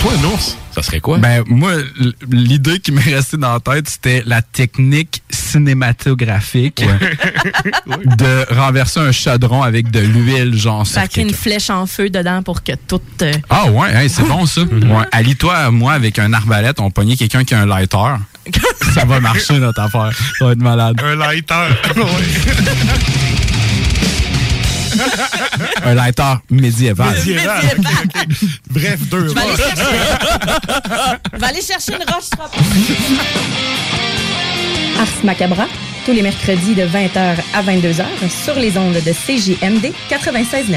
Toi, un ours, ça serait quoi? Ben, moi, l'idée qui m'est restée dans la tête, c'était la technique cinématographique de renverser un chaudron avec de l'huile, genre sur Fait qu'il y a une flèche en feu dedans pour que tout. euh, Ah ouais, hey, c'est bon ça. Ouais, allie-toi, moi, avec un arbalète, on pognait quelqu'un qui a un lighter. ça va marcher notre affaire. Ça va être malade. Un lighter. un lighter médiéval. Médiéval. Bref, deux Je vais aller roches. chercher, je vais aller chercher une roche. Ars Macabra, tous les mercredis de 20h à 22h sur les ondes de CJMD 96.9.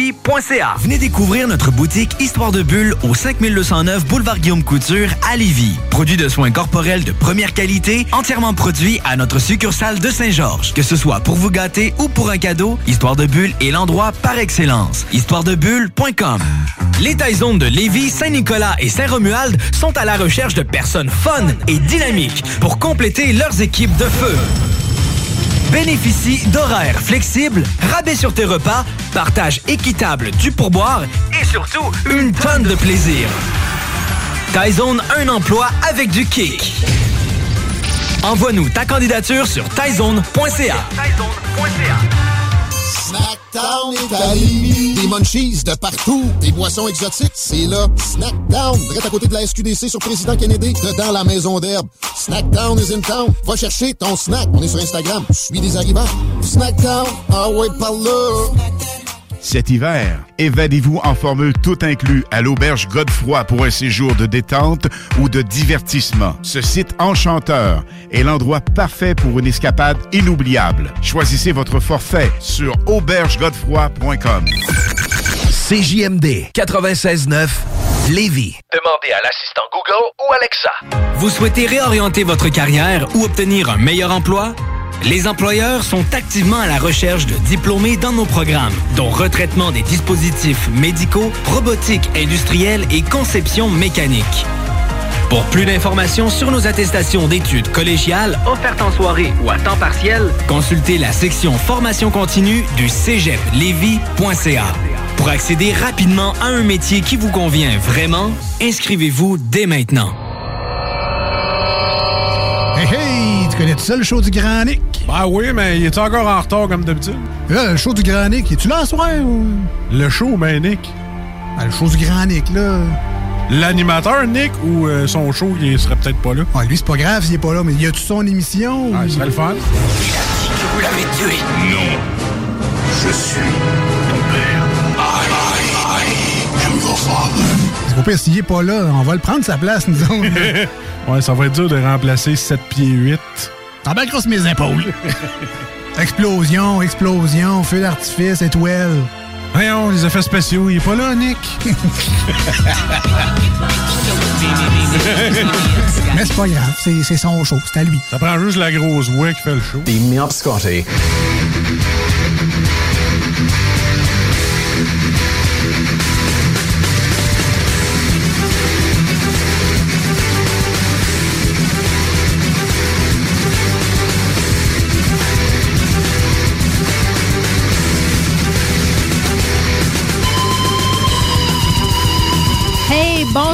Venez découvrir notre boutique Histoire de Bulle au 5209 Boulevard Guillaume Couture à Lévis. Produit de soins corporels de première qualité, entièrement produit à notre succursale de Saint-Georges. Que ce soit pour vous gâter ou pour un cadeau, Histoire de Bulle est l'endroit par excellence. Histoiredebulle.com Les Taizones de Lévis, Saint-Nicolas et Saint-Romuald sont à la recherche de personnes fun et dynamiques pour compléter leurs équipes de feu. Bénéficie d'horaires flexibles, rabais sur tes repas, partage équitable du pourboire et surtout une tonne de plaisir. Tyzone, un emploi avec du kick. Envoie-nous ta candidature sur tyzone.ca. Snackdown Italie. Des munchies de partout. Des boissons exotiques. C'est là. Snackdown. Direct à côté de la SQDC sur Président Kennedy. Dedans la maison d'herbe. Snackdown is in town. Va chercher ton snack. On est sur Instagram. Je suis des arrivants. Snackdown. Ah ouais, par là. Cet hiver, évadez-vous en formule tout inclus à l'auberge Godefroy pour un séjour de détente ou de divertissement. Ce site enchanteur est l'endroit parfait pour une escapade inoubliable. Choisissez votre forfait sur aubergegodefroy.com. CJMD 96.9 Lévis. Demandez à l'assistant Google ou Alexa. Vous souhaitez réorienter votre carrière ou obtenir un meilleur emploi? Les employeurs sont activement à la recherche de diplômés dans nos programmes, dont retraitement des dispositifs médicaux, robotique industrielle et conception mécanique. Pour plus d'informations sur nos attestations d'études collégiales offertes en soirée ou à temps partiel, consultez la section formation continue du cégeplevy.ca. Pour accéder rapidement à un métier qui vous convient vraiment, inscrivez-vous dès maintenant. Connais tout ça, le show du Grand Nick? Ben oui, mais il est encore en retard comme d'habitude? Là, le show du Grand Nick, es-tu là ce soir? Ou... Le show, ben Nick. Ben, le show du Grand Nick, là. L'animateur, Nick, ou euh, son show, il serait peut-être pas là? Ah, lui, c'est pas grave s'il est pas là, mais y a-tu son émission? Ah, ce serait le fun. Vous l'avez tué. Non. Je suis ton père. I, I, I am your father. C'est pas pire, s'il est pas là, on va le prendre sa place, nous autres. ouais, ça va être dur de remplacer 7 pieds 8. T'en bats grosse mes épaules. explosion, explosion, feu d'artifice, étoile. Voyons, les effets spéciaux, il est pas là, Nick. Mais c'est pas grave, c'est son show, c'est à lui. Ça prend juste la grosse voix qui fait le show.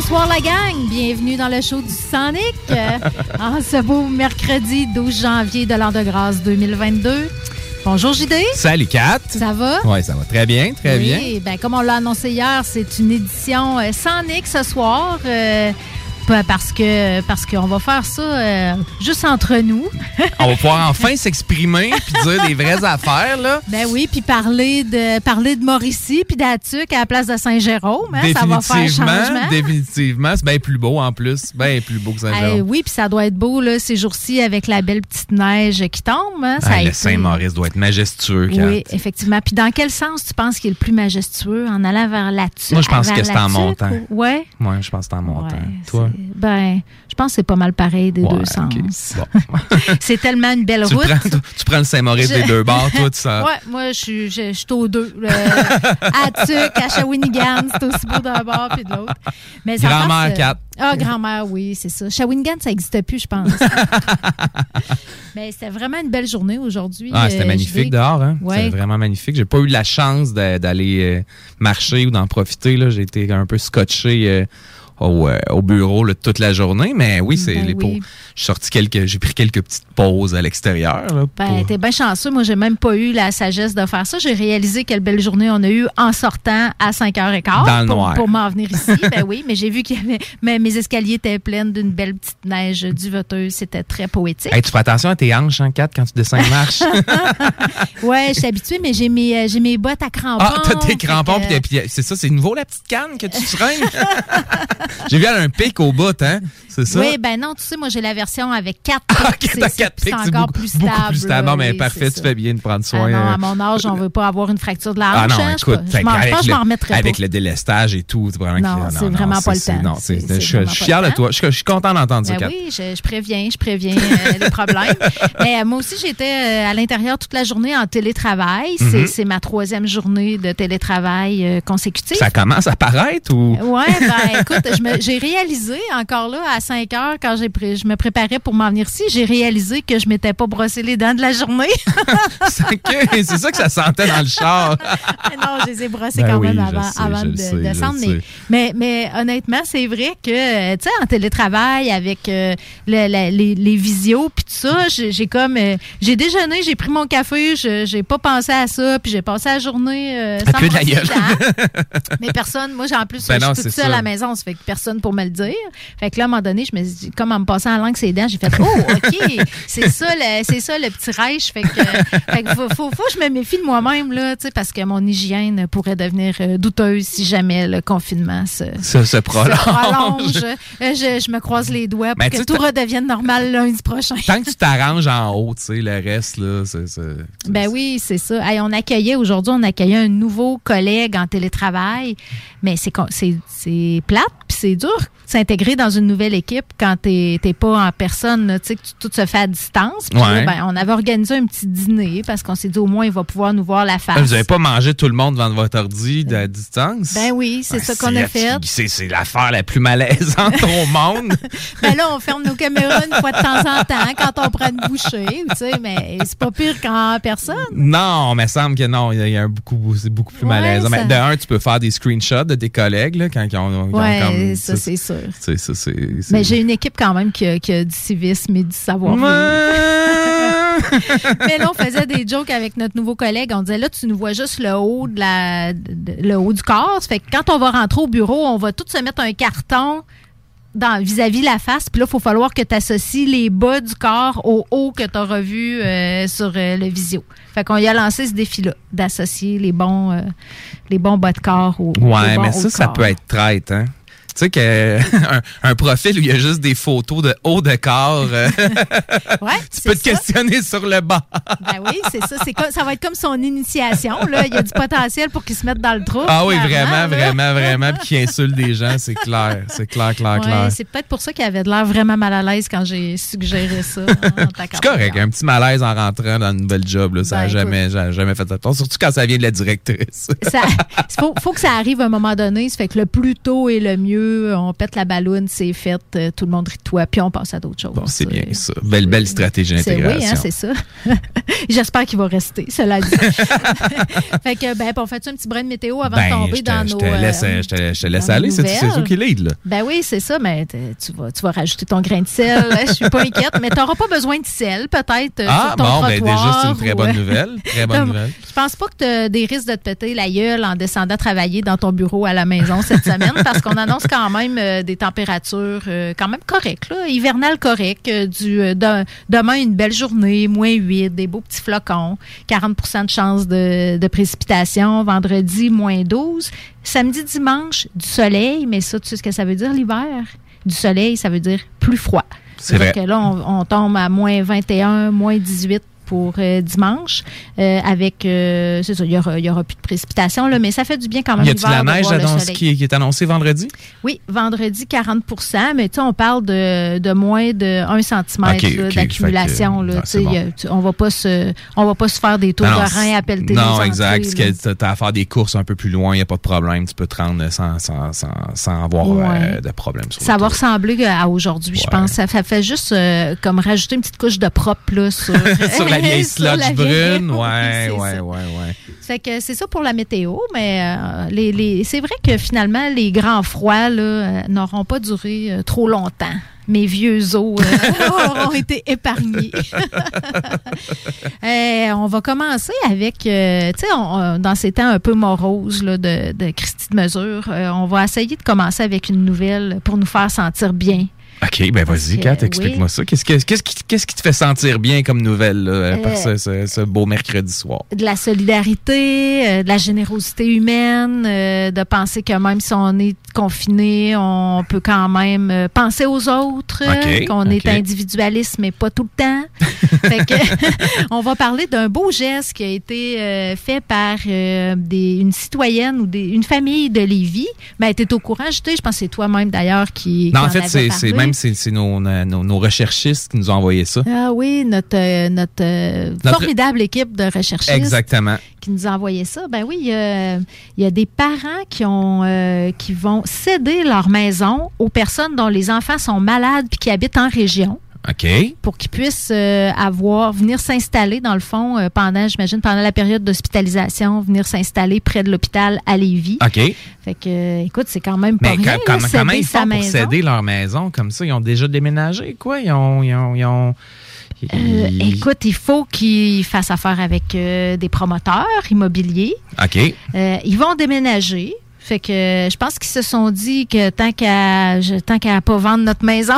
Bonsoir la gang, bienvenue dans le show du Sonic euh, en ce beau mercredi 12 janvier de l'an de grâce 2022. Bonjour JD. Salut Kat. Ça va? Oui, ça va très bien, très bien. Oui, ben, comme on l'a annoncé hier, c'est une édition euh, Sonic ce soir. euh, parce que parce qu'on va faire ça euh, juste entre nous. On va pouvoir enfin s'exprimer puis dire des vraies affaires, là. Ben oui, puis parler de parler de Mauricie puis d'Atuc à la place de Saint-Jérôme, hein, ça va faire changement. définitivement. C'est bien plus beau en plus. Bien plus beau que Saint-Jérôme. oui, puis ça doit être beau là, ces jours-ci avec la belle petite neige qui tombe. hein, ça Ah, le Saint-Maurice doit être majestueux. Oui, effectivement. Puis dans quel sens tu penses qu'il est le plus majestueux en allant vers la Tuque? Moi, je pense que c'est en montant. ou- Ouais. Oui, je pense que c'est en montant. Toi? Ben, je pense que c'est pas mal pareil des Ouais, deux ok. sens. c'est tellement une belle Tu, route. prends, tu, tu prends le Saint-Maurice Je- des deux bords, toi, tu sens. Ouais, moi, je suis, je, je suis aux deux. À Tuc, à Shawinigan, c'est aussi beau d'un bord puis de l'autre. Mais Grand-mère, passe, euh, Kat. Ah, grand-mère, oui, c'est ça. Shawinigan, ça n'existe plus, je pense. Mais c'était vraiment une belle journée aujourd'hui. Ah, c'était euh, magnifique JD. dehors, hein? Ouais. C'était vraiment magnifique. J'ai pas eu la chance d'aller euh, marcher ou d'en profiter. J'ai été un peu scotché au, euh, au bureau là, toute la journée. Mais oui, c'est Ben les oui. J'ai sorti quelques. J'ai pris quelques petites pauses à l'extérieur. Ben, t'es bien chanceux. Moi, j'ai même pas eu la sagesse de faire ça. J'ai réalisé quelle belle journée on a eue en sortant à 5h15 Dans le pour, noir. pour m'en venir ici. ben oui, mais j'ai vu que mes, mes escaliers étaient pleins d'une belle petite neige duveteuse. C'était très poétique. Hey, tu fais attention à tes hanches, hein, Kat, quand tu descends une marche. Ouais, je suis habituée, mais j'ai mes, euh, j'ai mes bottes à crampons. ah, t'as tes crampons. Que- c'est ça, c'est nouveau la petite canne que tu traînes? j'ai vu un pic au bout, hein? C'est ça? Oui, ben non, tu sais, moi, j'ai la version avec quatre pics. Ok, C'est- t'as c'est- c'est pics, c'est encore plus stable. beaucoup plus stable. Non, mais oui, parfait, c'est tu fais bien de prendre soin. Ah non, euh, à mon âge, on veut pas avoir une fracture de la Ah hanche. non, hein, écoute, je, m'en- pense je remettrai pas. Avec le délestage et tout, tu vraiment Non, c'est vraiment pas le c'est- temps. Non, c'est- C'est- c'est je suis- fier de toi. Je suis- content d'entendre ça, Ben oui, je, préviens, je préviens euh, les problèmes. Mais euh, moi aussi, j'étais à l'intérieur toute la journée en télétravail. C'est- Mhm. C'est ma troisième journée de télétravail consécutive. Ça commence à paraître ou? Ouais, ben écoute, j'ai réalisé encore là à 5 heures quand pré- je me préparais pour m'en venir ici, j'ai réalisé que je m'étais pas brossé les dents de la journée. C'est ça que ça sentait dans le char. Non, je les ai brossés Ben quand oui, même avant, sais, avant de sais, descendre. Mais, mais, honnêtement, c'est vrai que, tu sais, en télétravail, avec euh, le- la- les, les visios, puis tout ça, j'ai comme. euh, j'ai déjeuné, j'ai pris mon café, je- j'ai pas pensé à ça, puis j'ai passé la journée. Euh, sans de la gueule. mais personne, moi, j'ai en plus, Ben je suis toute seule ça. à la maison, ça fait que personne pour me le dire. Fait que là, à un moment donné, je me suis dit, comme en me passant la langue ses dents, j'ai fait, oh, OK, c'est ça, le- c'est ça le petit rêche. Fait que, fait que faut, faut, faut que je me méfie de moi-même, là, tu sais, parce que mon hygiène pourrait devenir euh, douteuse si jamais le confinement se, Ça se prolonge. se prolonge. Euh, Je, je me croise les doigts pour Mais que tout redevienne normal lundi prochain. Tant que tu t'arranges en haut, tu sais, le reste, là, c'est. Ben oui, c'est ça. Hey, on accueillait aujourd'hui, on accueillait un nouveau collègue en télétravail, mais c'est plate puis c'est dur s'intégrer dans une nouvelle équipe quand t'es t'es pas en personne, tu sais que tu- tout se fait à distance. Puis Ouais. là, ben, on avait organisé un petit dîner parce qu'on s'est dit au moins il va pouvoir nous voir la face. Ah, Vous n'avez pas mangé tout le monde devant votre ordi de- à distance? Ben oui, c'est ça qu'on a fait. C'est c'est l'affaire la plus malaisante au monde. Ben là, on ferme nos caméras une fois de temps en temps quand on prend une bouchée, tu sais, mais c'est pas pire qu'en personne. Non, mais semble que non. Il y a, un beaucoup, c'est beaucoup plus Ouais, malaisant. ça- Mais de un, tu peux faire des screenshots de tes collègues là, quand ils ont, comme. ça, c'est sûr. C'est ça, c'est. c'est- Mais j'ai une équipe quand même qui a, qui a du civisme et du savoir-vivre. Mais là, on faisait des jokes avec notre nouveau collègue. On disait là, tu nous vois juste le haut de la, de- le haut du corps. Ça fait que quand on va rentrer au bureau, on va tous se mettre un carton dans vis-à-vis la face. Puis là, il faut falloir que tu associes les bas du corps au haut que tu as revu euh, sur euh, le visio. Fait qu'on y a lancé ce défi-là, d'associer les bons, euh, les bons bas de corps au, Ouais, au bon mais haut ça, ça peut être traite, hein? Tu sais que un, un profil où il y a juste des photos de haut de corps, euh, Ouais, tu peux te ça. questionner sur le bas. Ben oui, c'est ça. C'est comme, ça va être comme son initiation. Là. Il y a du potentiel pour qu'il se mette dans le trou. Ah oui, vraiment, là. vraiment, vraiment, puis qui insulte des gens, c'est clair, c'est clair, clair, Ouais, clair. c'est peut-être pour ça qu'il avait de l'air vraiment mal à l'aise quand j'ai suggéré ça. tant C'est correct, un petit malaise en rentrant dans une nouvelle job, là, ça Ben, n'a jamais, j'ai jamais fait attention, surtout quand ça vient de la directrice. Il faut, faut que ça arrive à un moment donné. Ça fait que le plus tôt est le mieux on pète la balloune, c'est fait, euh, tout le monde rit de toi, puis on passe à d'autres choses. Bon, c'est bien ça. Belle, belle stratégie C'est- d'intégration. Oui, hein, c'est ça. J'espère qu'il va rester, cela dit. fait que, ben, on fait un petit brin de météo avant de Ben, tomber dans nos. laisse, euh, je te- je te laisse aller. C'est toi qui lead, là. Ben oui, c'est ça, mais tu vas, tu vas rajouter ton grain de sel. Je suis pas inquiète, mais tu n'auras pas besoin de sel, peut-être. euh, Ah, sur ton bon, ben déjà, c'est une très bonne euh, nouvelle. Très bonne nouvelle. Je pense pas que tu as des risques de te péter la gueule en descendant travailler dans ton bureau à la maison cette semaine parce qu'on annonce quand même euh, des températures euh, quand même correctes, là, hivernales correctes. euh, du, de- demain, une belle journée, moins 8, des beaux petits flocons, 40% de chance de, de précipitation. Vendredi, moins 12. Samedi, dimanche, du soleil, mais ça, tu sais ce que ça veut dire l'hiver? Du soleil, ça veut dire plus froid. C'est vrai. que là, on, on tombe à moins 21, moins 18 pour euh, dimanche. euh, avec, euh, c'est ça, il n'y aura, il y aura plus de précipitations, là, mais ça fait du bien quand même. Y a-t-il la neige annonce- qui, qui est annoncée vendredi? Oui, vendredi 40% mais tu on parle de, de moins de 1 cm d'accumulation. que, là, bon. y tu- on va pas se on va pas se faire des tours Non, de rein à pelleter Non, exact. Tu as à faire des courses un peu plus loin, il n'y a pas de problème. Tu peux te rendre sans, sans, sans, sans avoir Ouais. de problème. Sur Ça va ressembler à aujourd'hui, je pense. Ça fait, fait juste comme rajouter une petite couche de propre là, sur, sur la vieille la sludge vieille- brune. Oui, Ouais, c'est ouais, ça. ouais, ouais. Fait que c'est ça pour la météo, mais euh, les, les- c'est vrai que finalement, les grands froids là, euh, n'auront pas duré euh, trop longtemps. Mes vieux os euh, auront été épargnés. On va commencer avec, euh, tu sais, dans ces temps un peu moroses là, de, de Christie de mesure, euh, on va essayer de commencer avec une nouvelle pour nous faire sentir bien. OK, ben vas-y, Kat, explique-moi oui. ça. Qu'est-ce, que- qu'est-ce, qui, qu'est-ce qui te fait sentir bien comme nouvelle là, Euh, par ce, ce- ce beau mercredi soir? de la solidarité, euh, de la générosité humaine, euh, de penser que même si on est confiné, on peut quand même penser aux autres, OK, euh, qu'on est individualiste, mais pas tout le temps. fait que, on va parler d'un beau geste qui a été fait par des, une citoyenne ou des, une famille de Lévis. Ben, tu es au courant, je, je pense que c'est toi-même d'ailleurs qui. Non, qui en fait, c'est même c'est, c'est nos, nos, nos recherchistes qui nous ont envoyé ça. Ah oui, notre, euh, notre, euh, Notre- formidable équipe de recherchistes Exactement. qui nous a envoyé ça. Ben oui, il y a, il y a des parents qui ont euh, qui vont céder leur maison aux personnes dont les enfants sont malades puis qui habitent en région Pour qu'ils puissent euh, avoir venir s'installer dans le fond euh, pendant j'imagine pendant la période d'hospitalisation, venir s'installer près de l'hôpital à Lévis. OK. Fait que euh, écoute, c'est quand même pas Mais rien. quand- là, comment, ils font pour maison. céder leur maison comme ça? Ils ont déjà déménagé, quoi? Ils ont... Ils ont, ils ont- Euh, écoute, il faut qu'ils fassent affaire avec euh, des promoteurs immobiliers. OK. Euh, ils vont déménager. Fait que euh, je pense qu'ils se sont dit que tant qu'à tant qu'à pas vendre notre maison.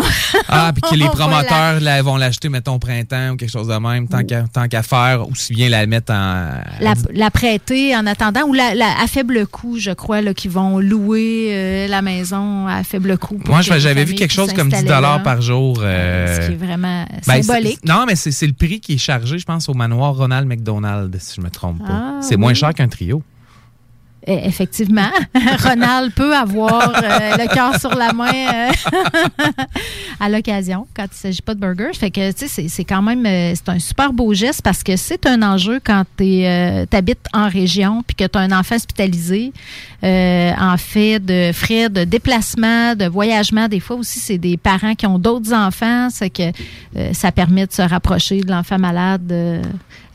Ah, puis que les la- promoteurs là, vont l'acheter, mettons, au printemps ou quelque chose de même, tant qu'à, tant qu'à faire, aussi bien la mettre en... La, la prêter en attendant ou la, la- à faible coût, je crois, qu'ils vont louer euh, la maison à faible coût. Moi, j'avais vu quelque chose comme 10 s'installer là. par jour. euh, Ce qui est vraiment ben, symbolique. non, mais c'est, c'est le prix qui est chargé, je pense, au manoir Ronald McDonald, si je me trompe pas. Ah, c'est moins cher qu'un trio. Eh, Effectivement, Ronald peut avoir euh, le cœur sur la main euh, à l'occasion quand il ne s'agit pas de burgers. Fait que, tu sais, c'est- quand même euh, c'est un super beau geste parce que c'est un enjeu quand tu habites en région puis que tu as un enfant hospitalisé en fait de frais de déplacement, de voyagement. Des fois aussi, c'est des parents qui ont d'autres enfants. C'est que ça permet de se rapprocher de l'enfant malade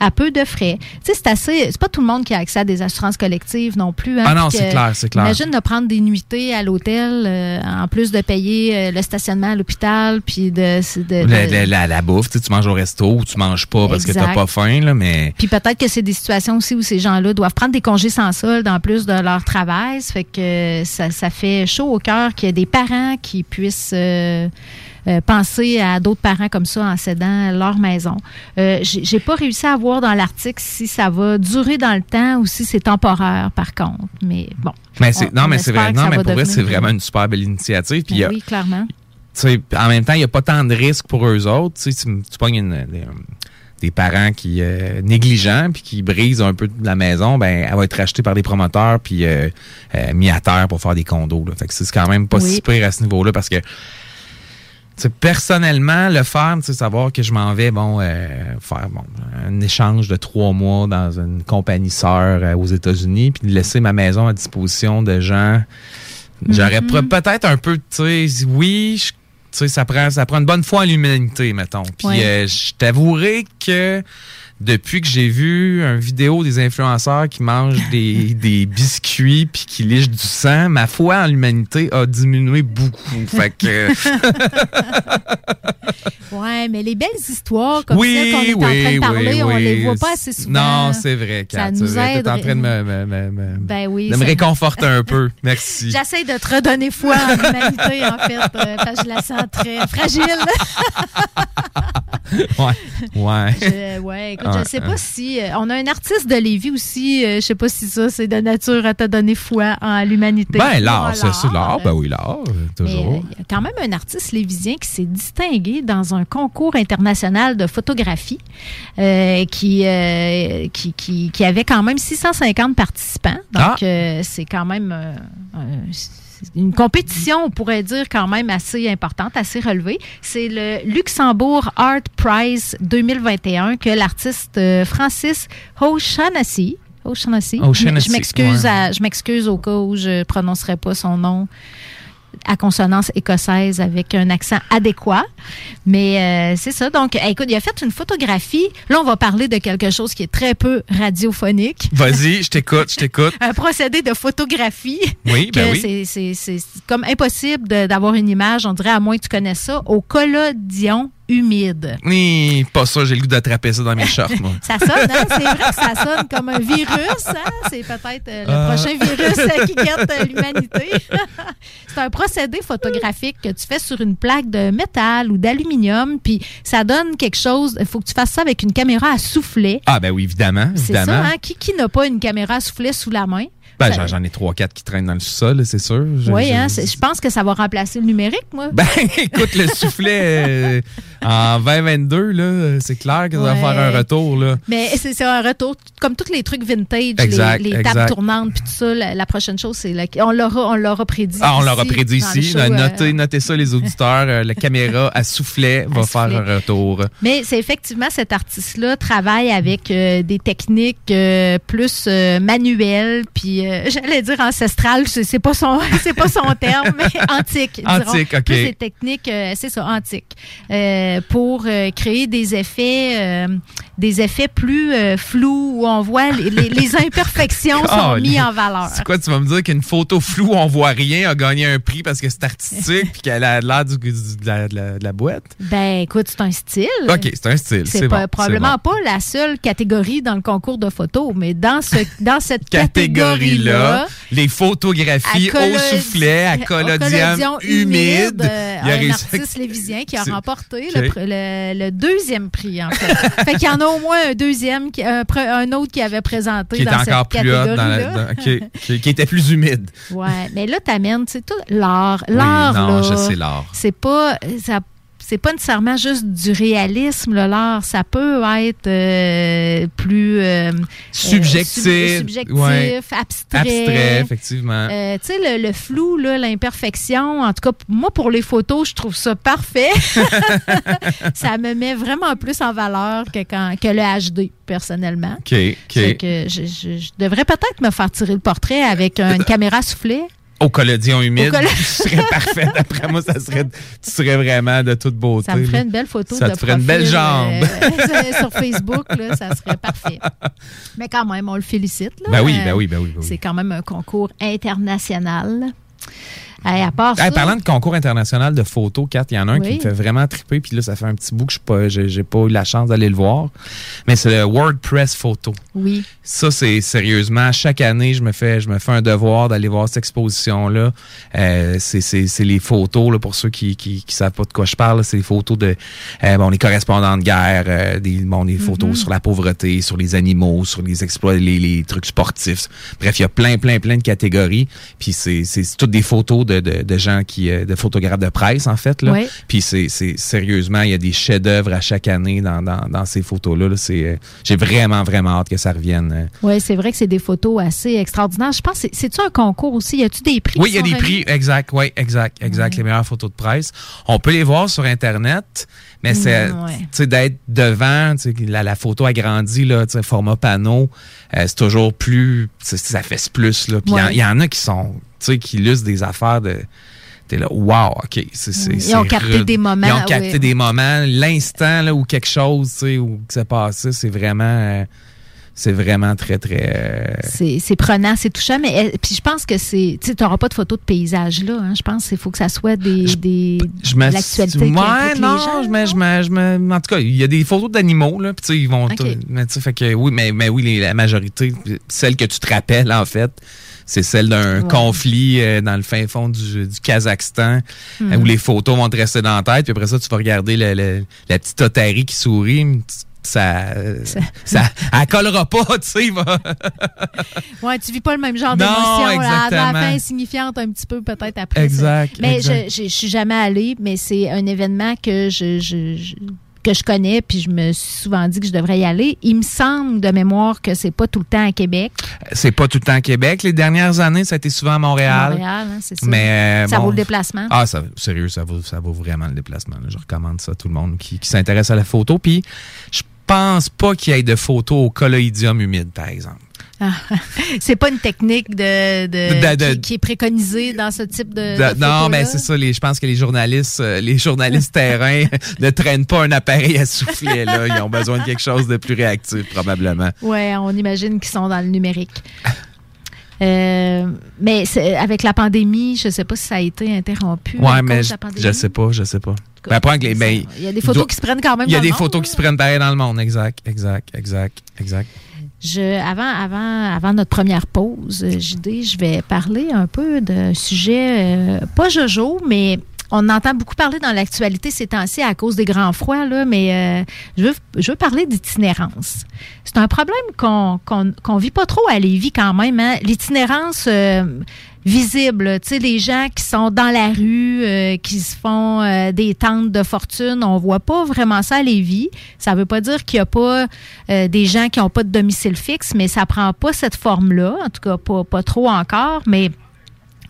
à peu de frais. Tu sais, c'est assez. C'est pas tout le monde qui a accès à des assurances collectives non plus. hein, Ah non, c'est clair, c'est clair. Imagine de prendre des nuitées à l'hôtel euh, en plus de payer euh, le stationnement à l'hôpital puis de, de- de- La, la- la- la bouffe, tu sais, tu manges au resto ou tu manges pas parce que t'as pas faim, là, mais... Puis peut-être que c'est des situations aussi où ces gens-là doivent prendre des congés sans solde en plus de leur travail. Ça fait que ça, ça fait chaud au cœur qu'il y ait des parents qui puissent euh, euh, penser à d'autres parents comme ça en cédant leur maison. Euh, J'ai pas réussi à voir dans l'article si ça va durer dans le temps ou si c'est temporaire, par contre. Mais bon. Mais On- non, on mais c'est vrai, non, mais pour vrai, c'est vraiment une super belle initiative. Puis y a- Oui, clairement. en même temps, il n'y a pas tant de risques pour eux autres. Tu, tu, tu pognes une- des, des parents qui euh, négligents puis qui brisent un peu la maison, ben elle va être rachetée par des promoteurs puis euh, euh, mis à terre pour faire des condos. Là. Fait que c'est quand même pas Oui. si pire à ce niveau-là parce que personnellement, le faire, savoir que je m'en vais, bon, euh, faire bon, un échange de trois mois dans une compagnie sœur euh, aux États-Unis, puis de laisser ma maison à disposition de gens J'aurais Mhm. peut-être un peu, tu sais, oui, je- tu sais, ça prend, ça prend une bonne foi en l'humanité, mettons. Puis Ouais. euh, je t'avouerai que depuis que j'ai vu une vidéo des influenceurs qui mangent des, des biscuits puis qui lichent du sang, ma foi en l'humanité a diminué beaucoup. Fait que Ouais, mais les belles histoires comme oui, celles qu'on est en train oui, de parler, oui, on oui. les voit pas assez souvent. Non, c'est vrai, Ça Kat. nous Tu es aide. en train de me, me- me- Ben oui, de me ça- réconforter un peu. Merci. J'essaie de te redonner foi en l'humanité, en fait, euh, parce que je la sens très fragile. Ouais. Ouais. Je- ouais, écoute, Ouais, je sais ouais. pas si. euh, on a un artiste de Lévis aussi, euh, je sais pas si ça, c'est de nature à te donner foi en l'humanité. Ben, l'art, c'est ça, l'art. Ben oui, l'art, euh, euh, toujours. il y a quand même un artiste lévisien qui s'est distingué dans un concours international de photographie euh, qui, euh, qui, qui, qui avait quand même 650 participants. Donc, Ah. euh, c'est quand même euh, une compétition, on pourrait dire, quand même assez importante, assez relevée. C'est le Luxembourg Art Prize 2021 que l'artiste euh, Francis O'Shaughnessy O'Shaughnessy. O'Shaughnessy, Je m'excuse ouais. je m'excuse au cas où je prononcerai pas son nom à consonance écossaise avec un accent adéquat. Mais euh, c'est ça. Donc, écoute, il a fait une photographie. Là, on va parler de quelque chose qui est très peu radiophonique. Vas-y, je t'écoute, je t'écoute. Un procédé de photographie. Oui, ben oui. c'est- c'est- C'est comme impossible d'avoir une image, on dirait, à moins que tu connaisses ça, au collodion humide. Ni pas ça, j'ai le goût d'attraper ça dans mes shorts, moi. Ça sonne, hein? C'est vrai que ça sonne comme un virus, hein? C'est peut-être euh, le Ah. prochain virus euh, qui guette euh, l'humanité. c'est un procédé photographique que tu fais sur une plaque de métal ou d'aluminium, puis ça donne quelque chose. Il faut que tu fasses ça avec une caméra à soufflet. Ah, ben oui, évidemment. C'est ça, hein? Qui, qui n'a pas une caméra à soufflet sous la main? Ben, j'en- ai trois, quatre qui traînent dans le sous-sol, c'est sûr. Je- oui, je- hein? Je pense que ça va remplacer le numérique, moi. Ben, écoute, le soufflet en 2022, là, c'est clair que ça va faire un retour, là. Mais c'est un retour, comme tous les trucs vintage, Exact, les, les tables tournantes, puis tout ça. La, la prochaine chose, c'est on l'aura, on l'aura prédit. Ah, on l'aura prédit ici. show, Euh, euh, notez, notez ça, les auditeurs. Euh, la caméra à soufflet va faire un retour. Mais c'est effectivement cet artiste-là travaille avec euh, des techniques euh, plus manuelles, puis j'allais dire ancestrales, c'est pas son, c'est pas son terme, mais antique. dirons. Antique, OK. Plus des techniques, c'est ça, antiques, euh, pour euh, créer des effets, euh, des effets plus euh, flous où on voit les, les- les imperfections sont mises en valeur. C'est quoi, tu vas me dire qu'une photo floue où on voit rien a gagné un prix parce que c'est artistique puis qu'elle a l'air du- du- de, la, de la- de la boîte? Ben, écoute, c'est un style. OK, c'est un style. C'est bon, probablement pas la seule catégorie dans le concours de photos, mais dans, ce, dans cette Catégorie-là, les photographies au soufflet, à collodium humide. euh, Il a un réussi- artiste lévisien qui a remporté OK. Le, pr- le- le deuxième prix, en fait. fait qu'il y en a au moins un deuxième, un, autre qui avait présenté qui était dans encore cette catégorie-là. qui, qui était plus humide. Ouais, mais là, t'amènes, c'est tout l'art. Oui, L'art, non, là, je sais l'art. C'est pas, ça, c'est pas nécessairement juste du réalisme, l'art. Ça peut être euh, plus euh, Subjectif, euh, sub- subjectif, ouais. abstrait. Abstrait, effectivement. Tu sais, le, le flou, l'imperfection, en tout cas, moi, pour les photos, je trouve ça parfait. ça me met vraiment plus en valeur que, quand, que le HD, personnellement. OK, OK. Fait que je, je- je devrais peut-être me faire tirer le portrait avec une caméra soufflée. Au collodion humide, Au coll- tu serais parfait. D'après moi, ça serait, tu serais vraiment de toute beauté. Ça me ferait une belle photo Ça de te ferait une belle jambe. euh, sur Facebook, là, ça serait parfait. Mais quand même, on le félicite. Là. Ben oui, ben oui, ben oui, ben oui. C'est quand même un concours international. Hey, à part Hey, ça, parlant de concours international de photos, Kat, il y en a un qui me fait vraiment triper, puis là, ça fait un petit bout que je n'ai pas, pas eu la chance d'aller le voir. Mais c'est le WordPress Photo. oui. Ça, c'est sérieusement, chaque année, je me fais, je me fais un devoir d'aller voir cette exposition-là. Euh, c'est- c'est c'est les photos, là, pour ceux qui, qui, qui savent pas de quoi je parle, c'est les photos de euh, bon, les correspondants de guerre, euh, des, bon, des photos Mhm. sur la pauvreté, sur les animaux, sur les exploits, les, les trucs sportifs. Bref, il y a plein, plein, plein de catégories. Puis c'est c'est toutes des photos de, de, de gens qui, euh, de photographes de presse, en fait. Là. Puis c'est sérieusement, il y a des chefs-d'œuvre à chaque année dans, dans, dans ces photos-là. là. C'est, euh, J'ai vraiment, vraiment hâte que ça revienne. euh, Oui, c'est vrai que c'est des photos assez extraordinaires. Je pense, que c'est- c'est-tu un concours aussi? Y a-tu des prix? Oui, il y a des remis? prix, exact, oui, exact, exact, les meilleures photos de presse. On peut les voir sur Internet, Mais c'est, Mm, ouais. sais, d'être devant, la, la photo agrandie, là, format panneau, euh, c'est toujours plus, ça fait plus, là. Puis il y en- Ouais. il y, en a qui sont, tu sais, qui illustrent des affaires de, t'es là, wow, OK, c'est, c'est, Ils c'est ont capté rude. des moments, Ils ont capté ouais. des moments, l'instant, là, où quelque chose, tu sais, où ça passé, c'est vraiment, euh, c'est vraiment très, très, euh, C'est prenant, c'est touchant, mais puis je pense que c'est, tu n'auras pas de photos de paysage là. hein. Je pense qu'il faut que ça soit des, des je de l'actualité. ouais, non, gens. je me, je me, je en tout cas, il y a des photos d'animaux là, puis tu sais, ils vont, mais tu sais, fait que oui, mais, mais oui, les- la majorité, celle que tu te rappelles en fait, c'est celle d'un Ouais. conflit euh, dans le fin fond du, du Kazakhstan, euh, où les photos vont te rester dans la tête, puis après ça, tu vas regarder le- le- la petite otarie qui sourit. Ça, ça, ça, elle collera pas, tu sais. va- Ouais, tu vis pas le même genre d'émotion. À la fin, insignifiante un petit peu peut-être après. Exact, ça. Mais exact. je, je, je suis jamais allée, mais c'est un événement que je, je- je- que je connais, puis je me suis souvent dit que je devrais y aller. Il me semble de mémoire que c'est pas tout le temps à Québec. C'est pas tout le temps à Québec. Les dernières années, ça a été souvent à Montréal. Montréal, hein, c'est ça. Mais, euh, ça bon, vaut le déplacement. Ah, ça, sérieux, ça vaut, ça vaut vraiment le déplacement. là. Je recommande ça à tout le monde qui, qui s'intéresse à la photo. Puis, je pense pas qu'il y ait de photos au colloïdium humide, par exemple. Ah, c'est pas une technique de, de- De- de- qui, qui est préconisée dans ce type de. Non, mais c'est ça. Les, je pense que les journalistes, euh, les journalistes terrain ne traînent pas un appareil à souffler. Là. Ils ont besoin de quelque chose de plus réactif, probablement. Ouais, on imagine qu'ils sont dans le numérique. Euh, mais c'est- avec la pandémie, je sais pas si ça a été interrompu. cause mais je, je sais pas, je sais pas. Ben, ben, Il y a des photos doit- qui se prennent quand même Il y a dans des le monde, photos qui se prennent pareil dans le monde, exact, exact, exact, exact. Je, avant, avant, avant notre première pause, euh, JD, je vais parler un peu d'un sujet, euh, pas Jojo, mais on entend beaucoup parler dans l'actualité ces temps-ci à cause des grands froids, là, mais euh, je, veux, je veux parler d'itinérance. C'est un problème qu'on qu'on vit pas trop à Lévis quand même. Hein? L'itinérance euh, visible, tu sais, les gens qui sont dans la rue, euh, qui se font euh, des tentes de fortune, on voit pas vraiment ça à Lévis. Ça veut pas dire qu'il y a pas des gens qui ont pas de domicile fixe, mais ça prend pas cette forme-là, en tout cas pas, pas trop encore, mais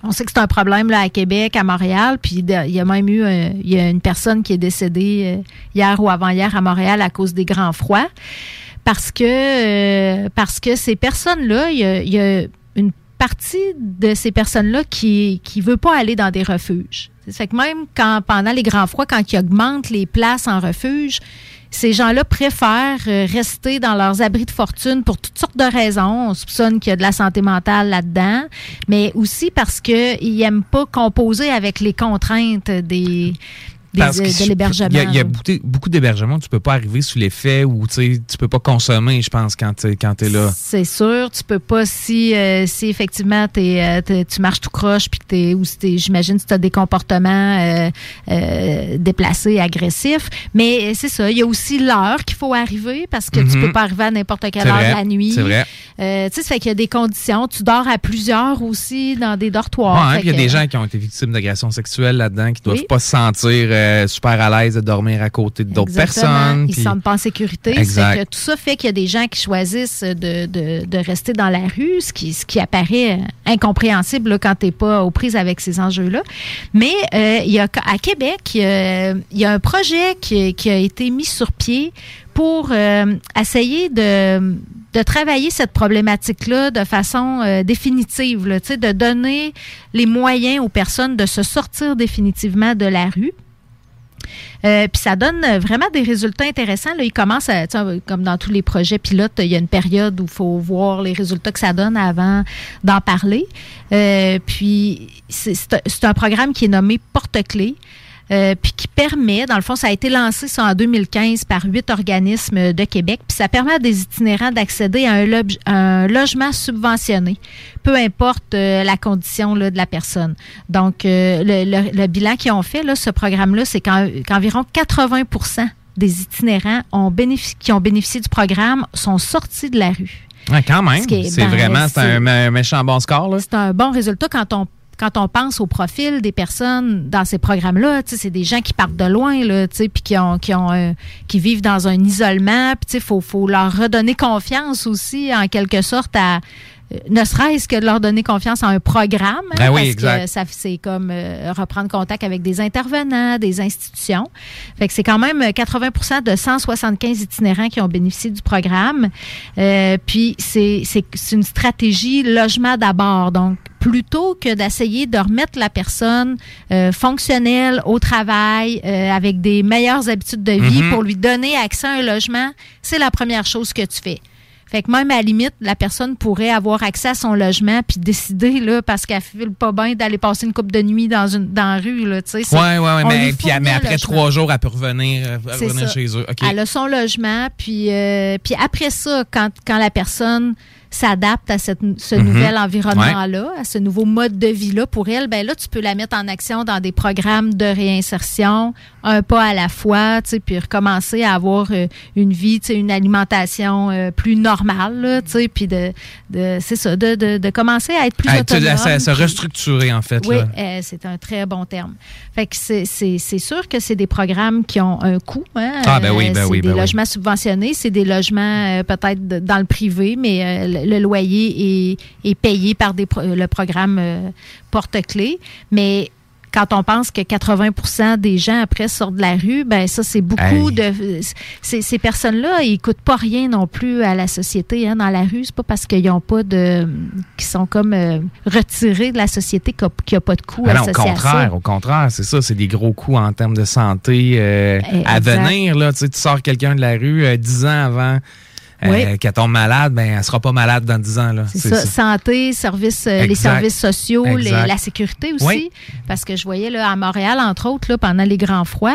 on sait que c'est un problème là, à Québec, à Montréal, puis il y a même eu euh, y a une personne qui est décédée euh, hier ou avant-hier à Montréal à cause des grands froids. Parce que euh, parce que ces personnes-là, il y a, il y a une partie de ces personnes-là qui qui veut pas aller dans des refuges. C'est que même quand pendant les grands froids, quand ils augmentent les places en refuge, ces gens-là préfèrent euh, rester dans leurs abris de fortune pour toutes sortes de raisons. On soupçonne qu'il y a de la santé mentale là-dedans, mais aussi parce qu'ils n'aiment pas composer avec les contraintes des, des- Parce que de je- l'hébergement. Il y a, y beaucoup, d'hébergements tu peux pas arriver sous l'effet ou tu peux pas consommer, je pense, quand tu quand es là. C'est sûr, tu peux pas si euh, si effectivement t'es, euh, t'es- tu marches tout croche puis t'es ou si t'es- j'imagine si tu as des comportements euh, euh, déplacés, agressifs. Mais c'est ça, il y a aussi l'heure qu'il faut arriver parce que tu Mhm. peux pas arriver à n'importe quelle C'est heure vrai, de la nuit. c'est vrai. Euh, tu sais, ça fait qu'il y a des conditions. Tu dors à plusieurs aussi dans des dortoirs. Ouais, puis il y a des gens qui ont été victimes d'agressions sexuelles là-dedans, qui doivent Oui. pas se sentir euh, super à l'aise de dormir à côté d'autres personnes. Ils ne sentent pas en sécurité. Exact. que tout ça fait qu'il y a des gens qui choisissent de, de- de rester dans la rue, ce qui, ce qui apparaît euh, incompréhensible là, quand tu n'es pas aux prises avec ces enjeux-là. Mais euh, il y a, à Québec, euh, il y a un projet qui, qui a été mis sur pied pour euh, essayer de, de travailler cette problématique-là de façon euh, définitive, là, de donner les moyens aux personnes de se sortir définitivement de la rue. Euh, puis ça donne euh, vraiment des résultats intéressants. Là, il commence à, comme dans tous les projets pilotes, il y a une période où il faut voir les résultats que ça donne avant d'en parler. Euh, puis c'est- c'est un- c'est un programme qui est nommé Porte-Clés. Euh, puis qui permet, dans le fond, ça a été lancé ça, en 2015 par huit organismes de Québec, puis ça permet à des itinérants d'accéder à un, loge- un logement subventionné, peu importe euh, la condition là, de la personne. Donc, euh, le, le- le bilan qu'ils ont fait, là, ce programme-là, c'est qu'en- qu'environ 80% des itinérants ont qui ont bénéficié du programme sont sortis de la rue. Ouais, quand même. C'est ben, vraiment c'est un, un méchant bon score. C'est un bon résultat quand on quand on pense au profil des personnes dans ces programmes-là, c'est des gens qui partent de loin, puis qui ont, qui ont, euh, qui vivent dans un isolement, puis sais, faut, faut leur redonner confiance aussi, en quelque sorte, à euh, ne serait-ce que de leur donner confiance en un programme, hein, Ben oui, parce exact. que ça c'est comme euh, reprendre contact avec des intervenants, des institutions. Fait que c'est quand même 80% de 175 itinérants qui ont bénéficié du programme. Euh, puis c'est une stratégie logement d'abord. Donc plutôt que d'essayer de remettre la personne euh, fonctionnelle au travail euh, avec des meilleures habitudes de vie Mhm. pour lui donner accès à un logement, c'est la première chose que tu fais. Fait que même à la limite, la personne pourrait avoir accès à son logement puis décider là parce qu'elle file pas bien d'aller passer une coupe de nuit dans une dans la rue là, tu sais. ouais, ouais. on Mais, puis, après trois jours, elle peut revenir, euh, revenir chez eux. Elle a son logement, puis, euh, puis après ça, quand, quand la personne s'adapte à cette, ce Mhm. nouvel environnement-là, à ce nouveau mode de vie-là, pour elle, ben là, tu peux la mettre en action dans des programmes de réinsertion, un pas à la fois, tu sais, puis recommencer à avoir euh, une vie, tu sais, une alimentation euh, plus normale, là, tu sais, puis de, de c'est ça, de, de, de commencer à être plus sais, autonome. ça- se restructurer, en fait. oui, euh, c'est un très bon terme. Fait que c'est- c'est c'est sûr que c'est des programmes qui ont un coût. Hein? Ah, ben oui, Euh, ben c'est oui, des ben oui. logements subventionnés, c'est des logements euh, peut-être dans le privé, mais euh, le, loyer est, est payé par des le programme euh, porte-clés. Mais quand on pense que 80% des gens après sortent de la rue, ben ça c'est beaucoup Hey. de ces, personnes-là, ils coûtent pas rien non plus à la société hein, dans la rue. C'est pas parce qu'ils ont pas de, qui sont comme euh, retirés de la société qu'il n'y a, pas de coût Ah non, au associé à ça. contraire, au contraire, c'est ça, c'est des gros coûts en termes de santé euh, Eh, à venir. Là, tu, sais, tu sors quelqu'un de la rue euh, 10 ans avant euh, Oui. qu'elle tombe malade, ben elle sera pas malade dans 10 ans. Là. C'est ça, santé, services, euh, les services sociaux, les- la sécurité aussi. Oui. Parce que je voyais là, à Montréal, entre autres, là, pendant les grands froids,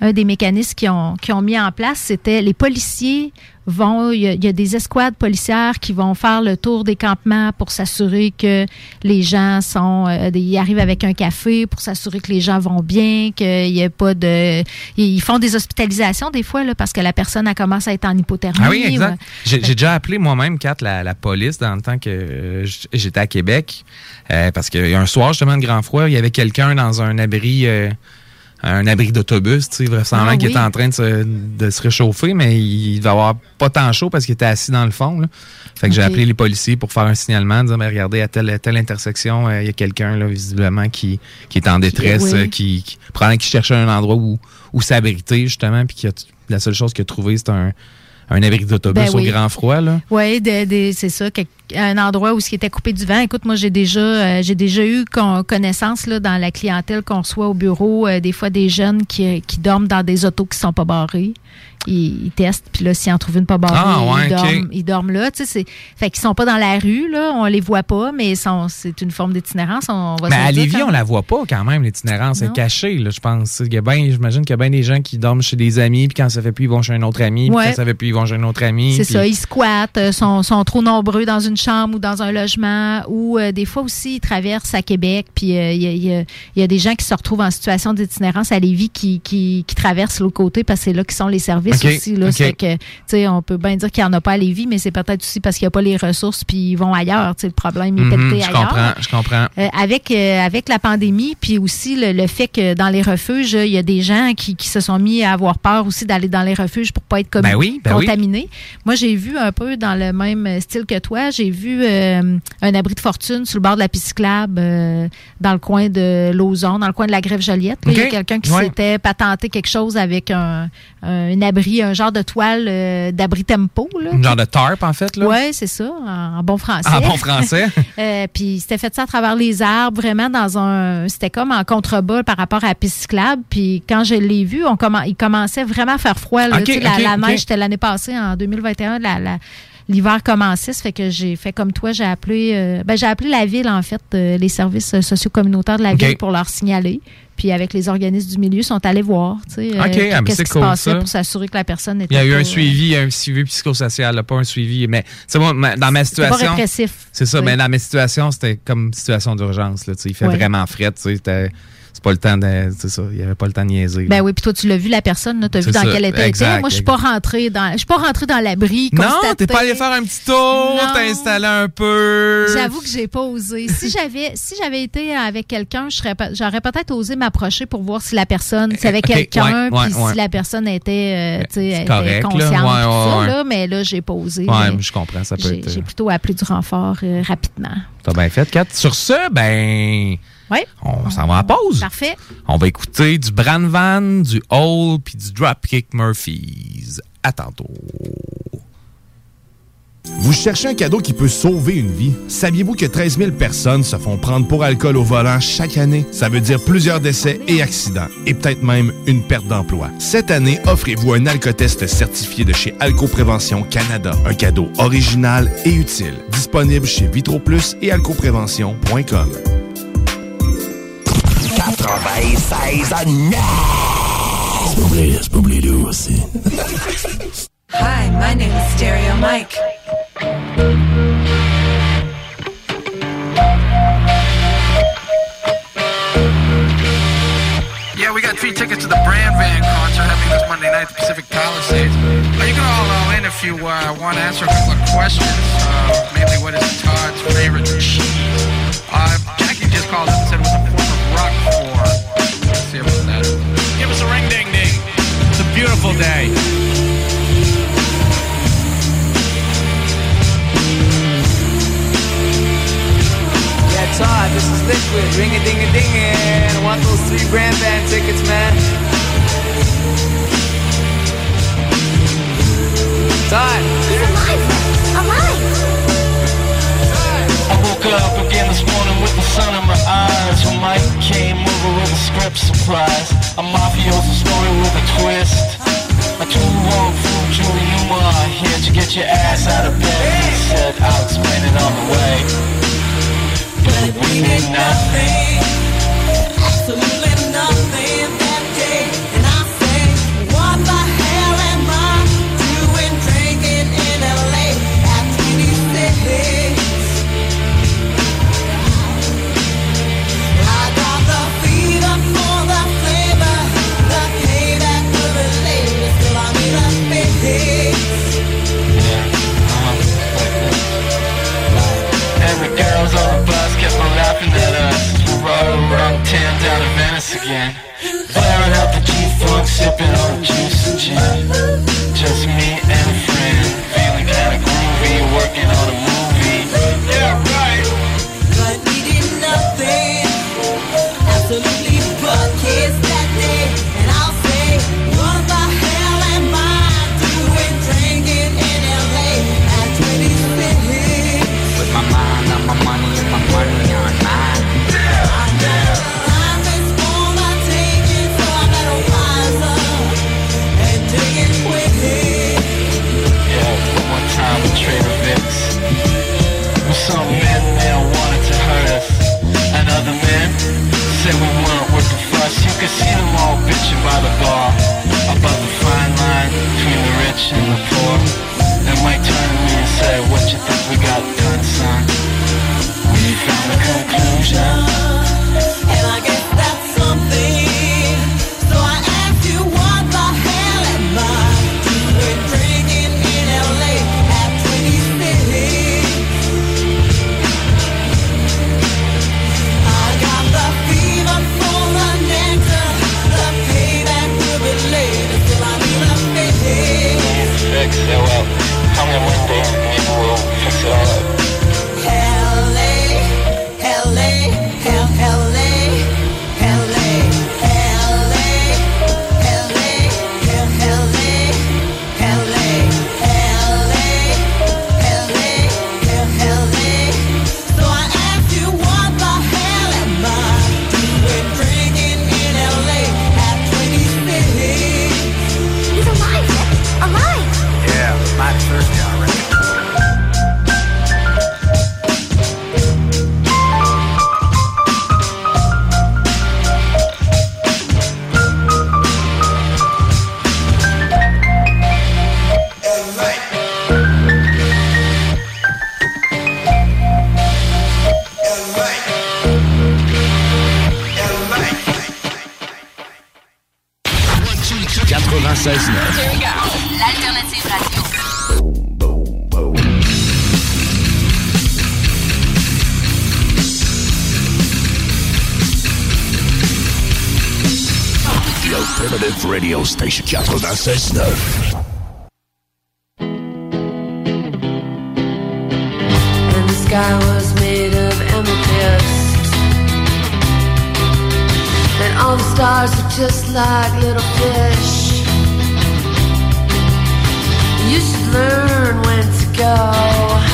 un des mécanismes qu'ils ont, qu'ils ont mis en place, c'était les policiers vont, il y, a, y a des escouades policières qui vont faire le tour des campements pour s'assurer que les gens sont, euh, ils arrivent avec un café pour s'assurer que les gens vont bien, qu'il n'y ait pas de, ils font des hospitalisations des fois là, parce que la personne elle commence à être en hypothermie. Ah oui, exact. J'ai déjà appelé moi-même, Kat, la, la police dans le temps que euh, j'étais à Québec. euh, parce qu'il y a un soir, justement, de grand froid, il y avait quelqu'un dans un abri. Un abri d'autobus, tu sais, vraisemblablement Ah qui était en train de se, de se réchauffer, mais il devait avoir pas tant chaud parce qu'il était assis dans le fond. Là. Fait que j'ai appelé les policiers pour faire un signalement, dire mais regardez, à telle, à telle intersection, euh, il y a quelqu'un là, visiblement qui, qui est en détresse, oui. euh, qui, qui probablement qui cherchait un endroit où, où s'abriter, justement, puis qui a, la seule chose qu'il a trouvé, c'est un, un abri d'autobus Ben oui. au grand froid. Là. Oui, c'est ça, quel- un endroit où ce qui était coupé du vent. Écoute, moi j'ai déjà euh, j'ai déjà eu con- connaissance là, dans la clientèle qu'on reçoit au bureau, euh, des fois des jeunes qui, qui dorment dans des autos qui sont pas barrées. Ils, ils testent, puis là, s'ils en trouvent une pas barrée, Ah, ouais, ils, dorment, ils dorment là. Tu sais, c'est- fait qu'ils sont pas dans la rue, là, on les voit pas, mais c'est une forme d'itinérance. On va Mais à Lévis, on la voit pas quand même, l'itinérance est Non. cachée, là, je pense. Il y a ben- J'imagine qu'il y a bien des gens qui dorment chez des amis, puis quand ça fait plus, ils vont chez un autre ami, puis Ouais. quand ça fait plus, ils vont chez un autre ami. C'est puis- ça, ils squattent, euh, sont, sont trop nombreux dans une chambre ou dans un logement, ou euh, des fois aussi ils traversent à Québec, puis euh, il y, a, il y a- il y a des gens qui se retrouvent en situation d'itinérance à Lévis qui, qui, qui traversent l'autre côté parce que c'est là qui sont les services aussi. Là, ok. Ça fait que, tu sais, on peut bien dire qu'il n'y en a pas à Lévis, mais c'est peut-être aussi parce qu'il n'y a pas les ressources, puis ils vont ailleurs. Tu sais, Le problème est Mhm, pété je ailleurs. comprends, je comprends. Euh, avec euh, avec la pandémie, puis aussi le, le fait que dans les refuges, il y a des gens qui, qui se sont mis à avoir peur aussi d'aller dans les refuges pour pas être Ben oui, ben oui. contaminés. Moi, j'ai vu un peu dans le même style que toi, j'ai vu euh, un abri de fortune sur le bord de la piste cyclable euh, dans le coin de Lauson, dans le coin de la Grève Joliette. Il y a quelqu'un qui Ouais. s'était patenté quelque chose avec un, un abri, un genre de toile euh, d'abri tempo. Là, Un genre de tarp, en fait, là. Ouais, c'est ça, en, en bon français. En bon français. Euh, puis c'était fait ça à travers les arbres, vraiment dans un. C'était comme en contrebas par rapport à la piste cyclable. Puis quand je l'ai vu, on il commençait vraiment à faire froid. là. La, la neige, c'était l'année passée, en 2021. La, la- L'hiver commençait, ça fait que j'ai fait comme toi, j'ai appelé, euh, ben, j'ai appelé la ville en fait, euh, les services euh, socio-communautaires de la ville pour leur signaler. Puis avec les organismes du milieu, ils sont allés voir, tu sais, euh, Ok, ah, qu'est-ce c'est qui cool, se passait ça. pour s'assurer que la personne était Il y a eu pas, un suivi, un suivi psychosocial, là, pas un suivi. Mais, tu sais, moi, ma- dans ma C'était pas situation. répressif. C'est ça, Oui. mais dans ma situation, c'était comme situation d'urgence, là, tu sais. Il fait vraiment fret, tu sais. Pas le temps de. C'est ça, il n'y avait pas le temps de niaiser. Ben oui, puis toi, tu l'as vu, la personne, tu as vu dans ça, quel état elle était. Moi, je suis pas rentrée dans, je suis pas rentrée dans l'abri. non, t'es pas allé faire un petit tour, t'as installé un peu. J'avoue que j'ai pas osé. Si j'avais, si j'avais été avec quelqu'un, j'aurais peut-être osé m'approcher pour voir si la personne, s'il y avait Ok, quelqu'un, ouais, ouais, puis ouais. si la personne était, euh, sais, était correct, là. consciente, tout ça, là, mais là, j'ai pas osé. Mais je comprends, ça peut j'ai, être. j'ai plutôt appelé du renfort euh, rapidement. T'as bien fait, Kat. Sur ce, ben. Ouais. On s'en va à pause. Parfait. On va écouter du Branvan, du Hole puis du Dropkick Murphys. À tantôt. Vous cherchez un cadeau qui peut sauver une vie? Saviez-vous que 13 000 personnes se font prendre pour alcool au volant chaque année? Ça veut dire plusieurs décès et accidents, et peut-être même une perte d'emploi. Cette année, offrez-vous un alcotest certifié de chez Alcoprévention Canada. Un cadeau original et utile. Disponible chez VitroPlus et alcoprévention.com. 96 à C'est pas oublié, c'est pas oublié lui aussi. Hi, my name is Stereo Mike. Yeah, we got three tickets to the Brand Van concert happening this Monday night at the Pacific Palisades. Uh, you can all uh, in if you uh, want to answer a couple of questions. Uh, mainly, what is Todd's favorite cheese? Uh, Jackie just called up and said it was a pork of Roquefort. Let's see about that. Give us a ring ding ding. It's a beautiful day. Yeah, Todd, this is Liquid. Ring a ding a ding I want those three brand band tickets, man. Todd. I woke up again this morning with the sun in my eyes. When Mike came over with a script surprise. A mafioso story with a twist. A two-wrong fool, Julie Newmar. Here to get your ass out of bed? He said, I'll explain it on the way. But we did nothing. Absolutely nothing Girls on the bus kept on laughing at us. We rode around town down to Venice again. Blaring out the G-Funk, sipping on juice and gin. Just me and a friend Feeling kinda groovy, working on a said we weren't worth the fuss. You could see them all bitching by the bar. About the fine line between the rich and the poor. And Mike turned to me and said, what you think we got done, son? We found a conclusion. L'alternative radio. The Alternative Radio Station 96.9. and the sky was made of amethyst. And all the stars are just like little fish. You should learn when to go.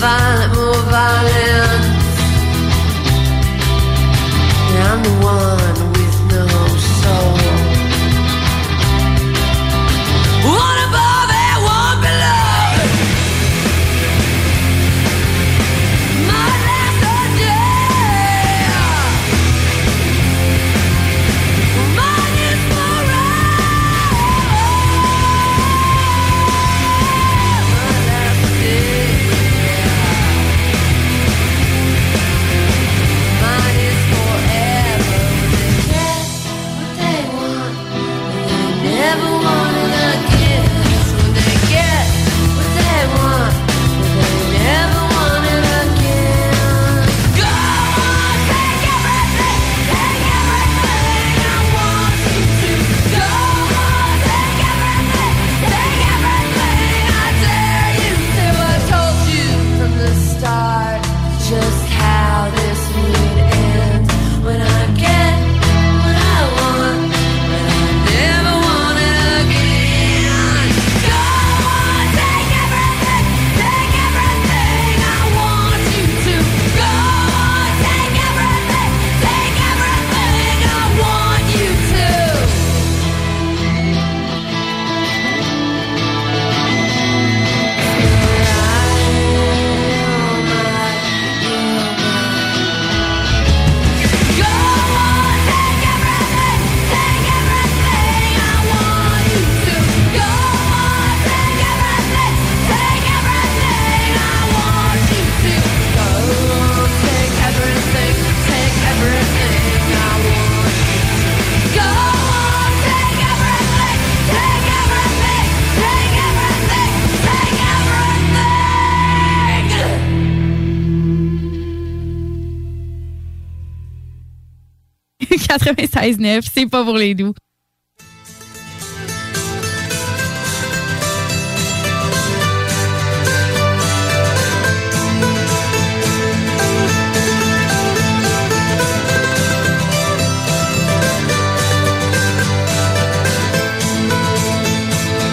Violent, more violent. Yeah, I'm the one 96.9, c'est pas pour les doux.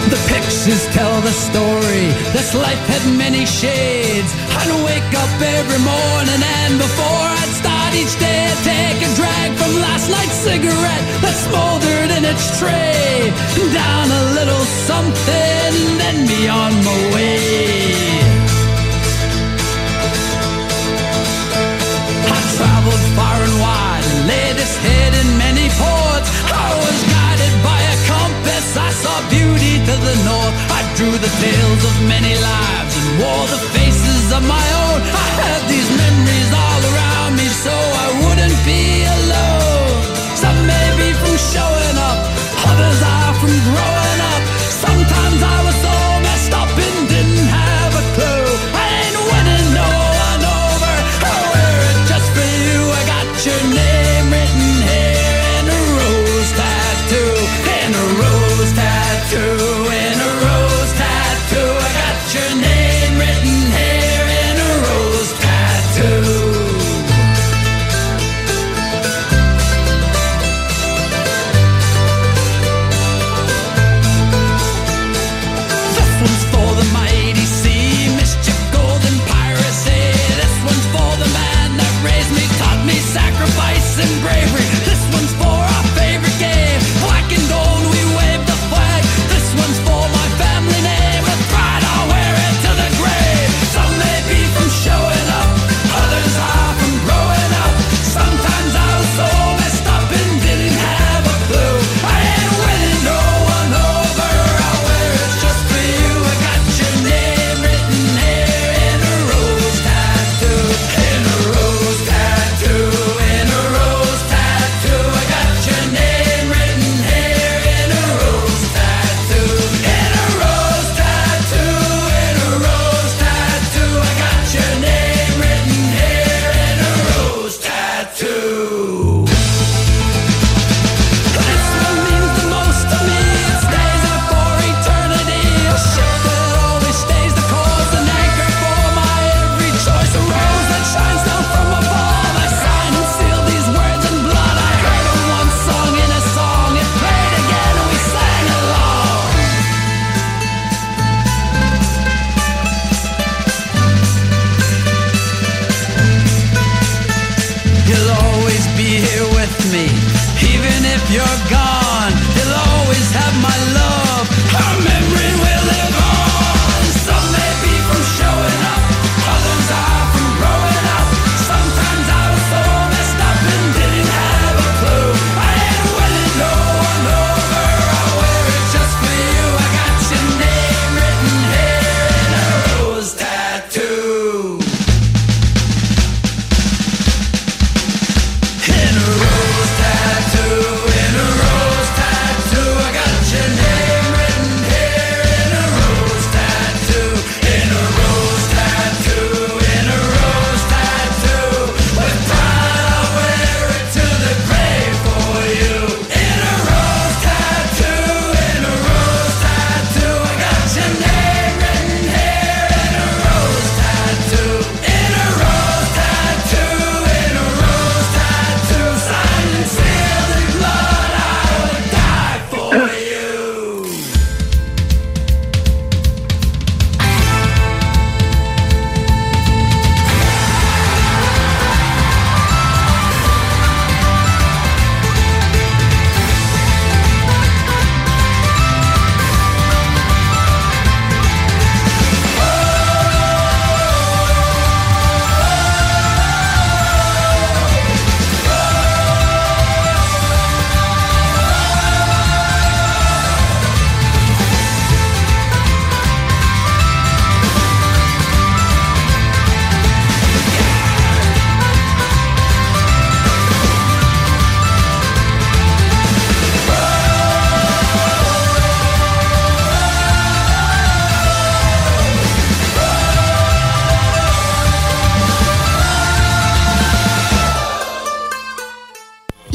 The pictures tell the story. This life had many shades. I'd wake up every morning and before I'd start each day, I'd take a drag from last night's cigarette that smoldered in its tray. Down a little something, then be on my way. I traveled far and wide and laid this head in many ports. I was guided by a compass. I saw beauty to the north. I drew the tales of many lives and wore the faces of my own. I had these memories all around so I wouldn't be alone. Some may be from showing up, others are from growing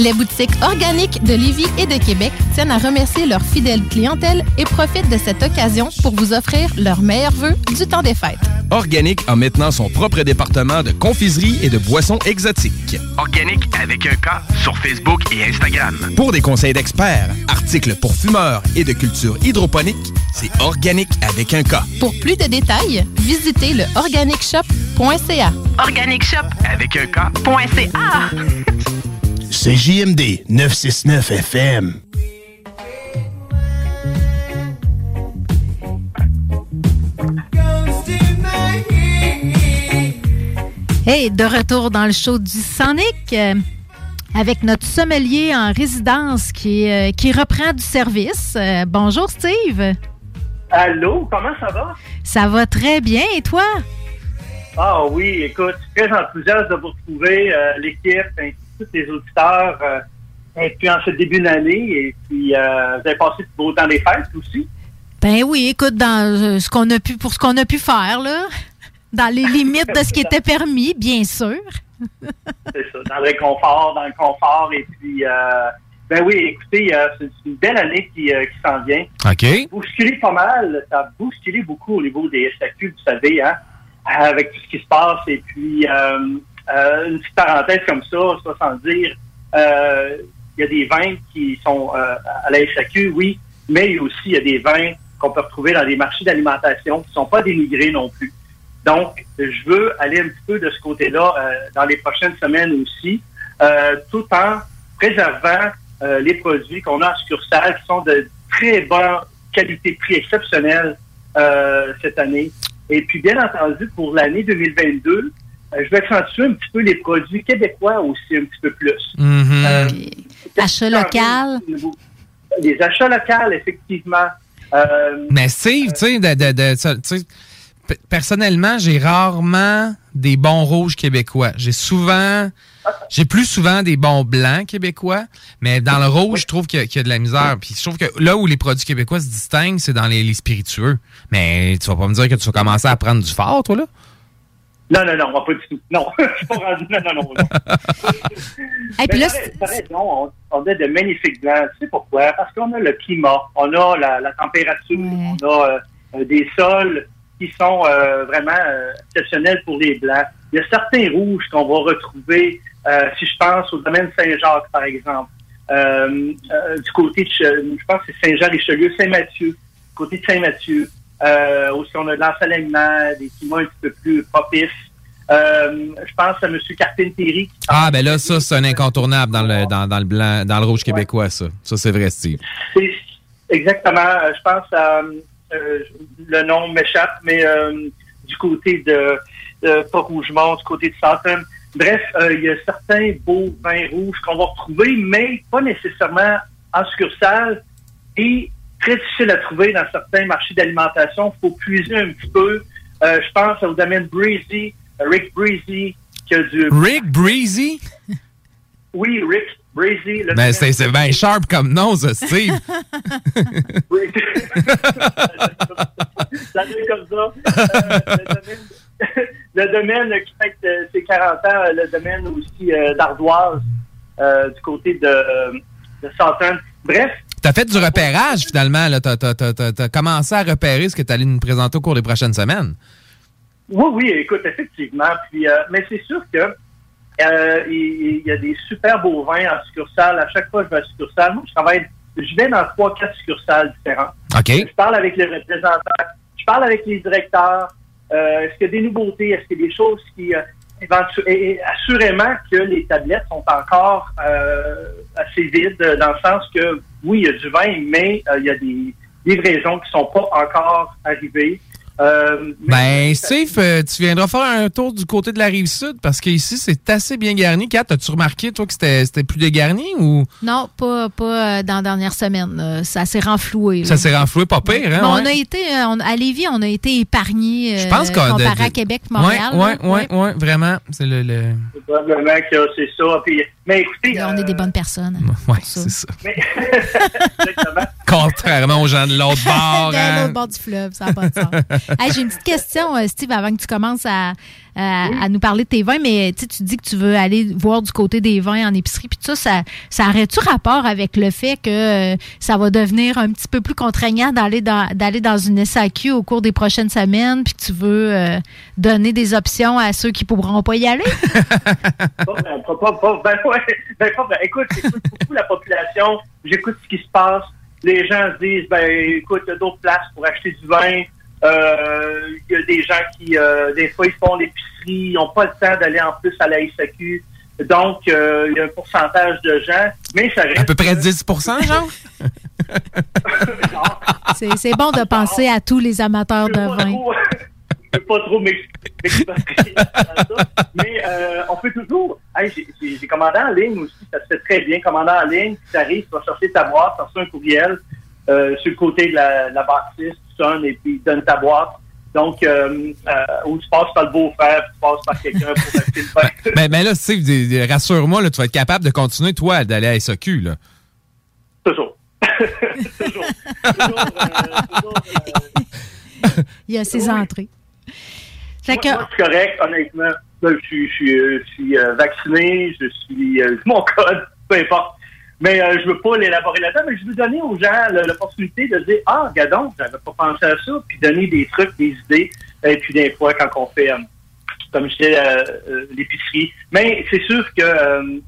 Les boutiques organiques de Lévis et de Québec tiennent à remercier leur fidèle clientèle et profitent de cette occasion pour vous offrir leurs meilleurs vœux du temps des fêtes. Organic a maintenant son propre département de confiserie et de boissons exotiques. Organique avec un K sur Facebook et Instagram. Pour des conseils d'experts, articles pour fumeurs et de culture hydroponique, c'est Organic avec un K. Pour plus de détails, visitez le organicshop.ca. Organic Shop avec un K. C'est JMD 969 FM. Hey, de retour dans le show du Sonic euh, avec notre sommelier en résidence qui, euh, qui reprend du service. Euh, bonjour Steve. Allô, comment ça va? Ça va très bien et toi? Ah oui, écoute, très enthousiaste de vous retrouver, euh, l'équipe, ainsi tous les auditeurs, euh, et puis en ce début d'année, et puis euh, vous avez passé de beau temps des fêtes aussi. Ben oui, écoute, dans euh, ce qu'on a pu pour ce qu'on a pu faire là, dans les limites de ce qui était permis, bien sûr. C'est ça, dans le réconfort, dans le confort, et puis, euh, ben oui, écoutez, euh, c'est une belle année qui, euh, qui s'en vient. OK. bousculé pas mal. Ça a bousculé beaucoup au niveau des SAQ, vous savez, hein, avec tout ce qui se passe. Et puis, euh, une petite parenthèse comme ça, ça sans dire, euh, il y a des vins qui sont euh, à la SAQ, oui, mais il y a aussi il y a des vins qu'on peut retrouver dans les marchés d'alimentation qui ne sont pas dénigrés non plus. Donc, je veux aller un petit peu de ce côté-là euh, dans les prochaines semaines aussi, euh, tout en préservant les produits qu'on a en succursale qui sont de très bonne qualité prix exceptionnelle cette année. Et puis, bien entendu, pour l'année 2022, euh, je vais accentuer un petit peu les produits québécois aussi un petit peu plus. Euh, Achat local? Les achats locaux, effectivement. Euh, Mais Steve, tu sais, de- de- de- ça, tu sais, p- personnellement, j'ai rarement des bons rouges québécois. J'ai souvent, j'ai plus souvent des bons blancs québécois, mais dans le rouge, je trouve qu'il y, a- qu'il y a de la misère. Puis je trouve que là où les produits québécois se distinguent, c'est dans les, les spiritueux. Mais tu vas pas me dire que tu vas commencer à prendre du fort, toi, là? Non, non, non, pas du tout. Non, je suis pas rendu. Non, non, non. non. Mais là, t'as- raison, on, on a de magnifiques blancs. Tu sais pourquoi? Parce qu'on a le climat, on a la, la température, on a euh, des sols qui sont euh, vraiment euh, exceptionnels pour les blancs. Il y a certains rouges qu'on va retrouver, euh, si je pense au domaine Saint-Jacques, par exemple. Euh, euh, du côté de, je pense que c'est Saint-Jean-Richelieu, Saint-Mathieu, du côté de Saint-Mathieu. Euh, aussi, on a de l'ensoleillement, des climats un petit peu plus propices. Euh, je pense à M. Carpentieri. Ah, ben là, ça, c'est un incontournable dans le, dans, dans le blanc, dans le rouge québécois, ça. Ça, c'est vrai, Steve. Exactement, euh, je pense à euh, le nom m'échappe, mais euh, du côté de euh, pas Rougemont, du côté de Sutton. Bref, il y a certains beaux vins rouges qu'on va retrouver, mais pas nécessairement en succursale et très difficile à trouver dans certains marchés d'alimentation. Il faut puiser un petit peu. Euh, je pense au domaine Breezy, euh, Rick Breezy, qui a du... Rick Breezy? Oui, Rick Breezy. le Ben, domaine- c'est c'est bien sharp comme nom, ça, Steve. Ça vient comme ça. Euh, le, domaine, le domaine qui fête ses 40 ans, le domaine aussi euh, d'Ardoise, du côté de, de. Bref, T'as fait du repérage, finalement. là. T'as t'as- t'as- t'as- t'as commencé à repérer ce que t'allais nous présenter au cours des prochaines semaines. oui, oui, écoute, effectivement. Puis, euh, mais c'est sûr que euh, il, il y a des super beaux vins en succursale. À chaque fois que je vais à succursale, moi, je travaille, je vais dans trois, quatre succursales différentes. OK. Je parle avec les représentants, je parle avec les directeurs. Euh, est-ce qu'il y a des nouveautés? Est-ce qu'il y a des choses qui... euh, éventu- et, et assurément que les tablettes sont encore assez vides, dans le sens que, oui, il y a du vin, mais euh, il y a des livraisons qui sont pas encore arrivées. Euh, Ben, Steve, euh, tu viendras faire un tour du côté de la rive sud parce qu'ici, c'est assez bien garni. Kat, as-tu remarqué, toi, que c'était c'était plus dégarni ou? Non, pas, pas euh, dans la dernière semaine. Ça s'est renfloué. là. ça s'est renfloué pas pire, hein? Mais on a été, on- à Lévis, on a été épargnés Je pense euh, qu'on comparé de- de- à Québec, Montréal. Ouais, là. ouais, ouais, ouais, vraiment. C'est le. le... Probablement que c'est ça. Puis, mais écoutez... on est des bonnes personnes. Ouais, c'est ça. Mais, Contrairement aux gens de l'autre bord. de hein. l'autre bord du fleuve, ça n'a pas de sens. Hey, J'ai une petite question, euh, Steve, avant que tu commences à, à, à nous parler de tes vins, mais tu dis que tu veux aller voir du côté des vins en épicerie, puis tout ça, ça, ça aurait-tu rapport avec le fait que euh, ça va devenir un petit peu plus contraignant d'aller dans, d'aller dans une SAQ au cours des prochaines semaines, puis que tu veux euh, donner des options à ceux qui pourront pas y aller? Ben, pas, pas, pas, ben, ouais, ben, pas, ben, écoute, j'écoute beaucoup la population, j'écoute ce qui se passe. Les gens se disent, ben, écoute, il y a d'autres places pour acheter du vin. Euh, Il y a des gens qui, euh, des fois, ils font l'épicerie, ils n'ont pas le temps d'aller en plus à la SAQ. Donc, euh, il y a un pourcentage de gens, mais ça reste... À peu près 10 genre? C'est c'est bon de penser à tous les amateurs de vin. je peux pas trop m'ex- m'exprimer dans ça. Mais euh, on peut toujours. Hey, j'ai- commandé en ligne aussi, ça se fait très bien. Commandé en ligne, tu arrives, tu vas chercher ta boîte, tu reçois un courriel euh, sur le côté de la, la bâtisse, tu sonnes et puis donnent ta boîte. Donc, euh, euh, ou tu passes par le beau-frère, tu passes par quelqu'un pour acheter le vin. Ben, ben là, Steve, rassure-moi, là, tu vas être capable de continuer, toi, d'aller à SAQ, là. Toujours. Il y a ses entrées. Fait que, Moi, moi, c'est correct, honnêtement. Là, je suis, je suis, euh, je suis, euh, vacciné, je suis euh, mon code, peu importe. Mais euh, je veux pas l'élaborer là-dedans, mais je veux donner aux gens l'opportunité de dire Ah, gadon, j'avais pas pensé à ça, puis donner des trucs, des idées. Et puis des fois, quand on fait, comme je disais, l'épicerie. Mais c'est sûr que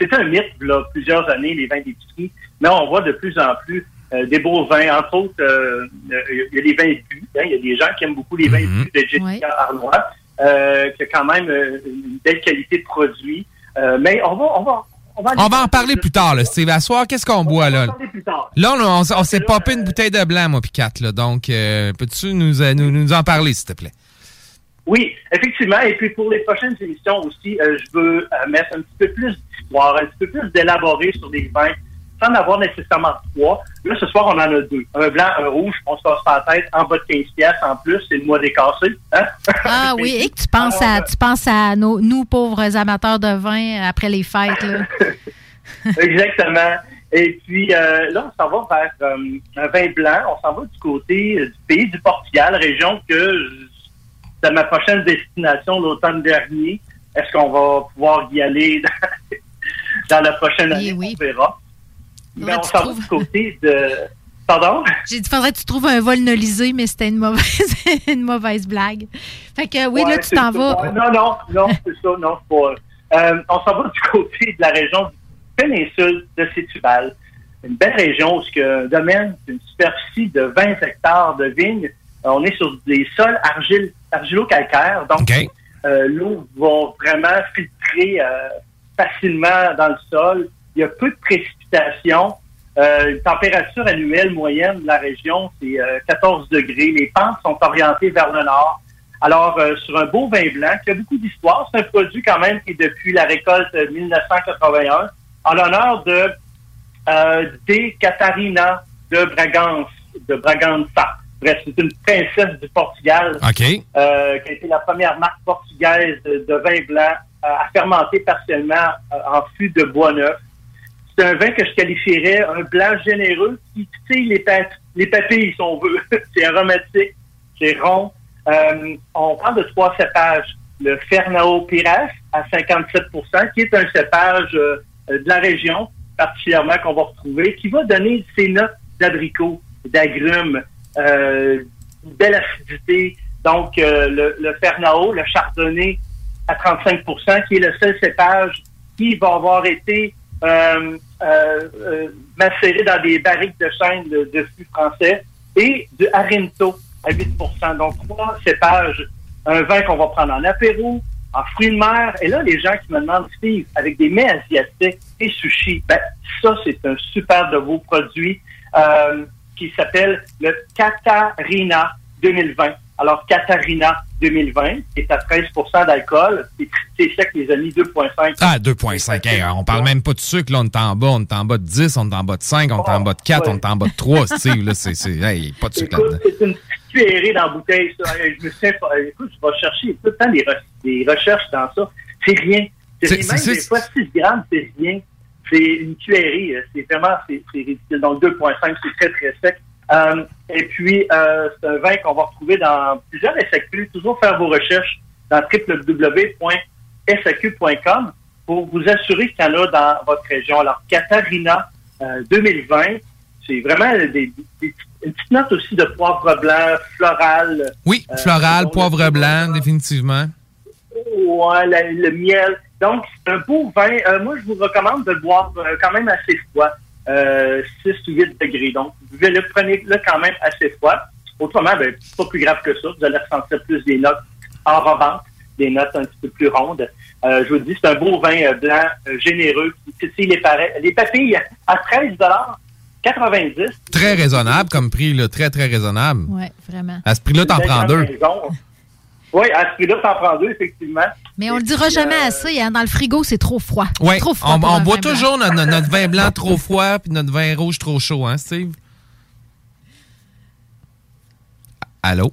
c'est un mythe, là, plusieurs années, les vins d'épicerie. Mais on voit de plus en plus euh, des beaux vins. Entre autres, euh, euh, il y a les vins bu. hein. Il y a des gens qui aiment beaucoup les vins bu de Jessica Arnois, euh, qui a quand même euh, une belle qualité de produit. Euh, mais on va, on va, on va, On va en parler plus tard, là, Steve. À soir, qu'est-ce qu'on boit, là? parler plus tard. Là, on, on, on s'est popé une bouteille de blanc, moi, puis Kat, là. Donc, euh, peux-tu nous, euh, nous, nous en parler, s'il te plaît? Oui, effectivement. Et puis pour les prochaines émissions aussi, euh, je veux euh, mettre un petit peu plus d'histoire, un petit peu plus d'élaborer sur des vins, sans en avoir nécessairement trois. Là, ce soir, on en a deux. Un blanc, un rouge. On se casse pas la tête. En bas de 15 piastres en plus. C'est le mois des cassés. Hein? ah oui, et que tu penses à, tu penses à nos, nous, pauvres amateurs de vin, après les fêtes. Là. Exactement. Et puis euh, là, on s'en va vers euh, un vin blanc. On s'en va du côté euh, du pays du Portugal, région que c'est ma prochaine destination l'automne dernier. Est-ce qu'on va pouvoir y aller dans, la prochaine année? On verra. Mais on s'en va du côté de... Pardon? J'ai dit, faudrait que tu trouves un vol nolisé, mais c'était une mauvaise, une mauvaise blague. Fait que oui, Ouais, là, tu t'en vas. Non, non, non, c'est ça, non, c'est pas. Euh, on s'en va du côté de la région du péninsule de Sétubal. Une belle région où a un domaine d'une superficie de 20 hectares de vignes. Euh, On est sur des sols argile, argilo-calcaires. Donc, Euh, L'eau va vraiment filtrer euh, facilement dans le sol. Il y a peu de précipitations. Euh, une température annuelle moyenne de la région, c'est euh, 14 degrés. Les pentes sont orientées vers le nord. Alors, euh, sur un beau vin blanc qui a beaucoup d'histoire, c'est un produit quand même qui est depuis la récolte 1981, en l'honneur de euh, Catarina de Bragance, de Bragança. Bref, c'est une princesse du Portugal OK. euh, qui a été la première marque portugaise de, de vin blanc euh, à fermenter partiellement euh, en fût de bois neuf. C'est un vin que je qualifierais un blanc généreux qui titille les, pa- les papilles, si on veut. c'est aromatique, c'est rond. Euh, on parle de trois cépages. Le Fernao Pires à 57% qui est un cépage euh, de la région, particulièrement qu'on va retrouver, qui va donner ses notes d'abricot, d'agrumes, euh, une belle acidité. Donc, euh, le, le Fernao, le Chardonnay à 35% qui est le seul cépage qui va avoir été euh, euh, euh, macéré dans des barriques de chêne de, de fût français, et de Arinto à 8% Donc, trois cépages, un vin qu'on va prendre en apéro, en fruits de mer. Et là, les gens qui me demandent, Steve, avec des mets asiatiques et sushi, ben, ça, c'est un super de beau produit euh, qui s'appelle le Katarina 2020. Alors, Katarina 2020, c'est à 13% d'alcool. C'est sec, les amis, 2,5. Ah, 2,5. Hey, on parle même pas de sucre, là. On est en bas. On est en bas de 10, on est en bas de 5, on est en bas de 4, ouais. on est en bas de 3, Steve. Là, c'est, c'est, hey, pas de sucre là-dedans. c'est une cuillerée dans la bouteille, ça. Je me sais pas. Écoute, je vais chercher tout le temps des, re- des recherches dans ça. C'est rien. C'est. Même c'est- des fois, 6 grammes, c'est rien. C'est une cuillerée. euh, C'est vraiment, c'est c'est ridicule. Donc, 2,5, c'est très, très sec. Euh, et puis, euh, c'est un vin qu'on va retrouver dans plusieurs SAQ. Toujours faire vos recherches dans www.saq.com pour vous assurer qu'il y en a dans votre région. Alors, Katarina euh, 2020, c'est vraiment des, une petite note aussi de poivre blanc, floral. Oui, Euh, floral, poivre blanc, définitivement. Ouais, la- le miel. Donc, c'est un beau vin. Euh, moi, je vous recommande de le boire euh, quand même assez froid. Euh, 6 ou 8 degrés. Donc, vous le prenez-le quand même assez froid. Autrement, ben, c'est pas plus grave que ça. Vous allez ressentir plus des notes enrobantes, des notes un petit peu plus rondes. Euh, je vous dis, c'est un beau vin euh, blanc euh, généreux qui titille les, papilles à 13 90 Très raisonnable comme prix, là. Très, très raisonnable. Oui, vraiment. À ce prix-là, t'en prends deux. Oui, à ce prix-là, t'en prends deux, effectivement. Mais on le Et dira puis, jamais euh, assez. Hein? Dans le frigo, c'est trop froid. Oui, trop froid on, boit vin toujours notre, vin blanc trop froid puis notre vin rouge trop chaud, hein, Steve? Allô?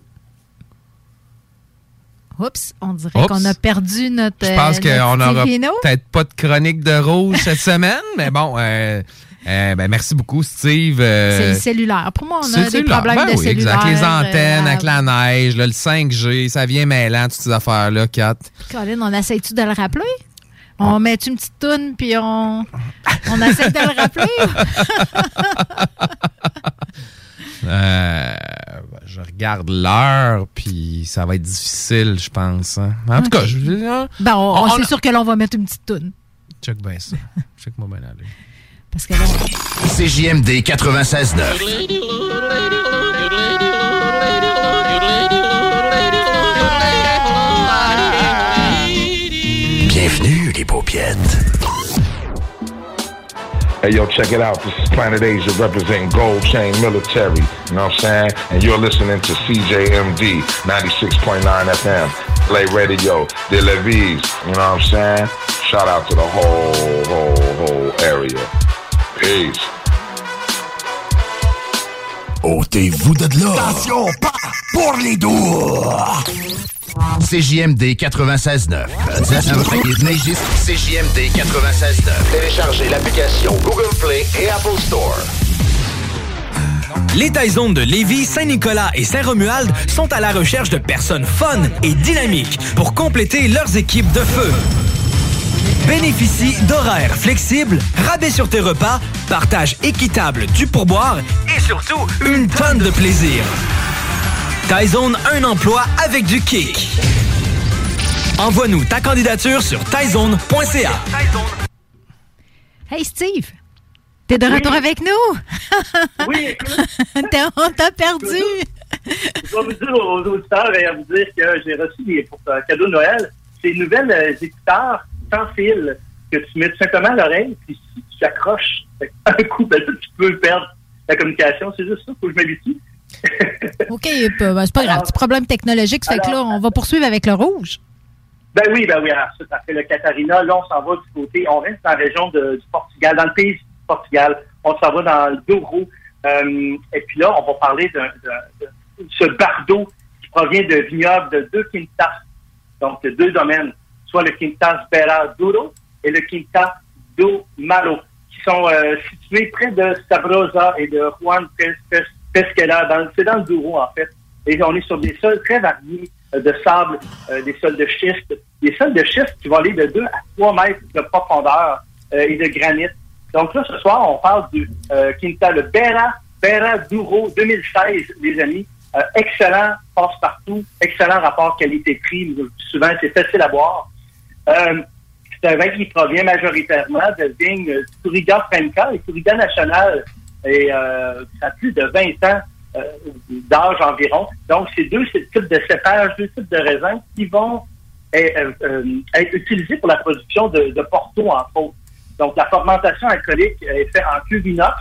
Oups, on dirait Oups. qu'on a perdu notre. Je pense euh, qu'on n'aura peut-être pas de chronique de rouge cette semaine, mais bon, euh, euh, ben, merci beaucoup, Steve. Euh, C'est le cellulaire. Pour moi, on c'est a des cellulaire. problèmes Ben de oui, cellulaire. exact. Les antennes, euh, avec la neige, là, le 5G, ça vient mêlant, toutes ces affaires-là, Kat. Colin, on essaie-tu de le rappeler? On met une petite toune, puis on, on essaie de le rappeler? Euh, je regarde l'heure, puis ça va être difficile, je pense. hein. En tout cas, je hein, Ben, on, On- c'est on- sûr que là, on va mettre une petite toune. check bien ça. Check moi bien aller. Parce que là, CJMD 96.9. Bienvenue, les paupiettes. Hey, yo, check it out. This is Planet Asia representing Gold Chain Military. You know what I'm saying? And you're listening to CJMD 96.9 FM. Play Radio, De La Vise. You know what I'm saying? Shout out to the whole, whole, whole area. Peace. Ôtez-vous de là. Attention, pas pour les doigts. CJMD 96.9. CJMD 96.9. Téléchargez l'application Google Play et Apple Store. Les Taizones de Lévis, Saint-Nicolas et Saint-Romuald sont à la recherche de personnes fun et dynamiques pour compléter leurs équipes de feu. Bénéficie d'horaires flexibles, rabais sur tes repas, partage équitable du pourboire et surtout une tonne de plaisir. Taizone, un emploi avec du kick. Envoie-nous ta candidature sur taizone.ca. Hey, Steve! T'es de retour avec nous? Oui, T'es- on t'a perdu! Je vais vous dire aux auditeurs et à vous dire que j'ai reçu des pour un cadeau de Noël ces nouvelles euh, écouteurs sans fil que tu mets tout simplement à l'oreille, puis si tu accroches un coup, ben, tu peux perdre la communication. C'est juste ça, faut que je m'habitue. OK, ben, ben, c'est pas grave. Petit problème technologique, ça fait que là, on va poursuivre avec le rouge. Ben oui, ben oui. Alors, ça, après le Catarina, là, on s'en va du côté, on reste dans la région de- du Portugal, dans le pays du Portugal. On s'en va dans le Douro. Euh, et puis là, on va parler d'un- de ce bardo qui provient de vignobles de deux quintas, donc de deux domaines, soit le quintas Beira Douro et le quintas do Malo, qui sont euh, situés près de Sabrosa et de Juan Pes- Pes- Pesquera. C'est dans le Douro, en fait. Et on est sur des sols très variés euh, de sable, euh, des sols de schiste, des sols de schiste qui vont aller de 2 à 3 mètres de profondeur et de granit. Donc là, ce soir, on parle du Quinta, le Bera, Bera Douro 2016, les amis. Excellent passe-partout, excellent rapport qualité-prix. Souvent, c'est facile à boire. Euh, c'est un vin qui provient majoritairement de vignes Touriga Franca et Touriga National. Et euh, ça a plus de 20 ans euh, d'âge environ. Donc, c'est deux types de cépages, deux types de raisins qui vont euh, euh, être utilisés pour la production de, Porto, entre autres. Donc, la fermentation alcoolique est faite en cuve inox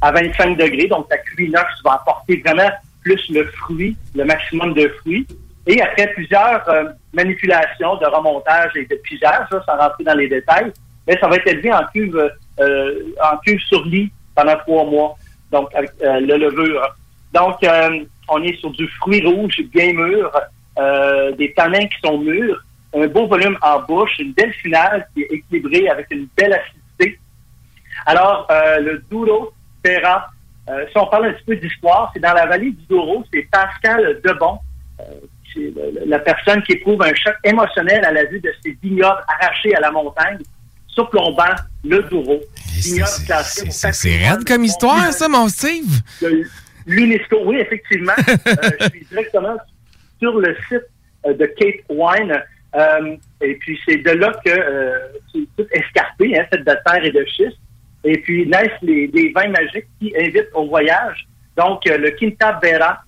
à 25 degrés. Donc, la cuve inox va apporter vraiment plus le fruit, le maximum de fruits. Et après plusieurs euh, manipulations de remontage et de pigeage, là, sans rentrer dans les détails, mais ça va être élevé en cuve, euh, en cuve sur lit pendant trois mois. Donc, avec euh, le levure. Donc, euh, on est sur du fruit rouge bien mûr, euh, des tanins qui sont mûrs, un beau volume en bouche, une belle finale qui est équilibrée avec une belle acidité. Alors, euh, le Douro euh, si on parle un petit peu d'histoire, c'est dans la vallée du Douro, c'est Pascal Debon, la personne qui éprouve un choc émotionnel à la vue de ces vignobles arrachés à la montagne, surplombant le Douro. Au C'est raide comme histoire, ça, mon Steve? l'UNESCO. Oui, effectivement. Euh, je suis directement sur le site euh, de Cape Wine. Euh, et puis, c'est de là que euh, c'est tout escarpé, hein, fait de terre et de schiste. Et puis, naissent les, les vins magiques qui invitent au voyage. Donc, le Quinta Vera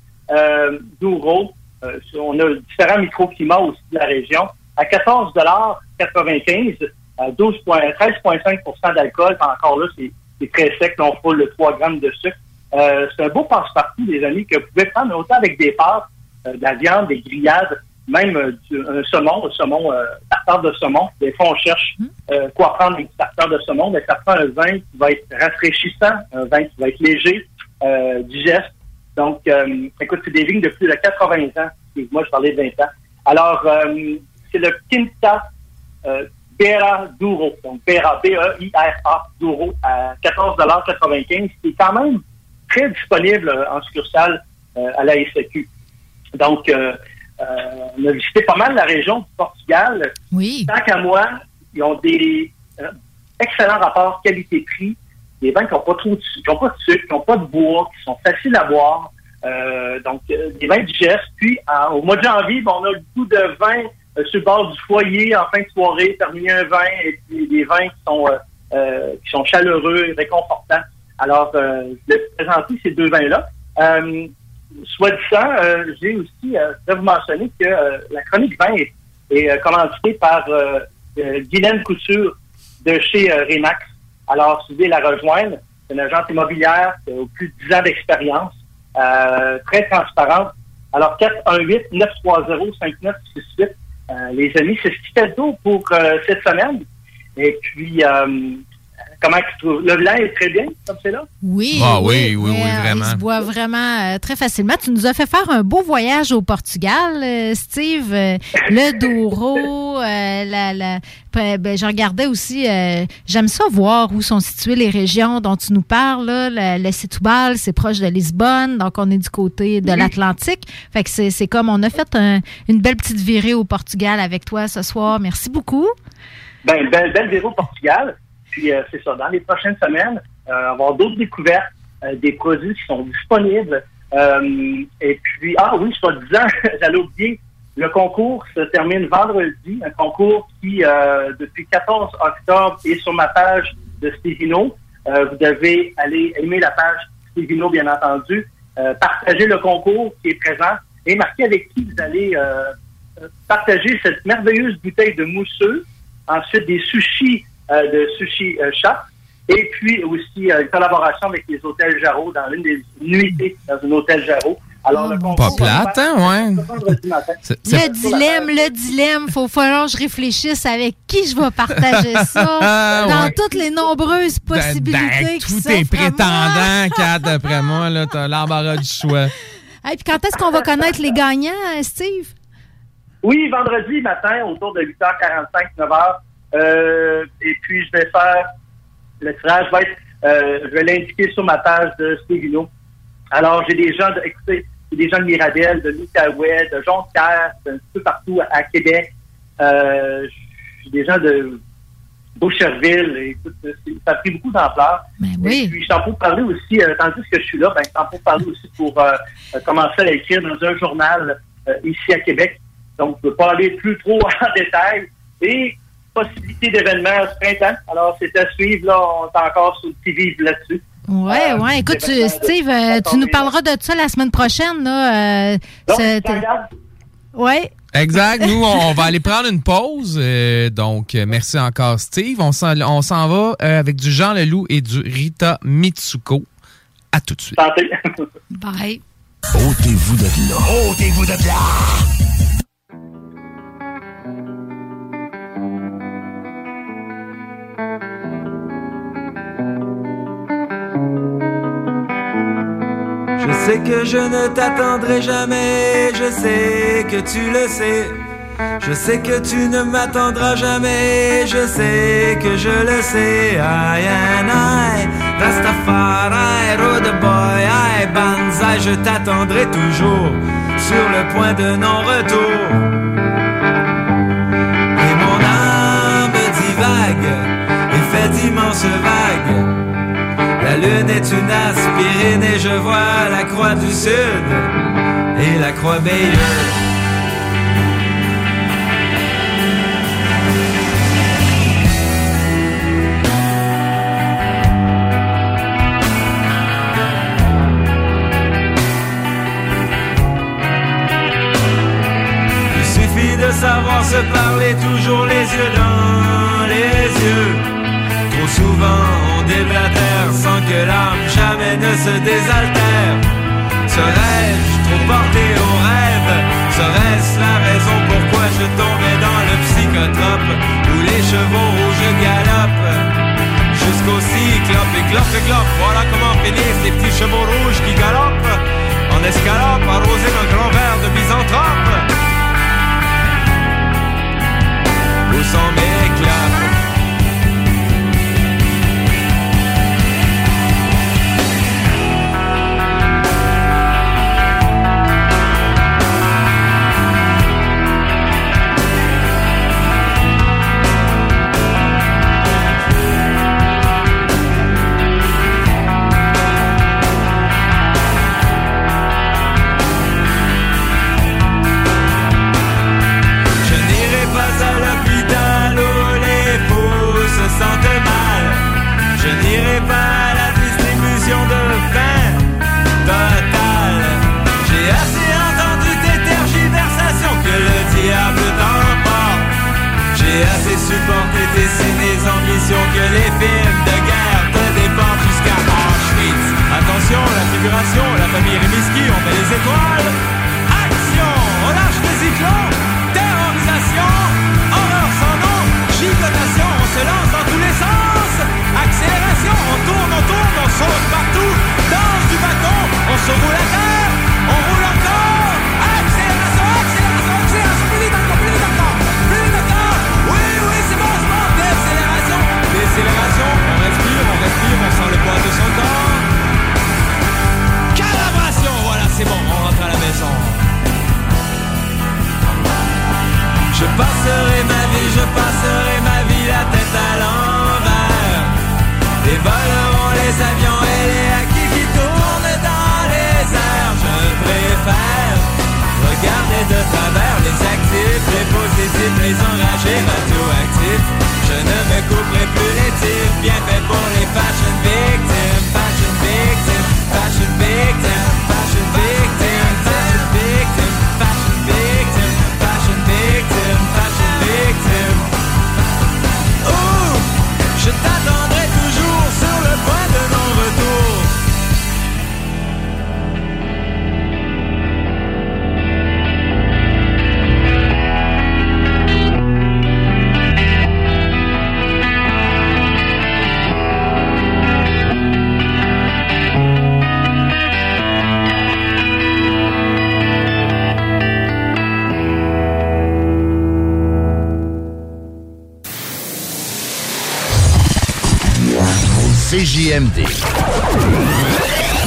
Douro, euh, on a différents microclimats aussi de la région, à 14,95 à 12 13,5 d'alcool. Encore là, c'est très sec. Là, on foule le 3 grammes de sucre. Euh, c'est un beau passe-partout, les amis, que vous pouvez prendre autant avec des pâtes, euh, de la viande, des grillades, même euh, du- un saumon, un saumon, tartare de saumon. Des fois, on cherche euh, quoi prendre avec du tartare de saumon, mais ça prend un vin qui va être rafraîchissant, un vin qui va être léger, digeste. Donc, euh, écoute, c'est des vignes de plus de 80 ans. Excuse-moi, je parlais de 20 ans. Alors, euh, c'est le Quinta euh, Bera Douro. Donc, Bera, B-E-I-R-A, Douro, à 14,95 qui est quand même très disponible euh, en succursale euh, à la SQ. Donc, euh, euh, on a visité pas mal la région du Portugal. Oui. Tant qu'à moi, ils ont des euh, excellents rapports qualité-prix. Des vins qui n'ont pas trop de, qui ont pas de sucre, qui n'ont pas de bois, qui sont faciles à boire. Euh, donc, euh, des vins digestes. Puis, en- au mois de janvier, ben, on a le goût de vin euh, sur le bord du foyer en fin de soirée, terminer un vin et puis des vins qui sont, euh, euh, qui sont chaleureux et réconfortants. Alors, euh, je vais vous présenter ces deux vins-là. Euh, soit disant, euh, j'ai aussi, euh, je vais vous mentionner que euh, la chronique vin est, est euh, par euh, euh, Guylaine Couture de chez euh, Remax. Alors, si vous voulez la rejoindre, c'est une agence immobilière qui a plus de 10 ans d'expérience, euh, très transparente. Alors, 418-930-5968. Euh, les amis, c'est ce qui fait le pour euh, cette semaine. Et puis, euh, comment tu trouves? Le blanc est très bien, comme c'est là? Oui. Ah oui, oui, oui, euh, vraiment. Il se boit vraiment euh, très facilement. Tu nous as fait faire un beau voyage au Portugal, euh, Steve. Euh, le Douro, euh, la, la, ben, je regardais aussi, euh, j'aime ça voir où sont situées les régions dont tu nous parles. Là. Le, le Setúbal, c'est proche de Lisbonne, donc on est du côté de l'Atlantique. Fait que c'est c'est comme on a fait un- une belle petite virée au Portugal avec toi ce soir. Merci beaucoup. Ben, belle, belle virée au Portugal. Puis, euh, c'est ça. Dans les prochaines semaines, euh, avoir d'autres découvertes, euh, des produits qui sont disponibles. Et puis, ah oui, soit disant, j'allais oublier, le concours se termine vendredi. Un concours qui, depuis 14 octobre, est sur ma page de Stevino. Vous devez aller aimer la page Stevino, bien entendu, partager le concours qui est présent et marquer avec qui vous allez partager cette merveilleuse bouteille de mousseux, ensuite des sushis de Sushi euh, Shop, et puis aussi euh, une collaboration avec les hôtels Jarreau dans l'une des nuitées dans un hôtel Jarreau. Alors, le Pas plate, hein, ouais. Le dilemme, le dilemme, faut falloir que je réfléchisse avec qui je vais partager ça Ah, dans ouais. toutes les nombreuses possibilités Ben, qui tous tes prétendants, Kat, d'après moi, là, t'as l'embarras du choix. Hey, puis quand est-ce qu'on va connaître les gagnants, euh, Steve? Oui, vendredi matin, autour de 8h45, 9h. Euh, et puis, je vais faire le tirage. Va être, euh, je vais l'indiquer sur ma page de Stevino. Alors, j'ai des gens, de, écoutez, des gens de Mirabel, de l'Outaouais, de Jonquière, un peu partout à, à Québec. Euh, j'ai des gens de Beaucherville. Et Écoute, c'est- ça a pris beaucoup d'ampleur. oui. Et puis, je t'en peux parler aussi, euh, tandis que je suis là, ben, je t'en peux parler aussi pour commencer à écrire dans un journal ici à Québec. Donc, je ne peux pas aller plus trop en détail. Et possibilité d'événements ce printemps. Alors, c'est à suivre. Là, on est encore sur le petit là-dessus. Ouais, Euh, ouais. Écoute, tu- de- Steve, euh, tu nous parleras de ça la semaine prochaine, là. euh, Donc, ce- je regarde. ouais. Exact. Nous, on, on va aller prendre une pause. euh, donc, euh, merci encore, Steve. On s'en, on s'en va euh, avec du Jean Leloup et du Rita Mitsuko. À tout de suite. Bye. Ôtez-vous de là. Ôtez-vous de là. Sais que je ne t'attendrai jamais, je sais que tu le sais. Je sais que tu ne m'attendras jamais, je sais que je le sais. I and I, Rastafari, Road Boy, Banzai, je t'attendrai toujours sur le point de non-retour. Et mon âme divague et fait d'immenses vagues. La lune est une aspirine et je vois la croix du sud et la croix Bayeux. Il suffit de savoir se parler toujours les yeux dans les yeux. Trop souvent sans que l'âme jamais ne se désaltère. Serais-je trop porté au rêve? Serait-ce la raison pourquoi je tombais dans le psychotrope Où les chevaux rouges galopent? Jusqu'au cyclope et clope et clope Voilà comment finissent les petits chevaux rouges qui galopent. En escalope arrosés d'un grand verre de misanthrope Où sont mes J'ai assez supporté tes ciné ambitions que les films je passerai ma vie la tête à l'envers. Et voleront les avions et les acquis qui tournent dans les airs. Je préfère regarder de travers les actifs, les positifs, les enragés radioactifs. Je ne me couperai plus les tirs, bien fait pour les fashion CJMD.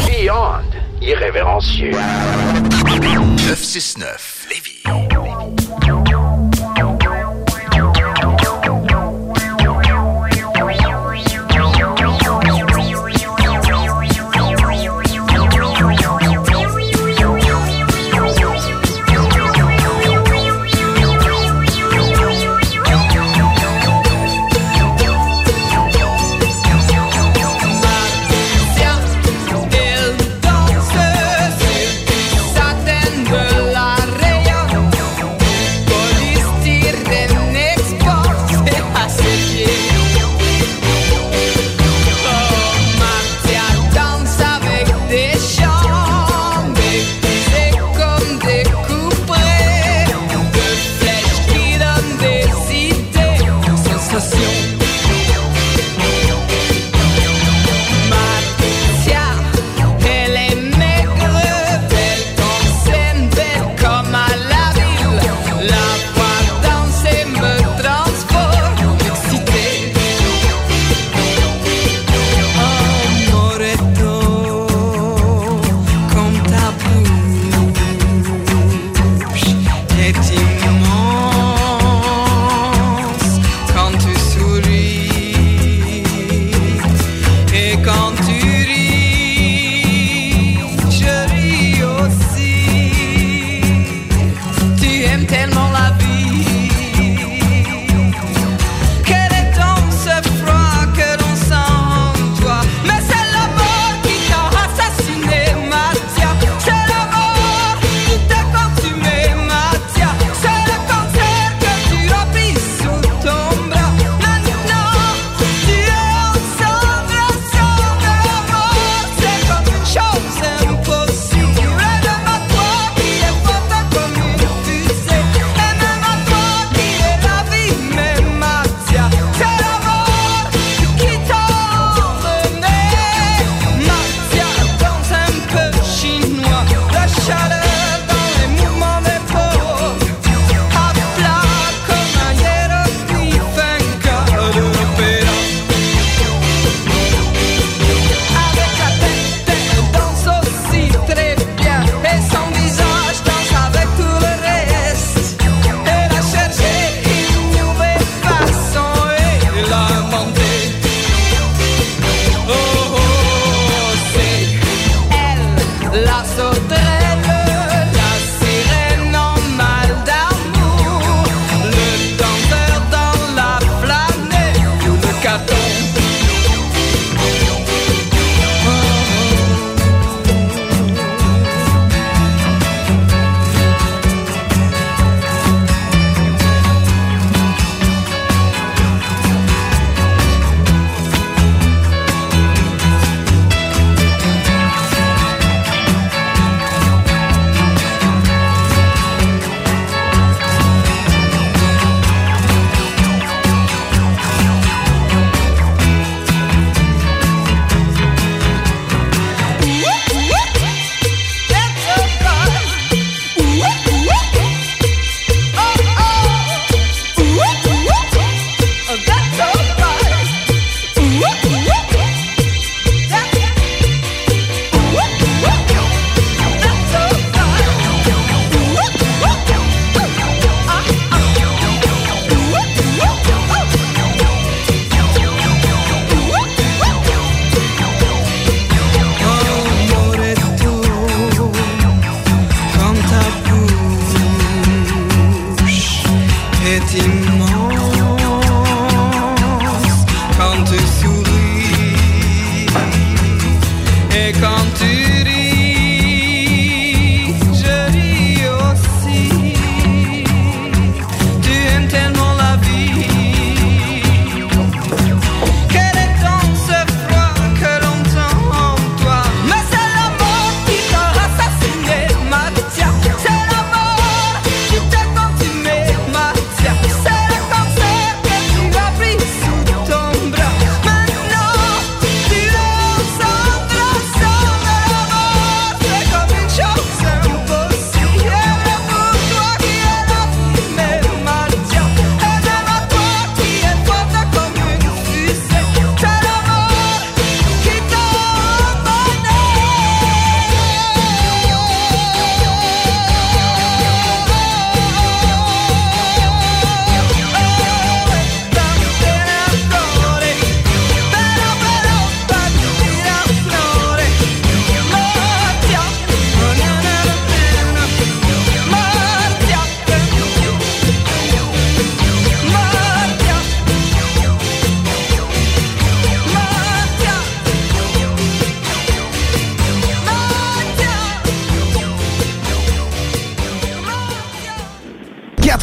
Beyond irrévérencieux. 969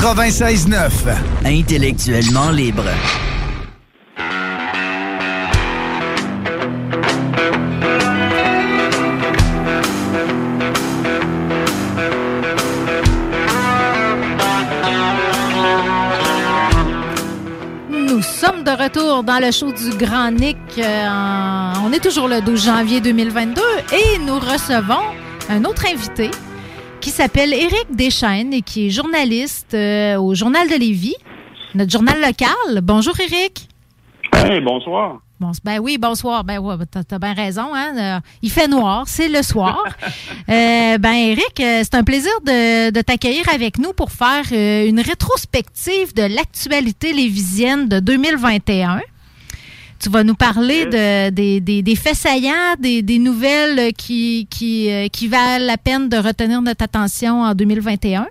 96.9. Intellectuellement libre. Nous sommes de retour dans le show du Grand Nick. euh, On est toujours le 12 janvier 2022 et nous recevons un autre invité qui s'appelle Éric Deschaines et qui est journaliste euh, au Journal de Lévis, notre journal local. Bonjour Éric. Hey, bonsoir. Bon, ben oui, bonsoir. Ben t'as, t'as bien raison. Hein? Euh, Il fait noir, c'est le soir. Euh, ben Eric, euh, c'est un plaisir de, de t'accueillir avec nous pour faire une rétrospective de l'actualité lévisienne de 2021. Tu vas nous parler de, des, des, des faits saillants, des, des nouvelles qui, qui, euh, qui valent la peine de retenir notre attention en 2021.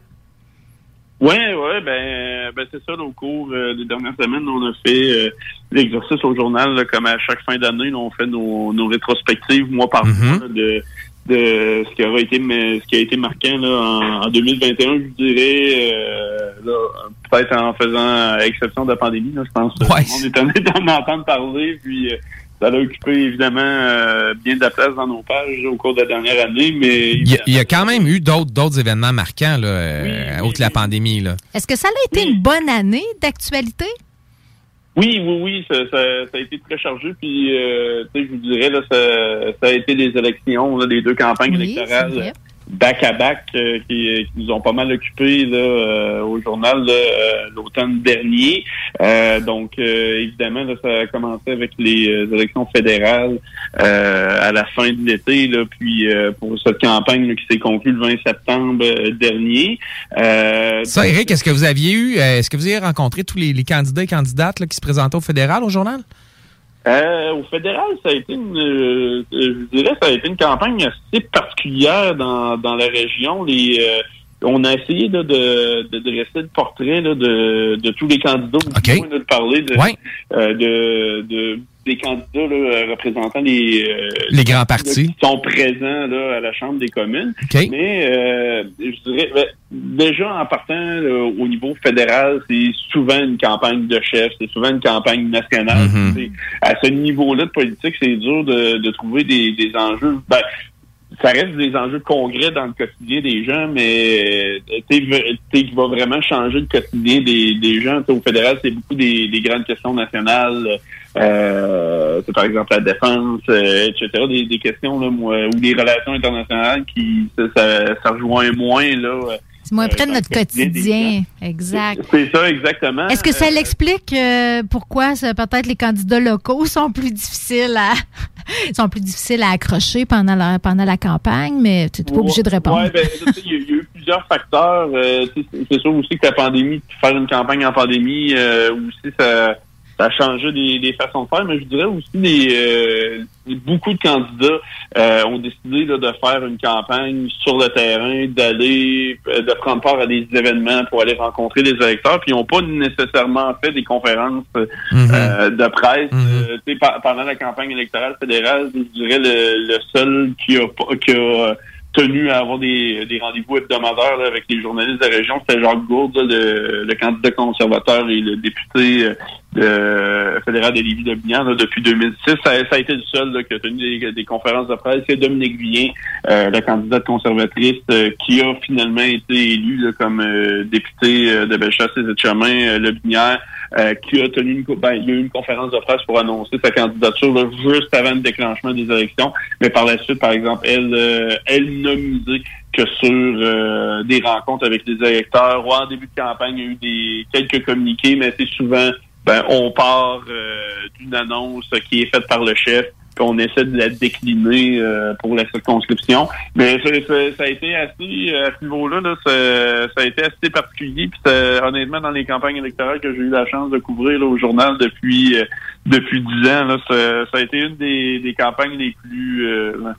Ouais, ouais, ben, ben c'est ça, au cours euh, des dernières semaines, on a fait euh, l'exercice au journal, là, comme à chaque fin d'année, là, on fait nos, nos rétrospectives mois par mois là, de, de ce qui aura été ce qui a été marquant là, en, en 2021, je dirais, euh, là, peut-être en faisant exception de la pandémie, là, je pense que tout le monde est amené d'en entendre parler, puis euh, ça a occupé évidemment euh, bien de la place dans nos pages au cours de la dernière année, mais Il y, a, il y a quand même eu d'autres d'autres événements marquants, là, euh, outre la pandémie. Là. Est-ce que ça a été une bonne année d'actualité? Oui, oui, oui, ça, ça, ça a été très chargé. Puis, euh, tu sais, je vous dirais, là, ça, ça a été des élections, là, des deux campagnes Oui, électorales vrai. back à back euh, qui, qui nous ont pas mal occupés là, euh, au journal là, euh, l'automne dernier. Euh, donc, euh, évidemment, là, ça a commencé avec les euh, élections fédérales euh, à la fin de l'été, là, puis euh, pour cette campagne là, qui s'est conclue le 20 septembre euh, dernier. Euh, Ça, Eric, est-ce que vous aviez eu, euh, est-ce que vous avez rencontré tous les, les candidats et candidates là, qui se présentaient au fédéral, au journal? Euh, au fédéral, ça a été une, euh, je dirais, ça a été une campagne assez particulière dans, dans la région. Les, euh, on a essayé là, de, de dresser le portrait là, de, de tous les candidats, ou du moins, là, de parler de, euh, de, de- des candidats là, euh, représentant les, euh, Les grands partis. qui sont présents là, à la Chambre des communes. Mais euh, je dirais, ben, déjà en partant là, au niveau fédéral, c'est souvent une campagne de chef, c'est souvent une campagne nationale. C'est- À ce niveau-là de politique, c'est dur de, de trouver des, des enjeux. Ben, ça reste des enjeux de congrès dans le quotidien des gens, mais euh, qui va vraiment changer le quotidien des, des gens. Tu sais, Au fédéral, c'est beaucoup des, des grandes questions nationales. Euh, c'est par exemple la défense, euh, etc. Des, des questions là, moi, ou les relations internationales qui ça, ça, ça rejoint moins là. euh, C'est moins près de notre quotidien. Exact. C'est ça exactement. Est-ce que ça Euh, l'explique euh, pourquoi peut-être les candidats locaux sont plus difficiles à sont plus difficiles à accrocher pendant la pendant la campagne, mais tu n'es pas obligé de répondre? Ouais, ben, il y, a- il y a eu plusieurs facteurs. Euh, c'est sûr aussi que la pandémie, faire une campagne en pandémie, euh, aussi, ça, ça a changé des, des façons de faire. Mais je dirais aussi les, euh, beaucoup de candidats euh, ont décidé là, de faire une campagne sur le terrain, d'aller, euh, de prendre part à des événements pour aller rencontrer des électeurs. Puis ils n'ont pas nécessairement fait des conférences euh, euh, de presse. Euh, sais, pa- pendant la campagne électorale fédérale, je dirais le, le seul qui a, pas- qui a tenu à avoir des, des rendez-vous hebdomadaires là, avec les journalistes de la région, c'était Jacques Gourde, là, le, le candidat conservateur et le député euh, de- fédéral de Lévis de Bignan là, depuis 2006. Ça, ça a été le seul là, qui a tenu des, des conférences de presse. C'est Dominique Vien, euh, la candidate conservatrice, euh, qui a finalement été élu là, comme euh, député euh, de Bellechasse et de Chemin, euh, Le Binière, euh, qui a tenu une, ben, il y a eu une conférence de presse pour annoncer sa candidature juste avant le déclenchement des élections. Mais par la suite, par exemple, elle, euh, elle n'a misé que sur euh, des rencontres avec les électeurs. Ouais, en début de campagne, il y a eu des quelques communiqués, mais c'est souvent ben, on part euh, d'une annonce qui est faite par le chef, puis on essaie de la décliner euh, pour la circonscription. Mais ça, ça- ça a été assez, euh, à ce niveau-là, là, ça, ça a été assez particulier. Puis honnêtement, dans les campagnes électorales que j'ai eu la chance de couvrir là, au journal depuis euh, depuis dix ans, là, ça, ça a été une des, des campagnes les plus euh,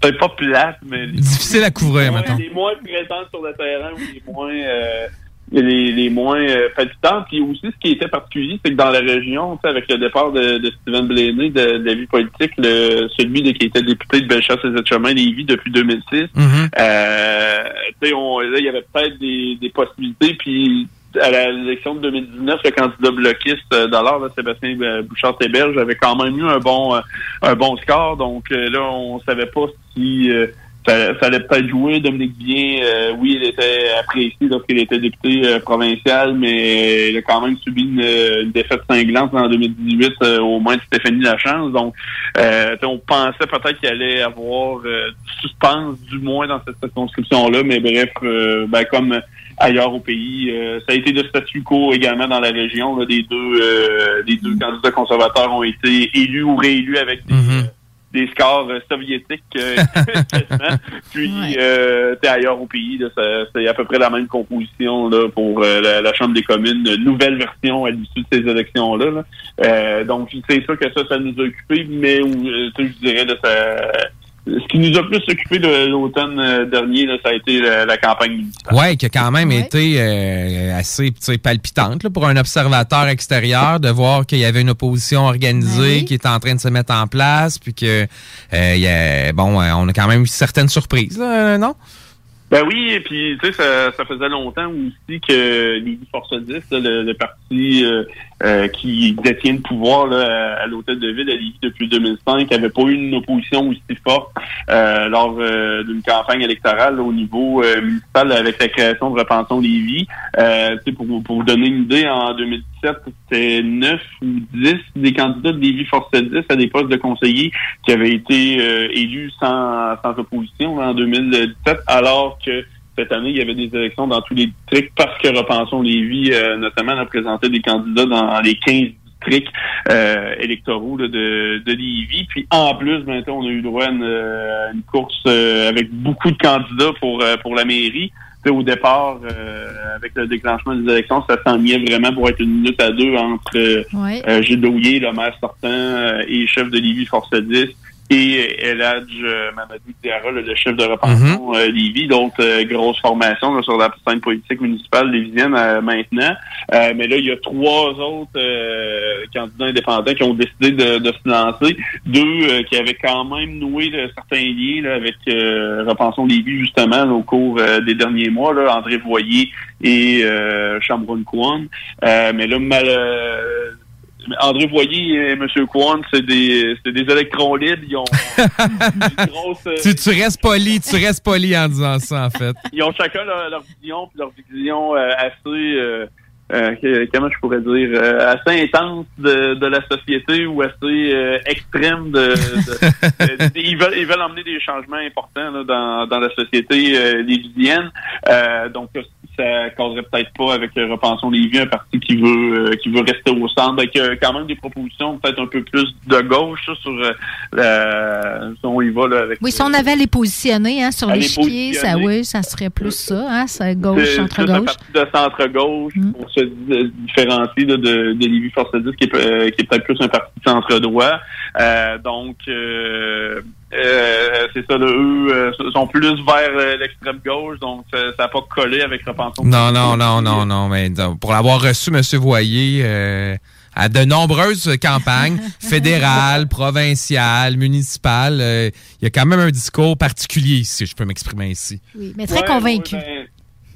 pas plates, mais Difficile à couvrir, mettons. les moins présentes sur le terrain ou les moins euh, les, les moins euh, palpitantes. Puis aussi, ce qui était particulier, c'est que dans la région, tu sais, avec le départ de, de Steven Blaney de, de la vie politique, le, celui de, qui était député de Bellechasse et Chemin Lévis depuis 2006, Mm-hmm. euh, tu sais, on- là, il y avait peut-être des, des possibilités, puis à l'élection de 2019, le candidat bloquiste euh, d'alors, Sébastien euh, Bouchard-Téberge, avait quand même eu un bon euh, un bon score. Donc euh, là, on savait pas si euh, ça, ça allait peut-être jouer. Dominique Bien, euh, oui, il était apprécié lorsqu'il était député euh, provincial, mais il a quand même subi une, une défaite cinglante en 2018 euh, au moins de Stéphanie Lachance. Donc, euh, on pensait peut-être qu'il allait avoir euh, du suspense, du moins dans cette circonscription-là, mais bref, euh, ben, comme ailleurs au pays, euh, ça a été de statu quo également dans la région. Là, des deux, euh, les deux candidats conservateurs ont été élus ou réélus avec des, euh, des scores euh, soviétiques euh, quasiment. Puis euh, t'es ailleurs au pays, là, ça- c'est à peu près la même composition là, pour euh, la, la Chambre des communes, une nouvelle version à l'issue de ces élections-là. là. Euh, donc c'est sûr que ça, ça nous a occupé, mais euh, tu sais, je dirais là, ça, ce qui nous a plus occupé de l'automne euh, dernier, là, ça a été la, la campagne municipale. Ouais, qui a quand même été euh, assez tu sais, palpitante là, pour un observateur extérieur de voir qu'il y avait une opposition organisée qui était en train de se mettre en place, puis que euh, il y a- bon, euh, on a quand même eu certaines surprises, là, euh, non? Ben oui, et puis tu sais, ça, ça faisait longtemps aussi que les Force 10, là, le, le parti euh, euh, qui détient le pouvoir là, à, l'hôtel de ville à Lévis depuis 2005, n'avait pas eu une opposition aussi forte euh, lors euh, d'une campagne électorale au niveau euh, municipal avec la création de Repensons Lévis. Euh, pour, pour vous donner une idée, en 2017, c'était 9 ou 10 des candidats de Lévis Force 10 à des postes de conseillers qui avaient été euh, élus sans, sans opposition en 2017, alors que cette année, il y avait des élections dans tous les districts parce que Repensons Lévis, euh, notamment, a présenté des candidats dans les 15 districts euh, électoraux là, de, de Lévis. Puis en plus, maintenant, on a eu droit à une, euh, une course euh, avec beaucoup de candidats pour, euh, pour la mairie. Au départ, euh, avec le déclenchement des élections, ça s'ennuyait vraiment pour être une minute à deux entre euh, Ouais. euh, Gilles Douillet, le maire sortant euh, et chef de Lévis Force 10, et Eladj euh, Mamadou Diarra, le chef de Repensons euh, Lévis. Donc, euh, grosse formation là, sur la scène politique municipale lévisienne euh, maintenant. Euh, mais là, il y a trois autres euh, candidats indépendants qui ont décidé de, de se lancer. Deux euh, qui avaient quand même noué là, certains liens là, avec euh, Repensons Lévis, justement, là, au cours euh, des derniers mois. Là, André Voyer et euh, Chambrun Kwan. Euh, mais là, mal, euh, André Voyer et M. Kwan, c'est des, c'est des électrons libres. Ils ont une grosse, euh, Tu, tu restes poli, tu restes poli en disant ça, en fait. ils ont chacun leur, leur vision, puis leur vision euh, assez, euh, euh, comment je pourrais dire, euh, assez intense de, de la société ou assez euh, extrême de, de- de- ils veulent ils veulent emmener des changements importants là, dans, dans la société euh, lévisienne. Euh, donc ça causerait peut-être pas avec euh, Repensons Lévis, un parti qui veut euh, qui veut rester au centre, avec euh, quand même des propositions peut-être un peu plus de gauche ça, sur euh, on y va là, avec Oui, si on avait à les positionner hein, sur l'échiquier, ça, oui, ça serait plus ça, hein, ça, gauche, C'est plus un parti de centre-gauche pour se di- différencier là, de, de Lévis Force 10, qui est, euh, qui est peut-être plus un parti de centre-droit. Euh, donc, euh, euh, c'est ça, là, eux euh, sont plus vers euh, l'extrême gauche, donc ça n'a pas collé avec Repensons. Non, non, non, non, non, mais donc, pour l'avoir reçu, M. Voyer, euh, à de nombreuses campagnes, fédérales, provinciales, municipales, euh, il y a quand même un discours particulier, si je peux m'exprimer ici. Oui, mais très Ouais, convaincu. ouais, ben,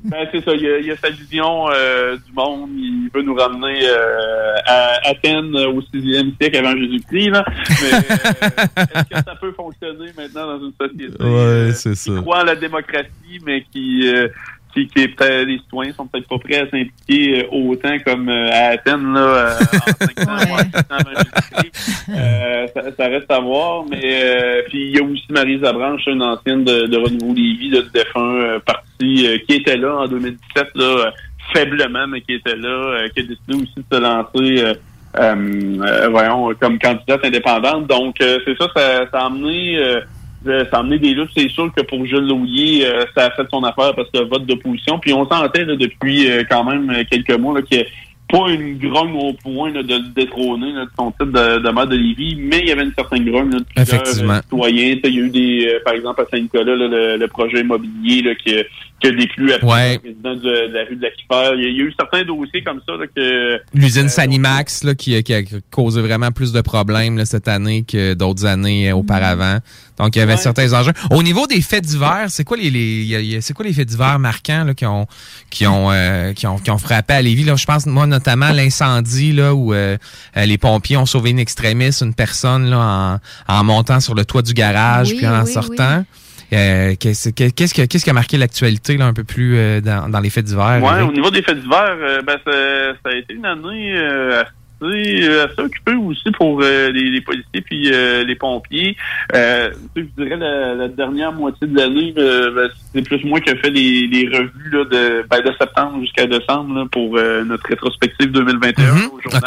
ben, c'est ça, il y, a, il a sa vision euh, du monde, il veut nous ramener euh, à Athènes euh, au 6e siècle avant Jésus-Christ, là. Mais euh, est-ce que ça peut fonctionner maintenant dans une société euh, Ouais, c'est ça. qui croit en la démocratie, mais qui, euh, qui, qui est peut-être les citoyens sont peut-être pas prêts à s'impliquer euh, autant comme euh, à Athènes là, euh, en 500 ou en 400 avant Jésus-Christ. Euh, ça, ça reste à voir, mais euh, puis il y a aussi Marie Zabranche, une ancienne de, de Renouveau Lévis, du défunt euh, parti, euh, qui était là en 2017, là, faiblement, mais qui était là, euh, qui a décidé aussi de se lancer euh, euh, euh, voyons, comme candidate indépendante. Donc, euh, c'est ça, ça, ça a amené... ça a amené des luttes. C'est sûr que pour Jules Louillet, euh, ça a fait son affaire parce que vote d'opposition. Puis on sentait là, depuis euh, quand même euh, quelques mois là, qu'il n'y a pas une grogne au point là, de le détrôner là, de son titre de, de maire de Lévis, mais il y avait une certaine grogne de plusieurs Effectivement. euh, citoyens. Il y a eu des, euh, par exemple, à Saint-Nicolas, le, le projet immobilier là, qui, qui a déplu après Ouais. le président de, de la rue de la. Il y, a, il y a eu certains dossiers comme ça là, que L'usine Sanimax là, qui, qui a causé vraiment plus de problèmes là, cette année que d'autres années euh, auparavant. Donc, il y avait certains enjeux. Au niveau des faits divers, c'est quoi les, les il y a- il y a- c'est quoi les faits divers marquants là, qui ont qui ont, euh, qui ont qui ont frappé à Lévis? Là, Je pense moi notamment l'incendie là où euh, euh, les pompiers ont sauvé une extrémiste, une personne là en, en montant sur le toit du garage Oui, puis en oui, sortant. Euh, qu'est-ce que- qu'est-ce que qu'est-ce qui a marqué l'actualité là un peu plus euh, dans, dans les faits divers Ouais, Eric? au niveau des faits divers, euh, ben, ça, ça a été une année euh, assez, assez occupée aussi pour les, les policiers puis les pompiers. Tu sais, je dirais la, la dernière moitié de l'année, ben, c'est plus moi qui ai fait les, les revues là, de, ben, de septembre jusqu'à décembre là, pour notre rétrospective 2021 au journal.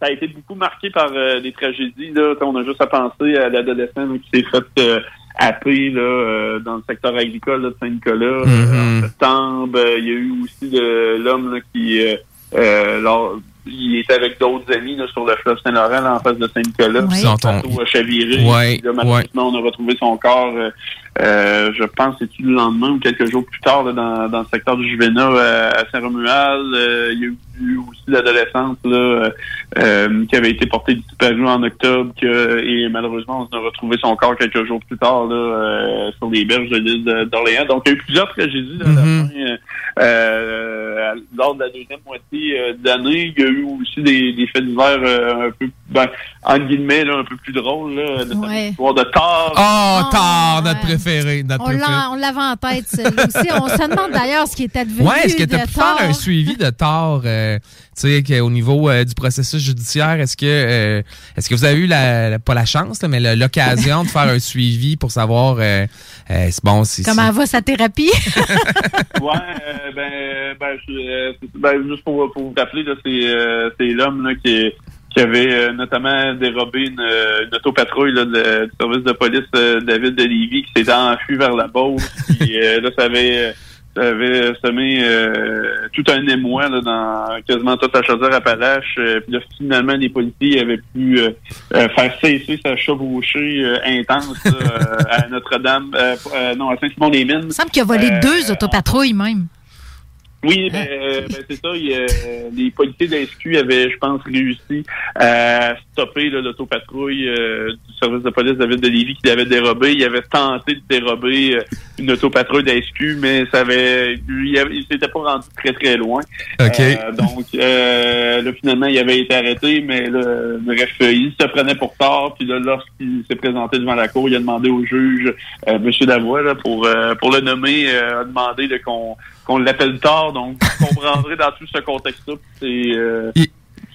Ça a été beaucoup marqué par des tragédies. Là, on a juste à penser à l'adolescent qui s'est fait happer là, euh, dans le secteur agricole là, de Saint-Nicolas euh, Mhm. en septembre. Euh, Il y a eu aussi de l'homme qui lors- il était avec d'autres amis là, sur le fleuve Saint-Laurent en face de Saint-Nicolas. Oui. Chaviré. Ouais, là, malheureusement, on a retrouvé son corps, euh, euh, je pense, c'est le lendemain ou quelques jours plus tard là, dans, dans le secteur du Juvénat euh, à Saint-Romuald. Euh, il y a eu aussi l'adolescente là, euh, qui avait été portée disparue en octobre que, et malheureusement, on a retrouvé son corps quelques jours plus tard là, euh, sur les berges de l'île d'Orléans. Donc, il y a eu plusieurs tragédies là, à la fin, euh, euh, lors de la deuxième moitié euh, de l'année. Il y a eu aussi des, des faits divers euh, un peu, ben, entre guillemets, là, un peu plus drôles. Là, de Ouais. l'histoire de Thor. Oh, Thor, notre préféré, notre On préféré. l'a- on l'avait en tête, celle-là aussi. On se demande d'ailleurs ce qui était devenu Ouais, est-ce que tu as de pu faire Thor. un suivi de tort, euh, tu sais, que au niveau euh, du processus judiciaire, est-ce que euh, est-ce que vous avez eu la, la- pas la chance, là, mais l'occasion de faire un suivi pour savoir, euh, euh, c'est bon, si Comment va sa thérapie? Euh, ben, ben, euh, ben, juste pour, pour vous rappeler, là, c'est, euh, c'est l'homme là, qui, qui avait euh, notamment dérobé une, euh, une autopatrouille là, de- du service de police euh, de la ville de Lévis qui s'était enfui vers la Beauce. Puis euh, là, ça avait, ça avait semé euh, tout un émoi là, dans quasiment toute la chaudière Appalaches. Euh, puis là, finalement, les policiers avaient pu euh, euh, faire cesser sa chevauchée euh, intense là, euh, à Notre-Dame, euh, euh, non, à Saint-Simon-les-Mines. Il me semble qu'il a volé Euh, deux autopatrouilles même. Oui, ben, euh, ben, c'est ça. il a- les policiers de la SQ avaient, je pense, réussi à stopper l'autopatrouille euh, du service de police de la ville de Lévis qui l'avait dérobé. Il avait tenté de dérober euh, une autopatrouille de la SQ, mais ça avait, il, s'était pas rendu très très loin. OK. Euh, donc, euh, là, finalement, il avait été arrêté, mais là, bref, euh, il se prenait pour tort. Puis là, lorsqu'il s'est présenté devant la cour, il a demandé au juge, euh, M. Lavoie, là, pour, euh, pour le nommer, euh, a demandé qu'on qu'on l'appelle tort. Donc, vous comprendrez dans tout ce contexte-là. C'est euh,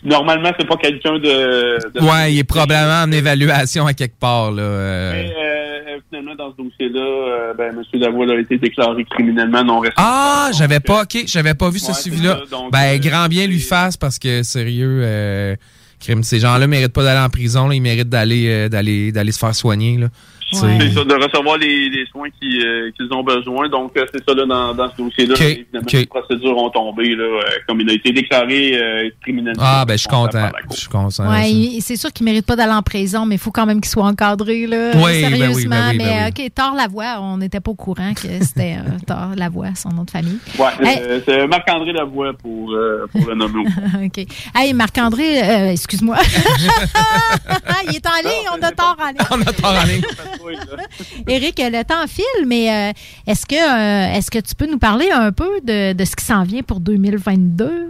normalement, c'est pas quelqu'un de, de Ouais, il est probablement en évaluation à quelque part là. euh. mais, euh, finalement, dans ce dossier-là, euh, ben, M. Lavoie a été déclaré criminellement non responsable. Ah, j'avais pas, ok, j'avais pas vu ce suivi-là. Ben, grand bien lui fasse parce que sérieux, euh, crime, ces gens-là méritent pas d'aller en prison, là, ils méritent d'aller, euh, d'aller, d'aller se faire soigner là. C'est ça, de recevoir les, les soins euh, qu'ils ont besoin. Donc, euh, c'est ça, là, dans, dans ce dossier-là. Ok, Évidemment, ok. les procédures ont tombé, là, euh, comme il a été déclaré euh, criminellement. Ah, ben, je suis content. Je suis content. Ouais, c'est sûr qu'il mérite pas d'aller en prison, mais il faut quand même qu'il soit encadré, là. Oui, ben oui, sérieusement. ben oui, ben mais, oui. OK, Thor Lavoie, on n'était pas au courant que c'était euh, Thor Lavoie, son nom de famille. Hey. euh, c'est Marc-André Lavoie pour, euh, pour le nommer. OK. Hey, Marc-André, euh, excuse-moi. il est en ligne, on a Thor en ligne. on a Thor en ligne. Éric, le temps file, mais euh, est-ce que, euh, est-ce que tu peux nous parler un peu de, de ce qui s'en vient pour 2022?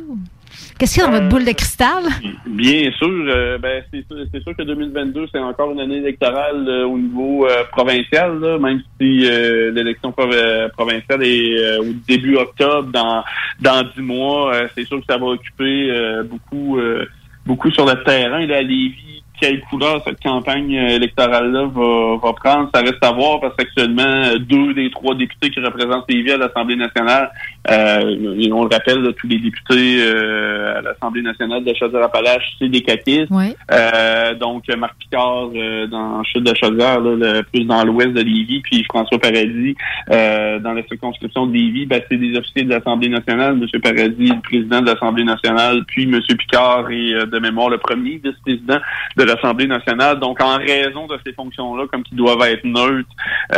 Qu'est-ce qu'il y a dans votre boule de cristal? Bien sûr, euh, ben, c'est sûr, c'est sûr que 2022, c'est encore une année électorale euh, au niveau euh, provincial, là, même si euh, l'élection prov- euh, provinciale est euh, au début octobre, dans dans dix mois, euh, c'est sûr que ça va occuper euh, beaucoup euh, beaucoup sur le terrain. Là, à Lévis, quelle couleur cette campagne euh, électorale-là va, va prendre, ça reste à voir parce qu'actuellement, euh, deux des trois députés qui représentent Lévis à l'Assemblée nationale Euh, on le rappelle, là, tous les députés euh, à l'Assemblée nationale de Chaudière-Appalaches, c'est des caquistes. Euh, donc, Marc Picard euh, dans Chute de Chaudière, là, le- plus dans l'ouest de Lévis, puis François Paradis euh, dans la circonscription de Lévis, ben, c'est des officiers de l'Assemblée nationale. M. Paradis, le président de l'Assemblée nationale, puis M. Picard est euh, de mémoire le premier vice-président de l'Assemblée nationale. Donc, en raison de ces fonctions-là, comme qui doivent être neutres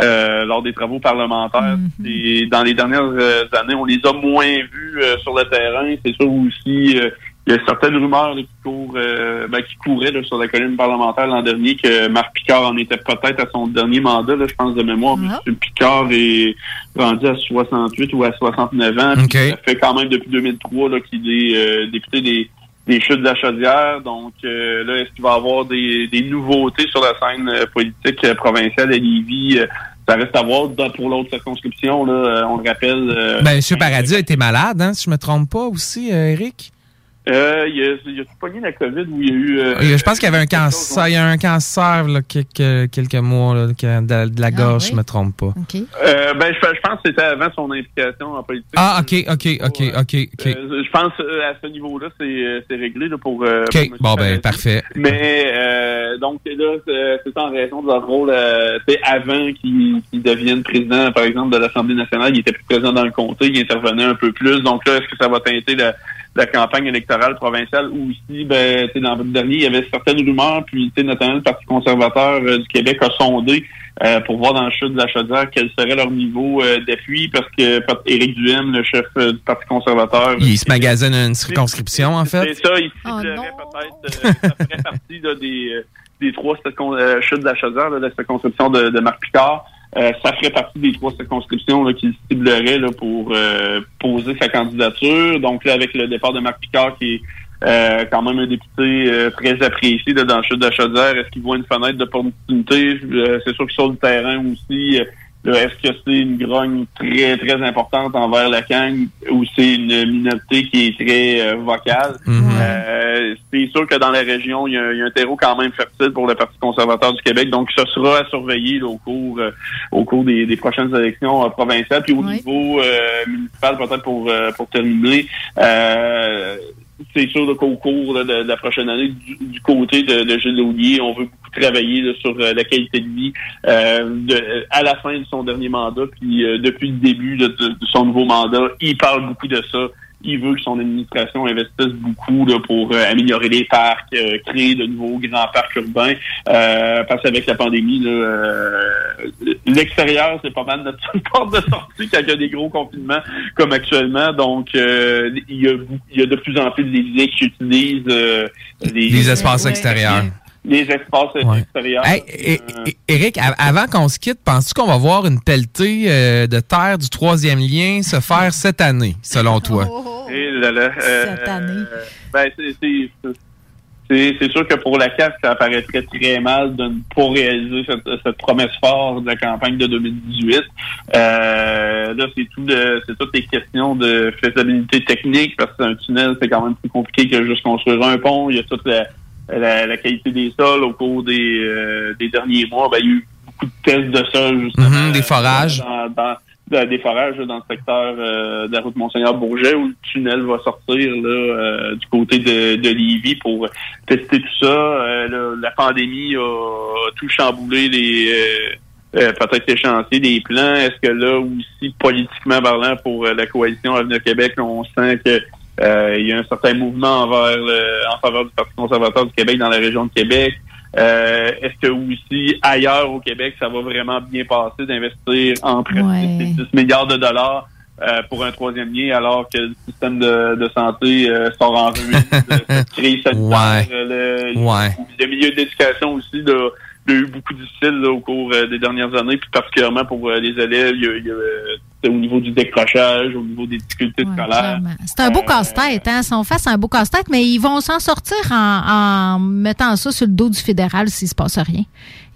euh, lors des travaux parlementaires, et dans les dernières années, on les a moins vus euh, sur le terrain. C'est sûr aussi... euh, il y a certaines rumeurs là, qui, courent, euh, ben, qui couraient là, sur la colline parlementaire l'an dernier que Marc Picard en était peut-être à son dernier mandat, là, je pense de mémoire. M. Picard est rendu à 68 ou à 69 ans. Ça fait quand même depuis 2003 là, qu'il est député des, des chutes de la chaudière. Donc euh, là, est-ce qu'il va y avoir des, des nouveautés sur la scène euh, politique euh, provinciale à Lévis? Euh, ça reste à voir. Pour l'autre circonscription, là, euh, on le rappelle. euh, Ben, M. Paradis a été malade, hein, si je me trompe pas aussi, euh, Eric. Euh, il, a, il a pogné la COVID où il y a eu... euh, je pense qu'il y avait un cancer. Il y a un cancer là, quelques, quelques mois là, de, de la gorge, je me trompe pas. Euh, ben, je, je pense que c'était avant son implication en politique. Ah, ok, ok, ok, ok, ok. Euh, je pense euh, à ce niveau-là, c'est réglé là, pour. Ok, pour bon, ben, parfait. Mais euh, donc là, c'est en raison de leur rôle. Euh, c'est avant qu'ils qu'ils deviennent président, par exemple, de l'Assemblée nationale, il était plus présent dans le comté, il intervenait un peu plus. Donc là, est-ce que ça va teinter la, la campagne électorale provinciale ou aussi, ben, tu sais, dans le dernier, il y avait certaines rumeurs, puis tu sais, notamment le Parti conservateur euh, du Québec a sondé euh, pour voir dans le chute de la chaudière quel serait leur niveau euh, d'appui, parce que Éric Duhem, le chef euh, du Parti conservateur, Il se magasine une circonscription, en fait. c'est ça, il ciblerait peut-être, euh, ça ferait partie là, des, euh, des trois euh, chutes de la chaudière, là, de la circonscription de, de Marc Picard. Euh, ça ferait partie des trois circonscriptions qu'il ciblerait là, pour euh, poser sa candidature. Donc là, avec le départ de Marc Picard, qui est euh, quand même un député euh, très apprécié là, dans le chute de chaudière, est-ce qu'il voit une fenêtre d'opportunité? Euh, c'est sûr que sur le terrain aussi, euh, est-ce que c'est une grogne très, très importante envers la CAQ ou c'est une minorité qui est très euh, vocale? Euh, c'est sûr que dans la région, il y, a, il y a un terreau quand même fertile pour le Parti conservateur du Québec. Donc, ce sera à surveiller là, au cours euh, au cours des, des prochaines élections euh, provinciales. Puis au niveau euh, municipal, peut-être pour, euh, pour terminer, euh, c'est sûr qu'au cours là, de, la prochaine année, du, du côté de, Gilles Laulier, on veut beaucoup travailler là, sur euh, la qualité de vie euh, de- à la fin de son dernier mandat. Puis euh, depuis le début de son nouveau mandat, il parle beaucoup de ça. Il veut que son administration investisse beaucoup là, pour euh, améliorer les parcs, euh, créer de nouveaux grands parcs urbains. Euh, parce qu'avec la pandémie, là, euh, l'extérieur, c'est pas mal notre seule porte de sortie quand il y a des gros confinements comme actuellement. Donc, euh, il, y a, il y a de plus en plus de villes qui utilisent euh, les, Les espaces extérieurs. Les espaces extérieurs. Hey, a- avant qu'on se quitte, penses-tu qu'on va voir une pelletée euh, de terre du troisième lien se faire cette année, selon toi? Et là, là, euh, euh, ben, c'est- c'est- c'est sûr que pour la CAF, ça paraîtrait très mal de ne pas réaliser cette, cette promesse forte de la campagne de 2018. Euh, là, c'est tout le- c'est toutes les questions de faisabilité technique, parce qu'un tunnel, c'est quand même plus compliqué que juste construire un pont. Il y a toute la, la, la qualité des sols au cours des, euh, des derniers mois. Ben, il y a eu beaucoup de tests de sol, justement. Mhm, des forages. Dans, dans- dans- des forages là, dans le secteur euh, de la route Monseigneur-Bourget où le tunnel va sortir là, euh, du côté de, de Lévis pour tester tout ça. Euh, là, la pandémie a tout chamboulé les euh, euh, peut-être les chantiers, les plans. Est-ce que là aussi, politiquement parlant, pour euh, la coalition Avenir Québec, on sent que il y a un certain mouvement envers le- en faveur du Parti conservateur du Québec dans la région de Québec. Euh, Est-ce que aussi ailleurs au Québec, ça va vraiment bien passer d'investir en presque 10 milliards de dollars euh, pour un troisième lien alors que le système de, de santé euh, sort en ruine de cette crise sanitaire. Ouais. Euh, Le, Ouais. le milieu d'éducation aussi là, a eu beaucoup difficile là, au cours euh, des dernières années, puis particulièrement pour euh, les élèves, il y a, il y a, euh, au niveau du décrochage, au niveau des difficultés scolaires. C'est un beau casse-tête, hein? Ils sont face à un beau casse-tête, mais ils vont s'en sortir en, en mettant ça sur le dos du fédéral s'il se passe rien.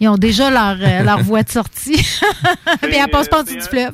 Ils ont déjà leur, euh, leur voie de sortie. Puis elle passe pas du fleuve.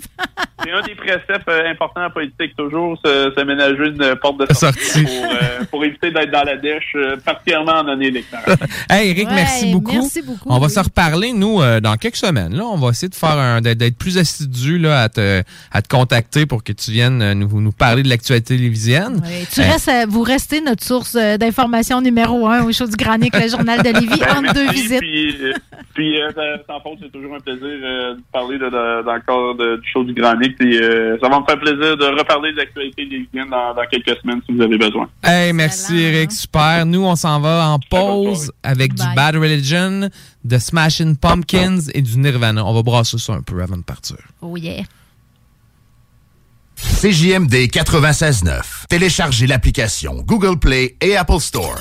C'est un des préceptes euh, importants en politique, toujours se, se ménager une porte de sortie, Sortie. Pour, euh, pour éviter d'être dans la dèche, euh, particulièrement en année électorale. Hey, Eric, Ouais, merci beaucoup. merci beaucoup, On va se reparler, nous, euh, dans quelques semaines. Là, on va essayer de faire un, d'être, plus assidu là, à te, à te contacter pour que tu viennes euh, nous, nous parler de l'actualité télévisienne. Oui, tu Euh, restes, euh, vous restez notre source euh, d'information numéro un au show du Granic, le journal de Lévis, Ben, entre deux visites. Puis, euh, puis euh, sans faute, c'est toujours un plaisir euh, de parler de, de- dans le cadre de- du show du Grand Nick. Puis, euh, ça va me faire plaisir de reparler de l'actualité des week-ends dans, dans quelques semaines si vous avez besoin. Hey, merci Eric, super. Nous, on s'en va en pause avec du. Bad Religion, de Smashing Pumpkins et du Nirvana. On va brasser ça un peu avant de partir. Oh yeah. CJMD 96.9. Téléchargez l'application Google Play et Apple Store.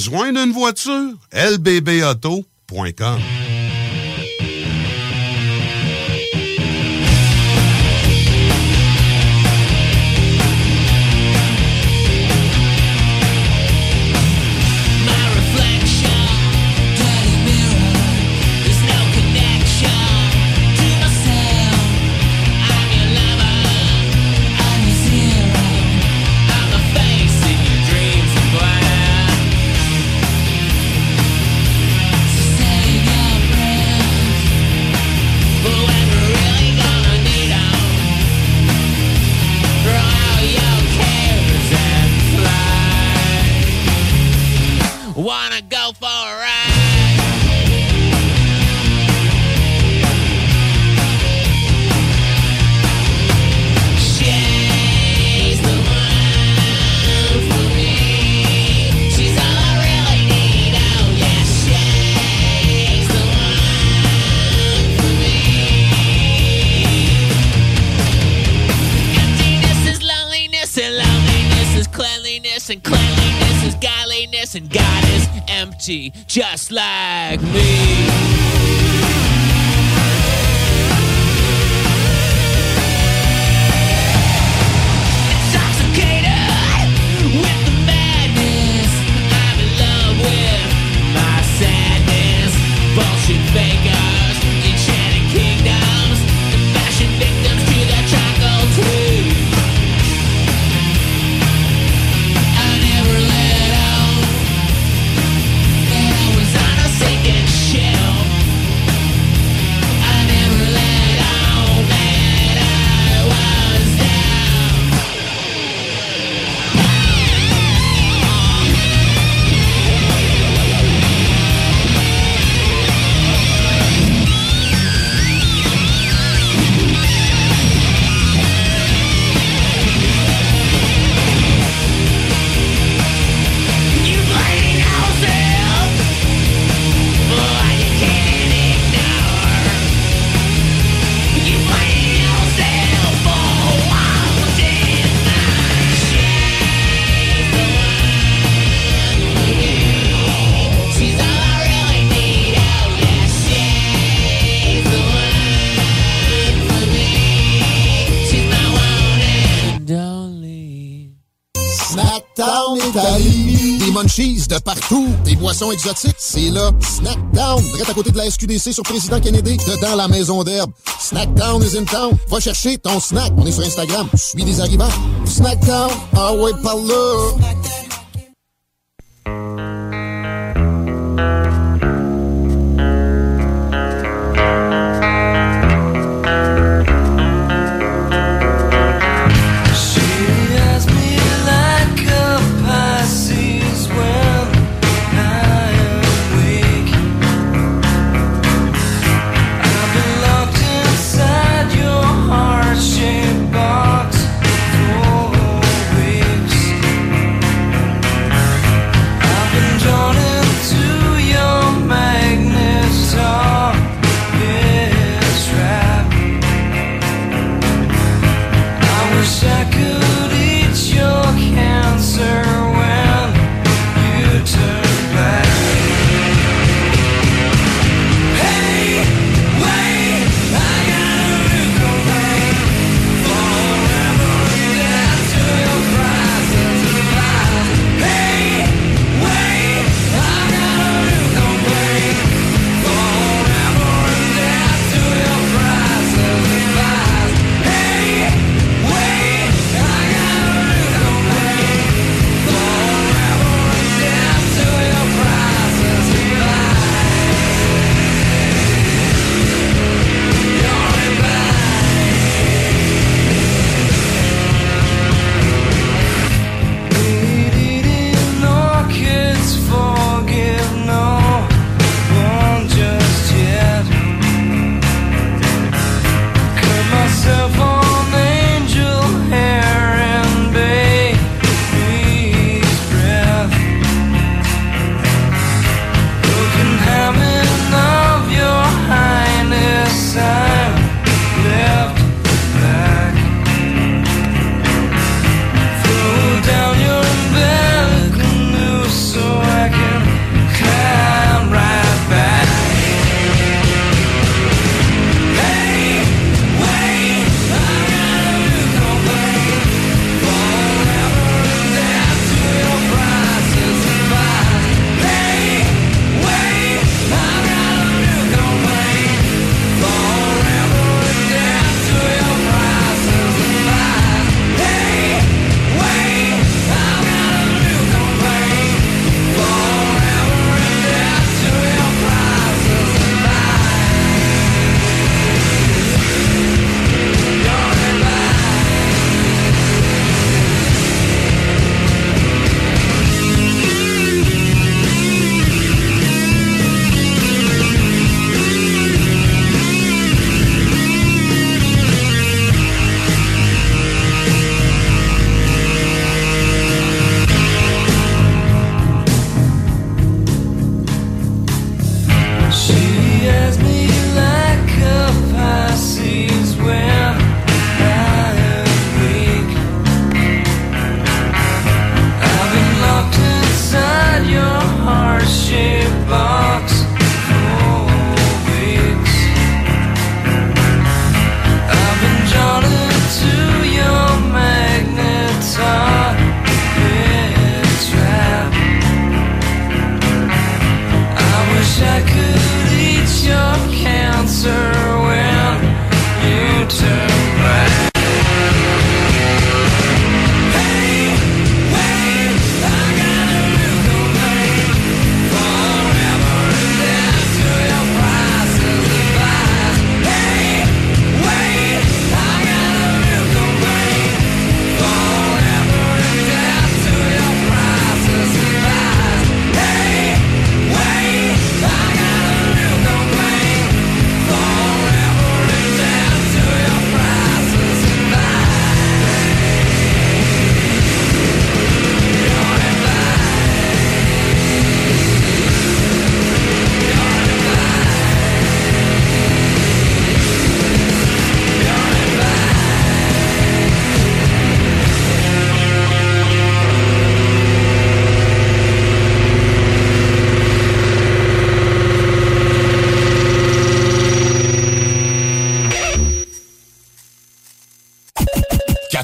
Besoin d'une voiture? lbbauto.com Wanna go for a ride? And God is empty, just like me. Intoxicated munchies de partout, des boissons exotiques, c'est là. Snackdown, direct à côté de la SQDC sur Président Kennedy, dedans la maison d'herbe. Snackdown is in town. Va chercher ton snack. On est sur Instagram. Je suis des arrivants. Snackdown, ah ouais, par.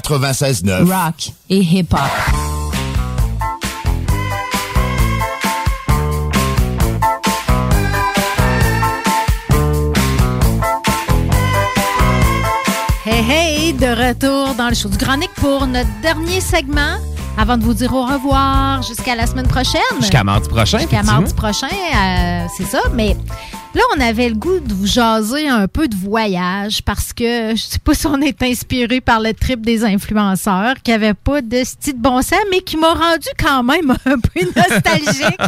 96.9. Rock et hip-hop. Hey, hey, de retour dans le show du Granic pour notre dernier segment. Avant de vous dire au revoir jusqu'à la semaine prochaine. Jusqu'à mardi prochain. Jusqu'à mardi prochain, euh, c'est ça. Mais là, on avait le goût de vous jaser un peu de voyage parce que je sais pas si on est inspiré par le trip des influenceurs qui avait pas de style de bon sens, mais qui m'a rendu quand même un peu nostalgique.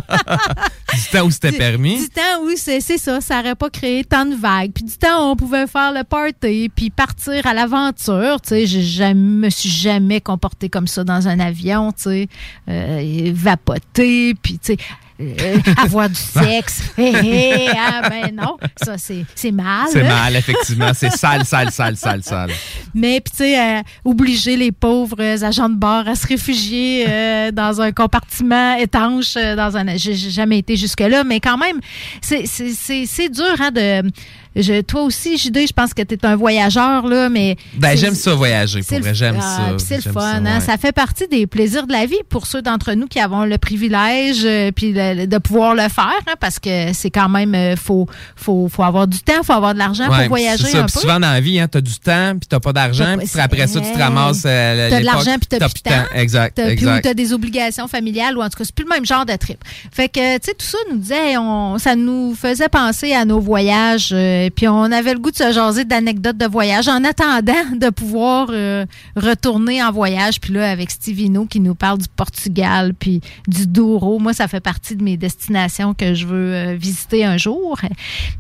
Du temps où c'était permis. Du temps où c'est ça, ça n'aurait pas créé tant de vagues. Puis du temps où on pouvait faire le party, puis partir à l'aventure. Tu sais, jamais, me suis jamais comporté comme ça dans un avion. Tu sais, euh, vapoter, puis tu sais. Euh, avoir du sexe. Hé, hé, ah, ben non, ça c'est c'est mal. C'est mal, effectivement. C'est sale, sale, sale, sale, sale. Mais puis tu sais, euh, obliger les pauvres agents de bord à se réfugier euh, dans un compartiment étanche euh, dans un. J'ai jamais été jusque là, mais quand même, c'est c'est c'est c'est dur hein de. Je, toi aussi, JD, je pense que tu es un voyageur, là, mais. Ben, j'aime ça voyager, c'est pour vrai. J'aime ah, ça. c'est le J'aime fun, ça, hein. ouais. Ça fait partie des plaisirs de la vie pour ceux d'entre nous qui avons le privilège euh, puis le- de pouvoir le faire, hein, parce que c'est quand même euh, faut faut faut avoir du temps, faut avoir de l'argent Ouais, pour voyager c'est ça. un Puis peu. souvent dans la vie, hein, t'as du temps, puis t'as pas d'argent, puis après ça, tu te ramasses euh, T'as de l'époque, l'argent puis t'as plus de temps. Exact, Puis ou exact. t'as des obligations familiales ou en tout cas, c'est plus le même genre de trip. Fait que, tu sais, tout ça nous disait, on, ça nous faisait penser à nos voyages. Euh, puis on avait le goût de se jaser d'anecdotes de voyage en attendant de pouvoir euh, retourner en voyage. Puis là, avec Steve Hino qui nous parle du Portugal puis du Douro. Moi, ça fait partie de mes destinations que je veux euh, visiter un jour.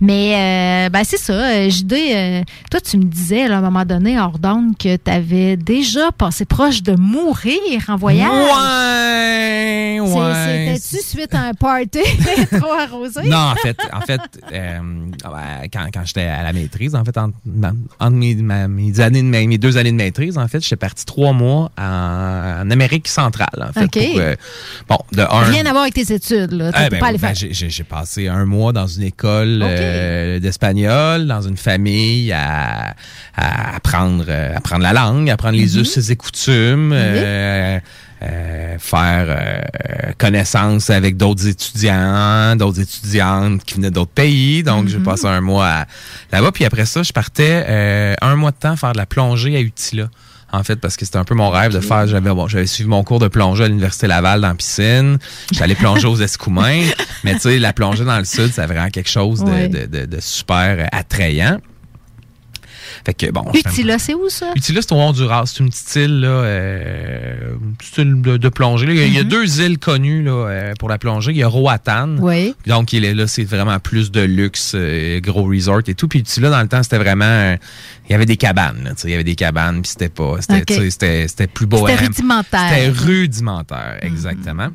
Mais, ben, c'est ça. JD, toi, tu me disais, là, à un moment donné, hors d'onde, que tu avais déjà passé proche de mourir en voyage. Ouais, ouais. C'était-tu suite à un party trop arrosé? Non, en fait, en fait euh, quand, quand j'étais à la maîtrise, en fait, entre, mes, ma- mes années de mes deux années de maîtrise, en fait, j'étais parti trois mois en, en Amérique centrale, en fait. Pour, euh, bon, de un. Rien à voir avec tes études, là. Eh ben pas ben, j'ai- passé un mois dans une école euh, d'espagnol, dans une famille, à, à apprendre, euh, apprendre la langue, apprendre les Mhm. us et coutumes, euh, euh, faire euh, connaissance avec d'autres étudiants, d'autres étudiantes qui venaient d'autres pays. Donc, j'ai Mhm. passé un mois là-bas. Puis après ça, je partais euh, un mois de temps faire de la plongée à Utila. En fait, parce que c'était un peu mon rêve de faire. J'avais bon, j'avais suivi mon cours de plongée à l'Université Laval dans la piscine. J'allais plonger aux Escoumins. Mais tu sais, la plongée dans le sud, c'est vraiment quelque chose de, Ouais. de, de- de super attrayant. Fait que bon. Utila, c'est où ça? Utila, c'est au Honduras. C'est une petite île, là, euh, île de, de plongée. là. Il y a- il y a Mhm. deux îles connues là, euh, pour la plongée. Il y a Roatan. Oui. Donc, il est là, c'est vraiment plus de luxe, euh, gros resort et tout. Puis Utila, dans le temps, c'était vraiment... il y avait des cabanes. là, il y avait des cabanes, puis c'était pas... C'était plus beau. C'était rudimentaire. C'était rudimentaire, exactement.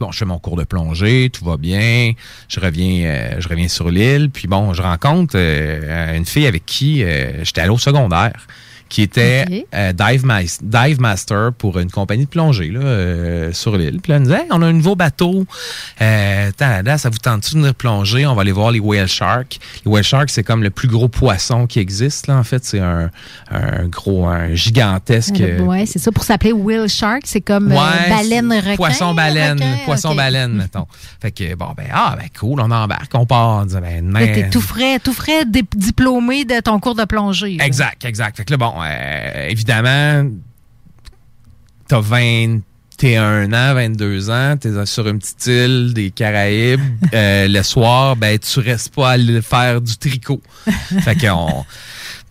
Bon, je fais mon cours de plongée, tout va bien. Je reviens, euh, je reviens sur l'île. Puis bon, je rencontre euh, une fille avec qui euh, j'étais allé au secondaire, qui était euh, dive, mas- dive master pour une compagnie de plongée là, euh, sur l'île. Puis là, nous disait, Hey, on a un nouveau bateau. Euh, là, ça vous tente-tu de venir plonger? On va aller voir les whale sharks. Les whale sharks, c'est comme le plus gros poisson qui existe. Là, en fait, c'est un, un gros, un gigantesque. Ouais, c'est ça. Pour s'appeler Will Shark, c'est comme Ouais, baleine requin. Poisson baleine, requin, poisson ok. baleine, mettons. Fait que bon ben ah ben cool, on embarque, on part. On dit, ben, T'es tout frais, tout frais diplômé de ton cours de plongée. là. Exact, exact. Fait que là bon, euh, évidemment, t'as 21 ans, 22 ans, t'es sur une petite île des Caraïbes. euh, le soir, ben tu restes pas à aller faire du tricot. Fait que on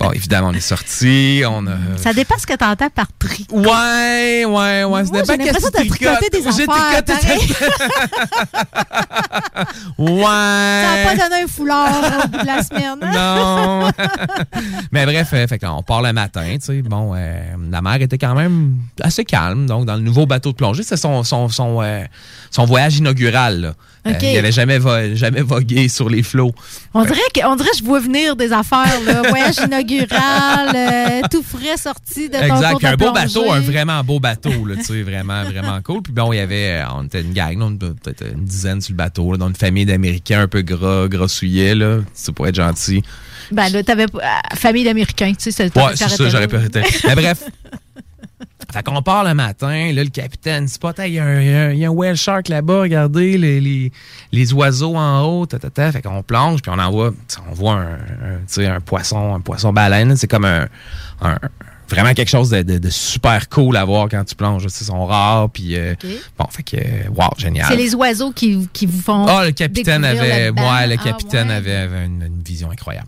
Bon, évidemment, on est sortis, on a... Ça dépend ce que t'entends par tri. Ouais, ouais, ouais. Ça dépend qu'est-ce que tu tricotes. des J'ai affaires, Ouais. Ça n'a pas donné un foulard au bout de la semaine. hein? Non. Mais bref, euh, fait qu'on part le matin, tu sais. Bon, euh, la mer était quand même assez calme. Donc, dans le nouveau bateau de plongée, c'est son, son, son, euh, son voyage inaugural. Là. Euh, il n'avait jamais, vo- jamais vogué sur les flots. On dirait que, on dirait que je vois venir des affaires, là. Voyage inaugural, euh, tout frais sorti de ton Exact. Puis de un beau plongée. bateau, un vraiment beau bateau, là, tu sais, vraiment, vraiment cool. Puis bon, il y avait, euh, on était une gang, on peut-être une dizaine sur le bateau, là, dans une famille d'Américains un peu gras, grassouillés, là. C'est pour être gentil. Ben là, t'avais euh, famille d'Américains, tu sais, c'est Ouais, c'est ça, j'aurais pu. Mais bref. Fait qu'on part le matin, là, le capitaine dit pas, il y, a un- il y a un- il y a un whale shark là-bas, regardez les, les, les oiseaux en haut, ta, ta, ta. Fait qu'on plonge, puis on en voit, on voit un, un, poisson, un poisson baleine, c'est comme un, un vraiment quelque chose de, de- de super cool à voir quand tu plonges. Ils sont rares, puis euh, bon, fait que, euh, wow, génial. C'est les oiseaux qui, qui vous font. Ah, le capitaine avait, ouais, le Ah, capitaine ouais. avait, avait une, une vision incroyable.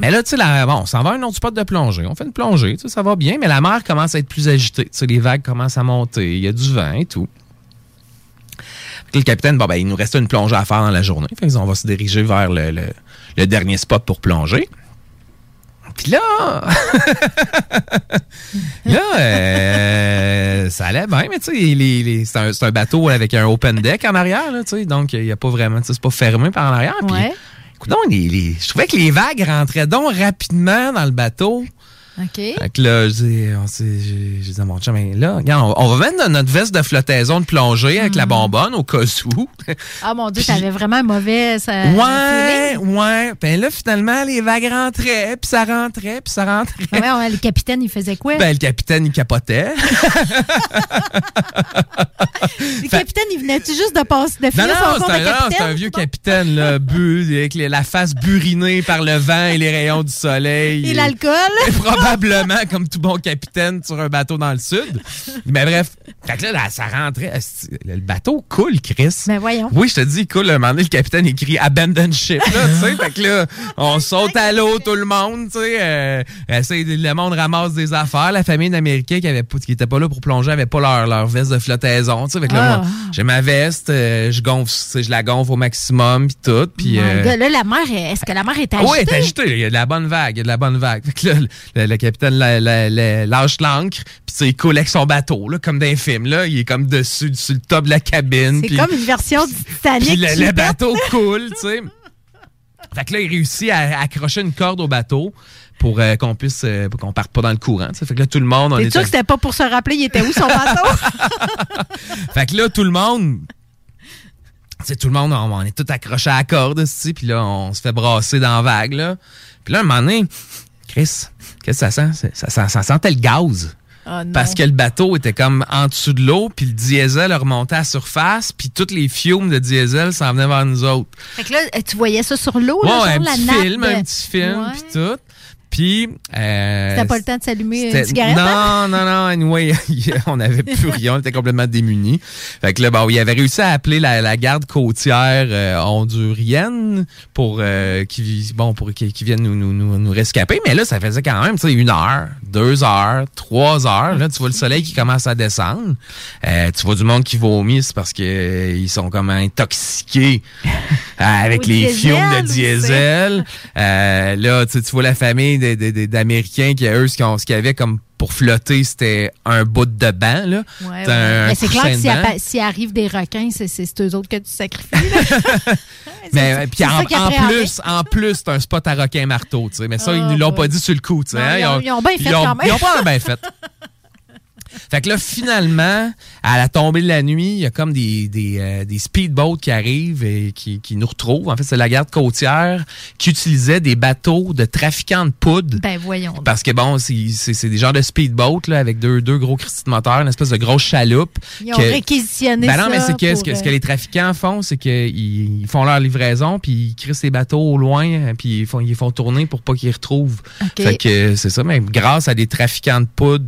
Mais là, tu sais, bon, on s'en va un autre spot de plongée. On fait une plongée, ça va bien, mais la mer commence à être plus agitée. Les vagues commencent à monter, il y a du vent et tout. Le capitaine, bon, ben, il nous restait une plongée à faire dans la journée. On va se diriger vers le, dernier spot pour plonger. Puis là, là, euh, ça allait bien, mais tu sais, c'est un, bateau avec un open deck en arrière, là, donc il n'y a pas vraiment, c'est pas fermé par en arrière. Je trouvais que les vagues rentraient donc rapidement dans le bateau. OK. Fait que là, je dis, on s'est- j'ai dit à mon chum, mais là, regarde, on, on va mettre notre veste de flottaison de plongée avec Mm. la bonbonne au cas où. Ah mon Dieu, t'avais vraiment un mauvais. Ça, ouais, ouais. Ben là, finalement, les vagues rentraient, puis ça rentrait, puis ça rentrait. Ouais, ouais, le capitaine, il faisait quoi? Ben, le capitaine, il capotait. le capitaine, il venait-tu juste de passer, de finir non, c'est un, non, c'est un vieux capitaine, là, bu, avec la face burinée par le vent et les rayons du soleil. Et l'alcool? Probablement comme tout bon capitaine sur un bateau dans le sud. Mais bref, fait que là, là, ça rentrait. Le bateau coule, Chris. Ben voyons. Oui, je te dis, il coule. Un moment donné, le capitaine écrit Abandon ship, là, tu sais. Fait que là, on saute à l'eau, tout le monde, tu sais. euh, le monde ramasse des affaires. La famille d'Américains qui avait pas- qui était pas là pour plonger avait pas leur, leur veste de flottaison, tu sais. Fait que là, Ah. moi, j'ai ma veste, euh, je gonfle, tu sais, je la gonfle au maximum, puis tout. Puis, My euh, Là, la mer, est- est-ce que la mer est agitée? oui, elle est agitée? Il y a de la bonne vague. Il y a de la bonne vague. Fait que là, le, le capitaine la- la- la- lâche l'ancre, puis il coule avec son bateau, là, comme dans un film. Là. Il est comme dessus, sur le top de la cabine. C'est comme une version du Titanic. puis le, le bateau coule, tu sais. Fait que là, il réussit à, accrocher une corde au bateau pour euh, qu'on puisse, euh, qu'on parte pas dans le courant. Fait que là, tout le monde, on T'es est. sûr que c'était pas pour se rappeler, il était où son bateau? Fait que là, tout le monde. Tu sais, tout le monde, on, on est tout accroché à la corde, puis là, on se fait brasser dans la vague, là. Puis là, un moment donné, Chris, qu'est-ce que ça sent? Ça, ça, ça sentait le gaz. Ah. Parce que le bateau était comme en dessous de l'eau, puis le diesel remontait à la surface, puis toutes les fumes de diesel s'en venaient vers nous autres. Fait que là, tu voyais ça sur l'eau, Ouais, genre un la petit nappe film, de- un petit film, puis tout. Puis... euh, C'était pas le temps de s'allumer une cigarette? hein? Non, non, non. Anyway, on n'avait plus rien. On était complètement démunis. Fait que là, bon, il avait réussi à appeler la, la garde côtière euh, hondurienne pour euh, qui bon pour qu'ils qu'ils viennent nous, nous, nous, nous rescaper. Mais là, ça faisait quand même, tu sais, une heure, deux heures, trois heures. Là, tu vois le soleil qui commence à descendre. Euh, tu vois du monde qui vomit, c'est parce que euh, ils sont comme intoxiqués avec Au les diesel fumes de diesel. Là, tu vois la famille d'Américains qui, eux, ce qu'ils avaient comme pour flotter, c'était un bout de banc, là. Ouais, ouais. Mais c'est clair que s'il arrive des requins, c'est eux autres que tu sacrifies. Mais puis en, plus, en plus, c'est un spot à requin marteau, tu sais. Mais ça, ils Ah, nous l'ont ouais. pas dit sur le coup, hein. ils ont- ils ont bien fait ils ont- quand même. Ils ont pas bien fait. Fait que là, finalement, à la tombée de la nuit, il y a comme des, des, euh, des speedboats qui arrivent et qui, qui nous retrouvent. En fait, c'est la garde côtière qui utilisait des bateaux de trafiquants de poudre. ben voyons. Parce que bon, c'est des genres de speedboats là, avec deux, deux gros Christy de moteur, une espèce de grosse chaloupe. Ils ont que- réquisitionné ben non, mais c'est que, ce, que ce que euh, les trafiquants font, c'est qu'ils ils font leur livraison, puis ils crissent les bateaux au loin, euh, puis ils font, ils font tourner pour pas qu'ils retrouvent. Fait que c'est ça, mais grâce à des trafiquants de poudre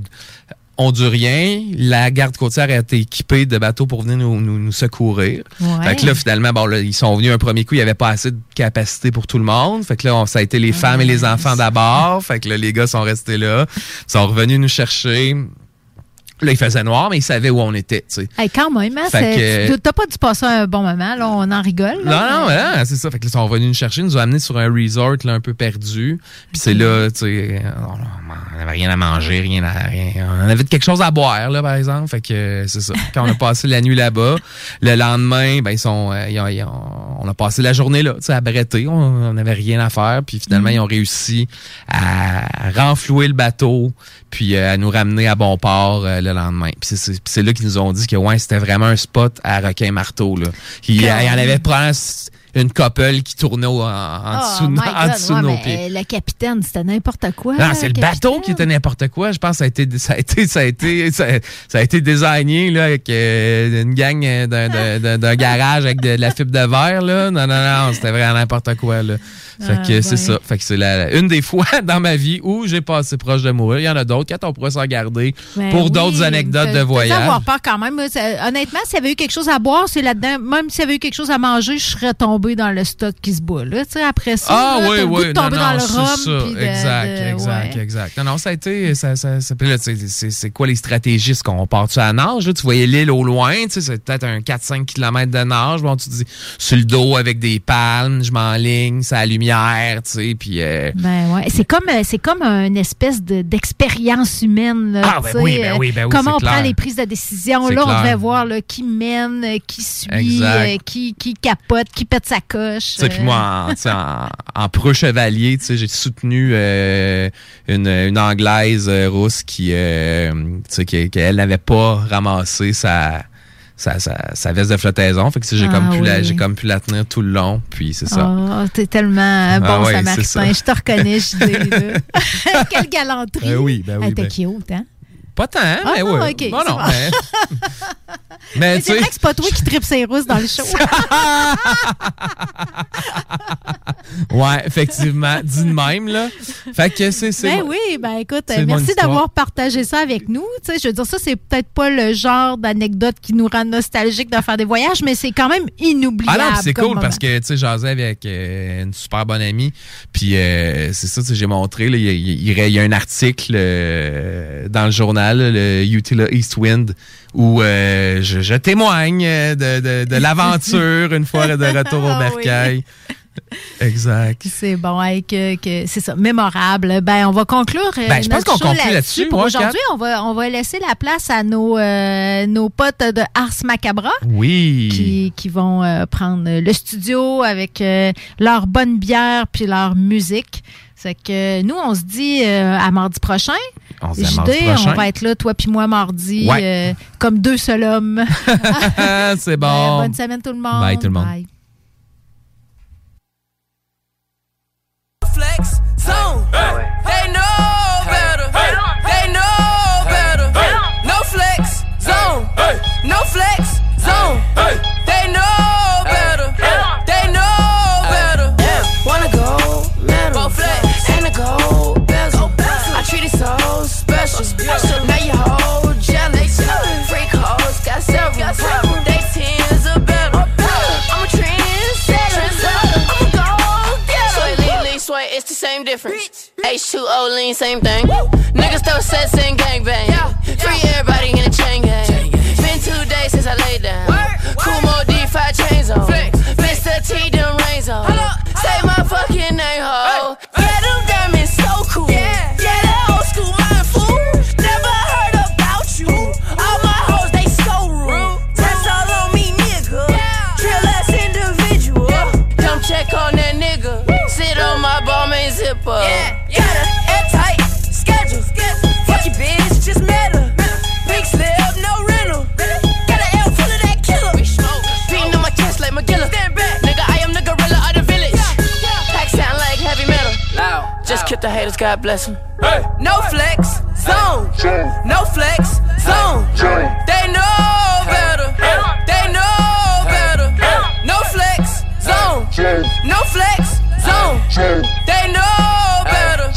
honduriens, la garde côtière a été équipée de bateaux pour venir nous, nous, nous secourir. Ouais. Fait que là, finalement, bon, là, ils sont venus un premier coup, il n'y avait pas assez de capacité pour tout le monde. Fait que là, on- ça a été les femmes et les enfants d'abord. Fait que là, les gars sont restés là. Ils sont revenus nous chercher. Là, il faisait noir, mais ils savaient où on était, tu sais. Hey, quand même, hein, que- t'as pas dû passer un bon moment, là, on en rigole. Non, là, non, mais- ouais, c'est ça. Fait que là, ils sont venus nous chercher, nous ont amenés sur un resort là, un peu perdu. Puis c'est là, tu sais, on n'avait rien à manger, rien à rien. On avait quelque chose à boire, là, par exemple. Fait que c'est ça. Quand on a passé la nuit là-bas, le lendemain, ben ils sont, euh, ils ont- ils ont- on a passé la journée là, tu sais, à bretter. On n'avait rien à faire. Puis finalement, Mm. ils ont réussi à renflouer le bateau, puis euh, à nous ramener à bon port euh, le lendemain. Puis c'est- là qu'ils nous ont dit que ouais, c'était vraiment un spot à requin marteau là. Il, il y en avait probablement une couple qui tournait au- en, en Oh dessous, de- en ouais, nos pieds. euh, Le capitaine, c'était n'importe quoi. Non, c'est le bateau qui était n'importe quoi. Je pense que ça a été, ça a été, ça a été, ça, ça a été désigné là, avec euh, une gang euh, d'un- garage avec de, la fibre de verre. Là. Non, non, non, c'était vraiment n'importe quoi. Là. Fait Ah, que c'est ouais. ça. Fait que c'est la, une des fois dans ma vie où j'ai passé proche de mourir. Il y en a d'autres. Quand on pourrait s'en garder Ben pour oui, d'autres anecdotes de voyage. avoir peur quand même. Honnêtement, s'il y avait eu quelque chose à boire, c'est là-dedans. Même s'il y avait eu quelque chose à manger, je serais tombé dans le stock qui se bat. Là. Tu sais, Après ça, Ah là, oui, t'as le goût oui, de non, tomber non, dans le rhum. ça. puis de- exact, de- exact, ouais. exact. Non, non, ça a été, ça, ça, ça- c'est quoi les stratégies? Est-ce qu'on part-tu à nage? là? Tu voyais l'île au loin, c'est peut-être un 4-5 km de nage. Bon, tu te dis, sur le dos avec des palmes, je m'enligne, c'est la lumière, tu sais, puis... euh, Ben ouais, c'est comme c'est comme une espèce de- d'expérience humaine. là, Ah, ben oui, ben euh, oui, ben oui, comment on prend les prises de décision. Là, on devait voir là, qui mène, euh, qui suit, euh, qui, qui capote, qui pète sa coche. Tu sais, puis euh. moi, en, preux chevalier, j'ai soutenu euh, une, une Anglaise euh, rousse qui, euh, qui, qui, elle n'avait pas ramassé sa, sa, sa, sa veste de flottaison. Fait que, j'ai Ah comme, pu la- comme pu la tenir tout le long. Puis c'est ça. Oh, t'es tellement bon, Ah ouais, Samaritain. Je te reconnais, je dis. Quelle galanterie. Ben oui, ben oui, Elle était ben- cute, hein? Pas tant, Ah mais non, oui. ok, Bon, c'est non, bon. mais, mais c'est vrai que c'est pas toi qui tripes ses rousses dans le show. ouais, effectivement, dit de même, là. Fait que c'est, Ben oui, ben écoute, merci d'avoir partagé ça avec nous. Tu sais, je veux dire, ça, c'est peut-être pas le genre d'anecdote qui nous rend nostalgique de faire des voyages, mais c'est quand même inoubliable. Ah non, c'est cool parce que, tu sais, j'asais avec euh, une super bonne amie. Puis euh, c'est ça, tu sais, j'ai montré, y, y il y a un article euh, dans le journal, là, le Utila Eastwind, où euh, je, je témoigne de, de, de l'aventure une fois de retour au Ah oui. bercail. Exact. C'est bon, hey, que, que c'est ça, mémorable. Ben, on va conclure. euh, Ben, je pense qu'on conclut là-dessus, Pour moi, aujourd'hui, on va, on va laisser la place à nos, euh, nos potes de Ars Macabra. Oui. Qui, qui vont euh, prendre le studio avec leur bonne bière puis leur musique. C'est que nous, on se dit à mardi prochain. On se dit JD, on va être là, toi puis moi, mardi, Ouais. euh, comme deux seuls hommes. c'est Ben, bon. bonne semaine tout le monde. Bye, tout le monde. Bye. flex zone. They know better. They know better. No flex zone. No flex zone. They know difference. H2O, lean, same thing. Niggas throw sets and gangbang. Free everybody in a chain gang. Been two days since I laid down. Kumo D5 chains on. Mr. T, them rains on. Say my fucking name, ho. Just the haters, God bless them. No flex zone. No flex zone. They know better. They know better. No flex zone. No flex zone. They know better.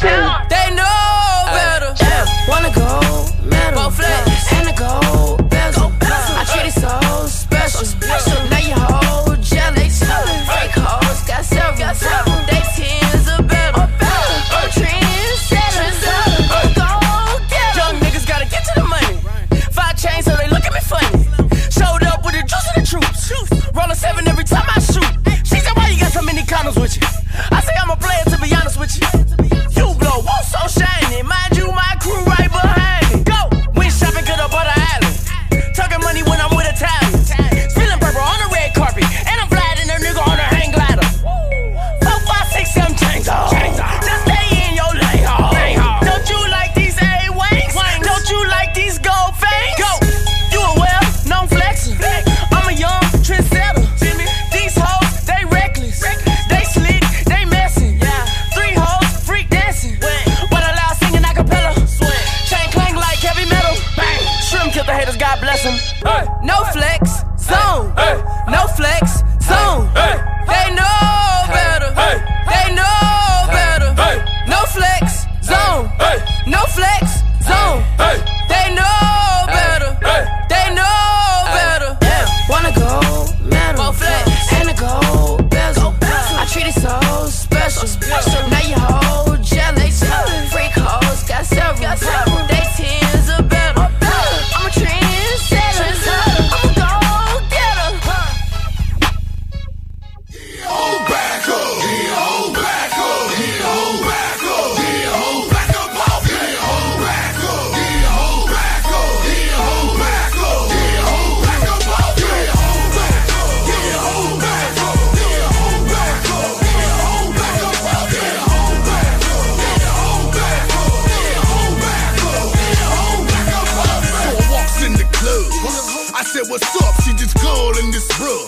what's up? She just girl this rug.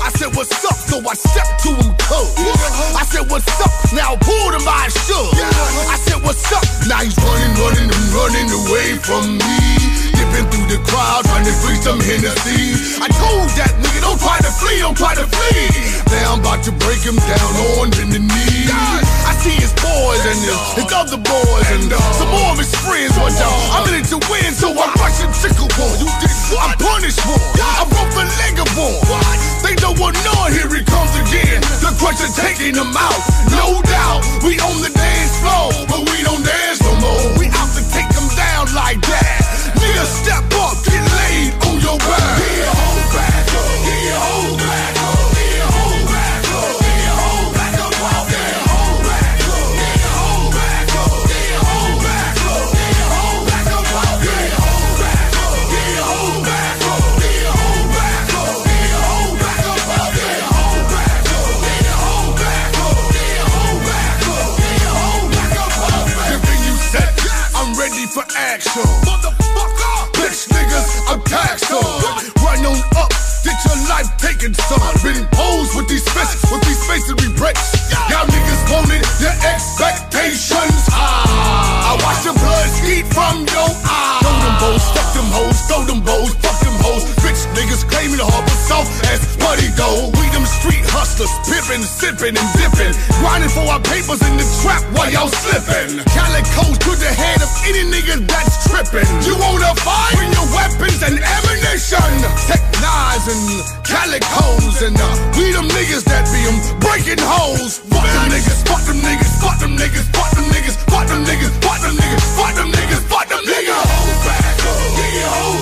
I said, what's up? So I stepped to him cold. I said, what's up? Now pull pulled him by shoe. I said, what's up? Now he's running, running, and running away from me. Dipping through the crowd, trying to free some Hennessy. I told that nigga, don't try to flee, don't try to flee. Now I'm about to break him down on the knee. I see his boys and his, his other boys and uh, some more of his friends. Watch out, I'm in it to win, so I'm rushing tickle one. You did I'm punished for. I broke the leg of one. They don't want none. Here he comes again. The crusher taking them out. No doubt, we on the dance floor, but we don't dance no more. We out to take them down like that. Nigga, step up, get laid on your back. Get your whole back up. Get your whole action. Motherfucker, bitch niggas, I'm taxed on. Run on up. Get your life taken, son. Been posed with these fists, with these masonry bricks. Y'all niggas wanted your expectations high. I watch the blood skeet from your eyes. Throw them bows, fuck them hoes, throw them bows, fuck them hoes. Rich niggas claiming harbor soft as money. We them street hustlers, pimping, sipping, and dipping. Grinding for our papers in the trap while y'all slipping. Calicoes to the head of any nigga that's tripping. You wanna fight? Bring your weapons and ammunition. Tech knives and calicos and uh, we them niggas that be them breaking holes. Fuck them niggas, fuck them niggas, fuck them niggas, fuck them niggas, fuck them niggas, fuck them niggas, fuck them niggas, fuck them niggas. Whole back your whole back up,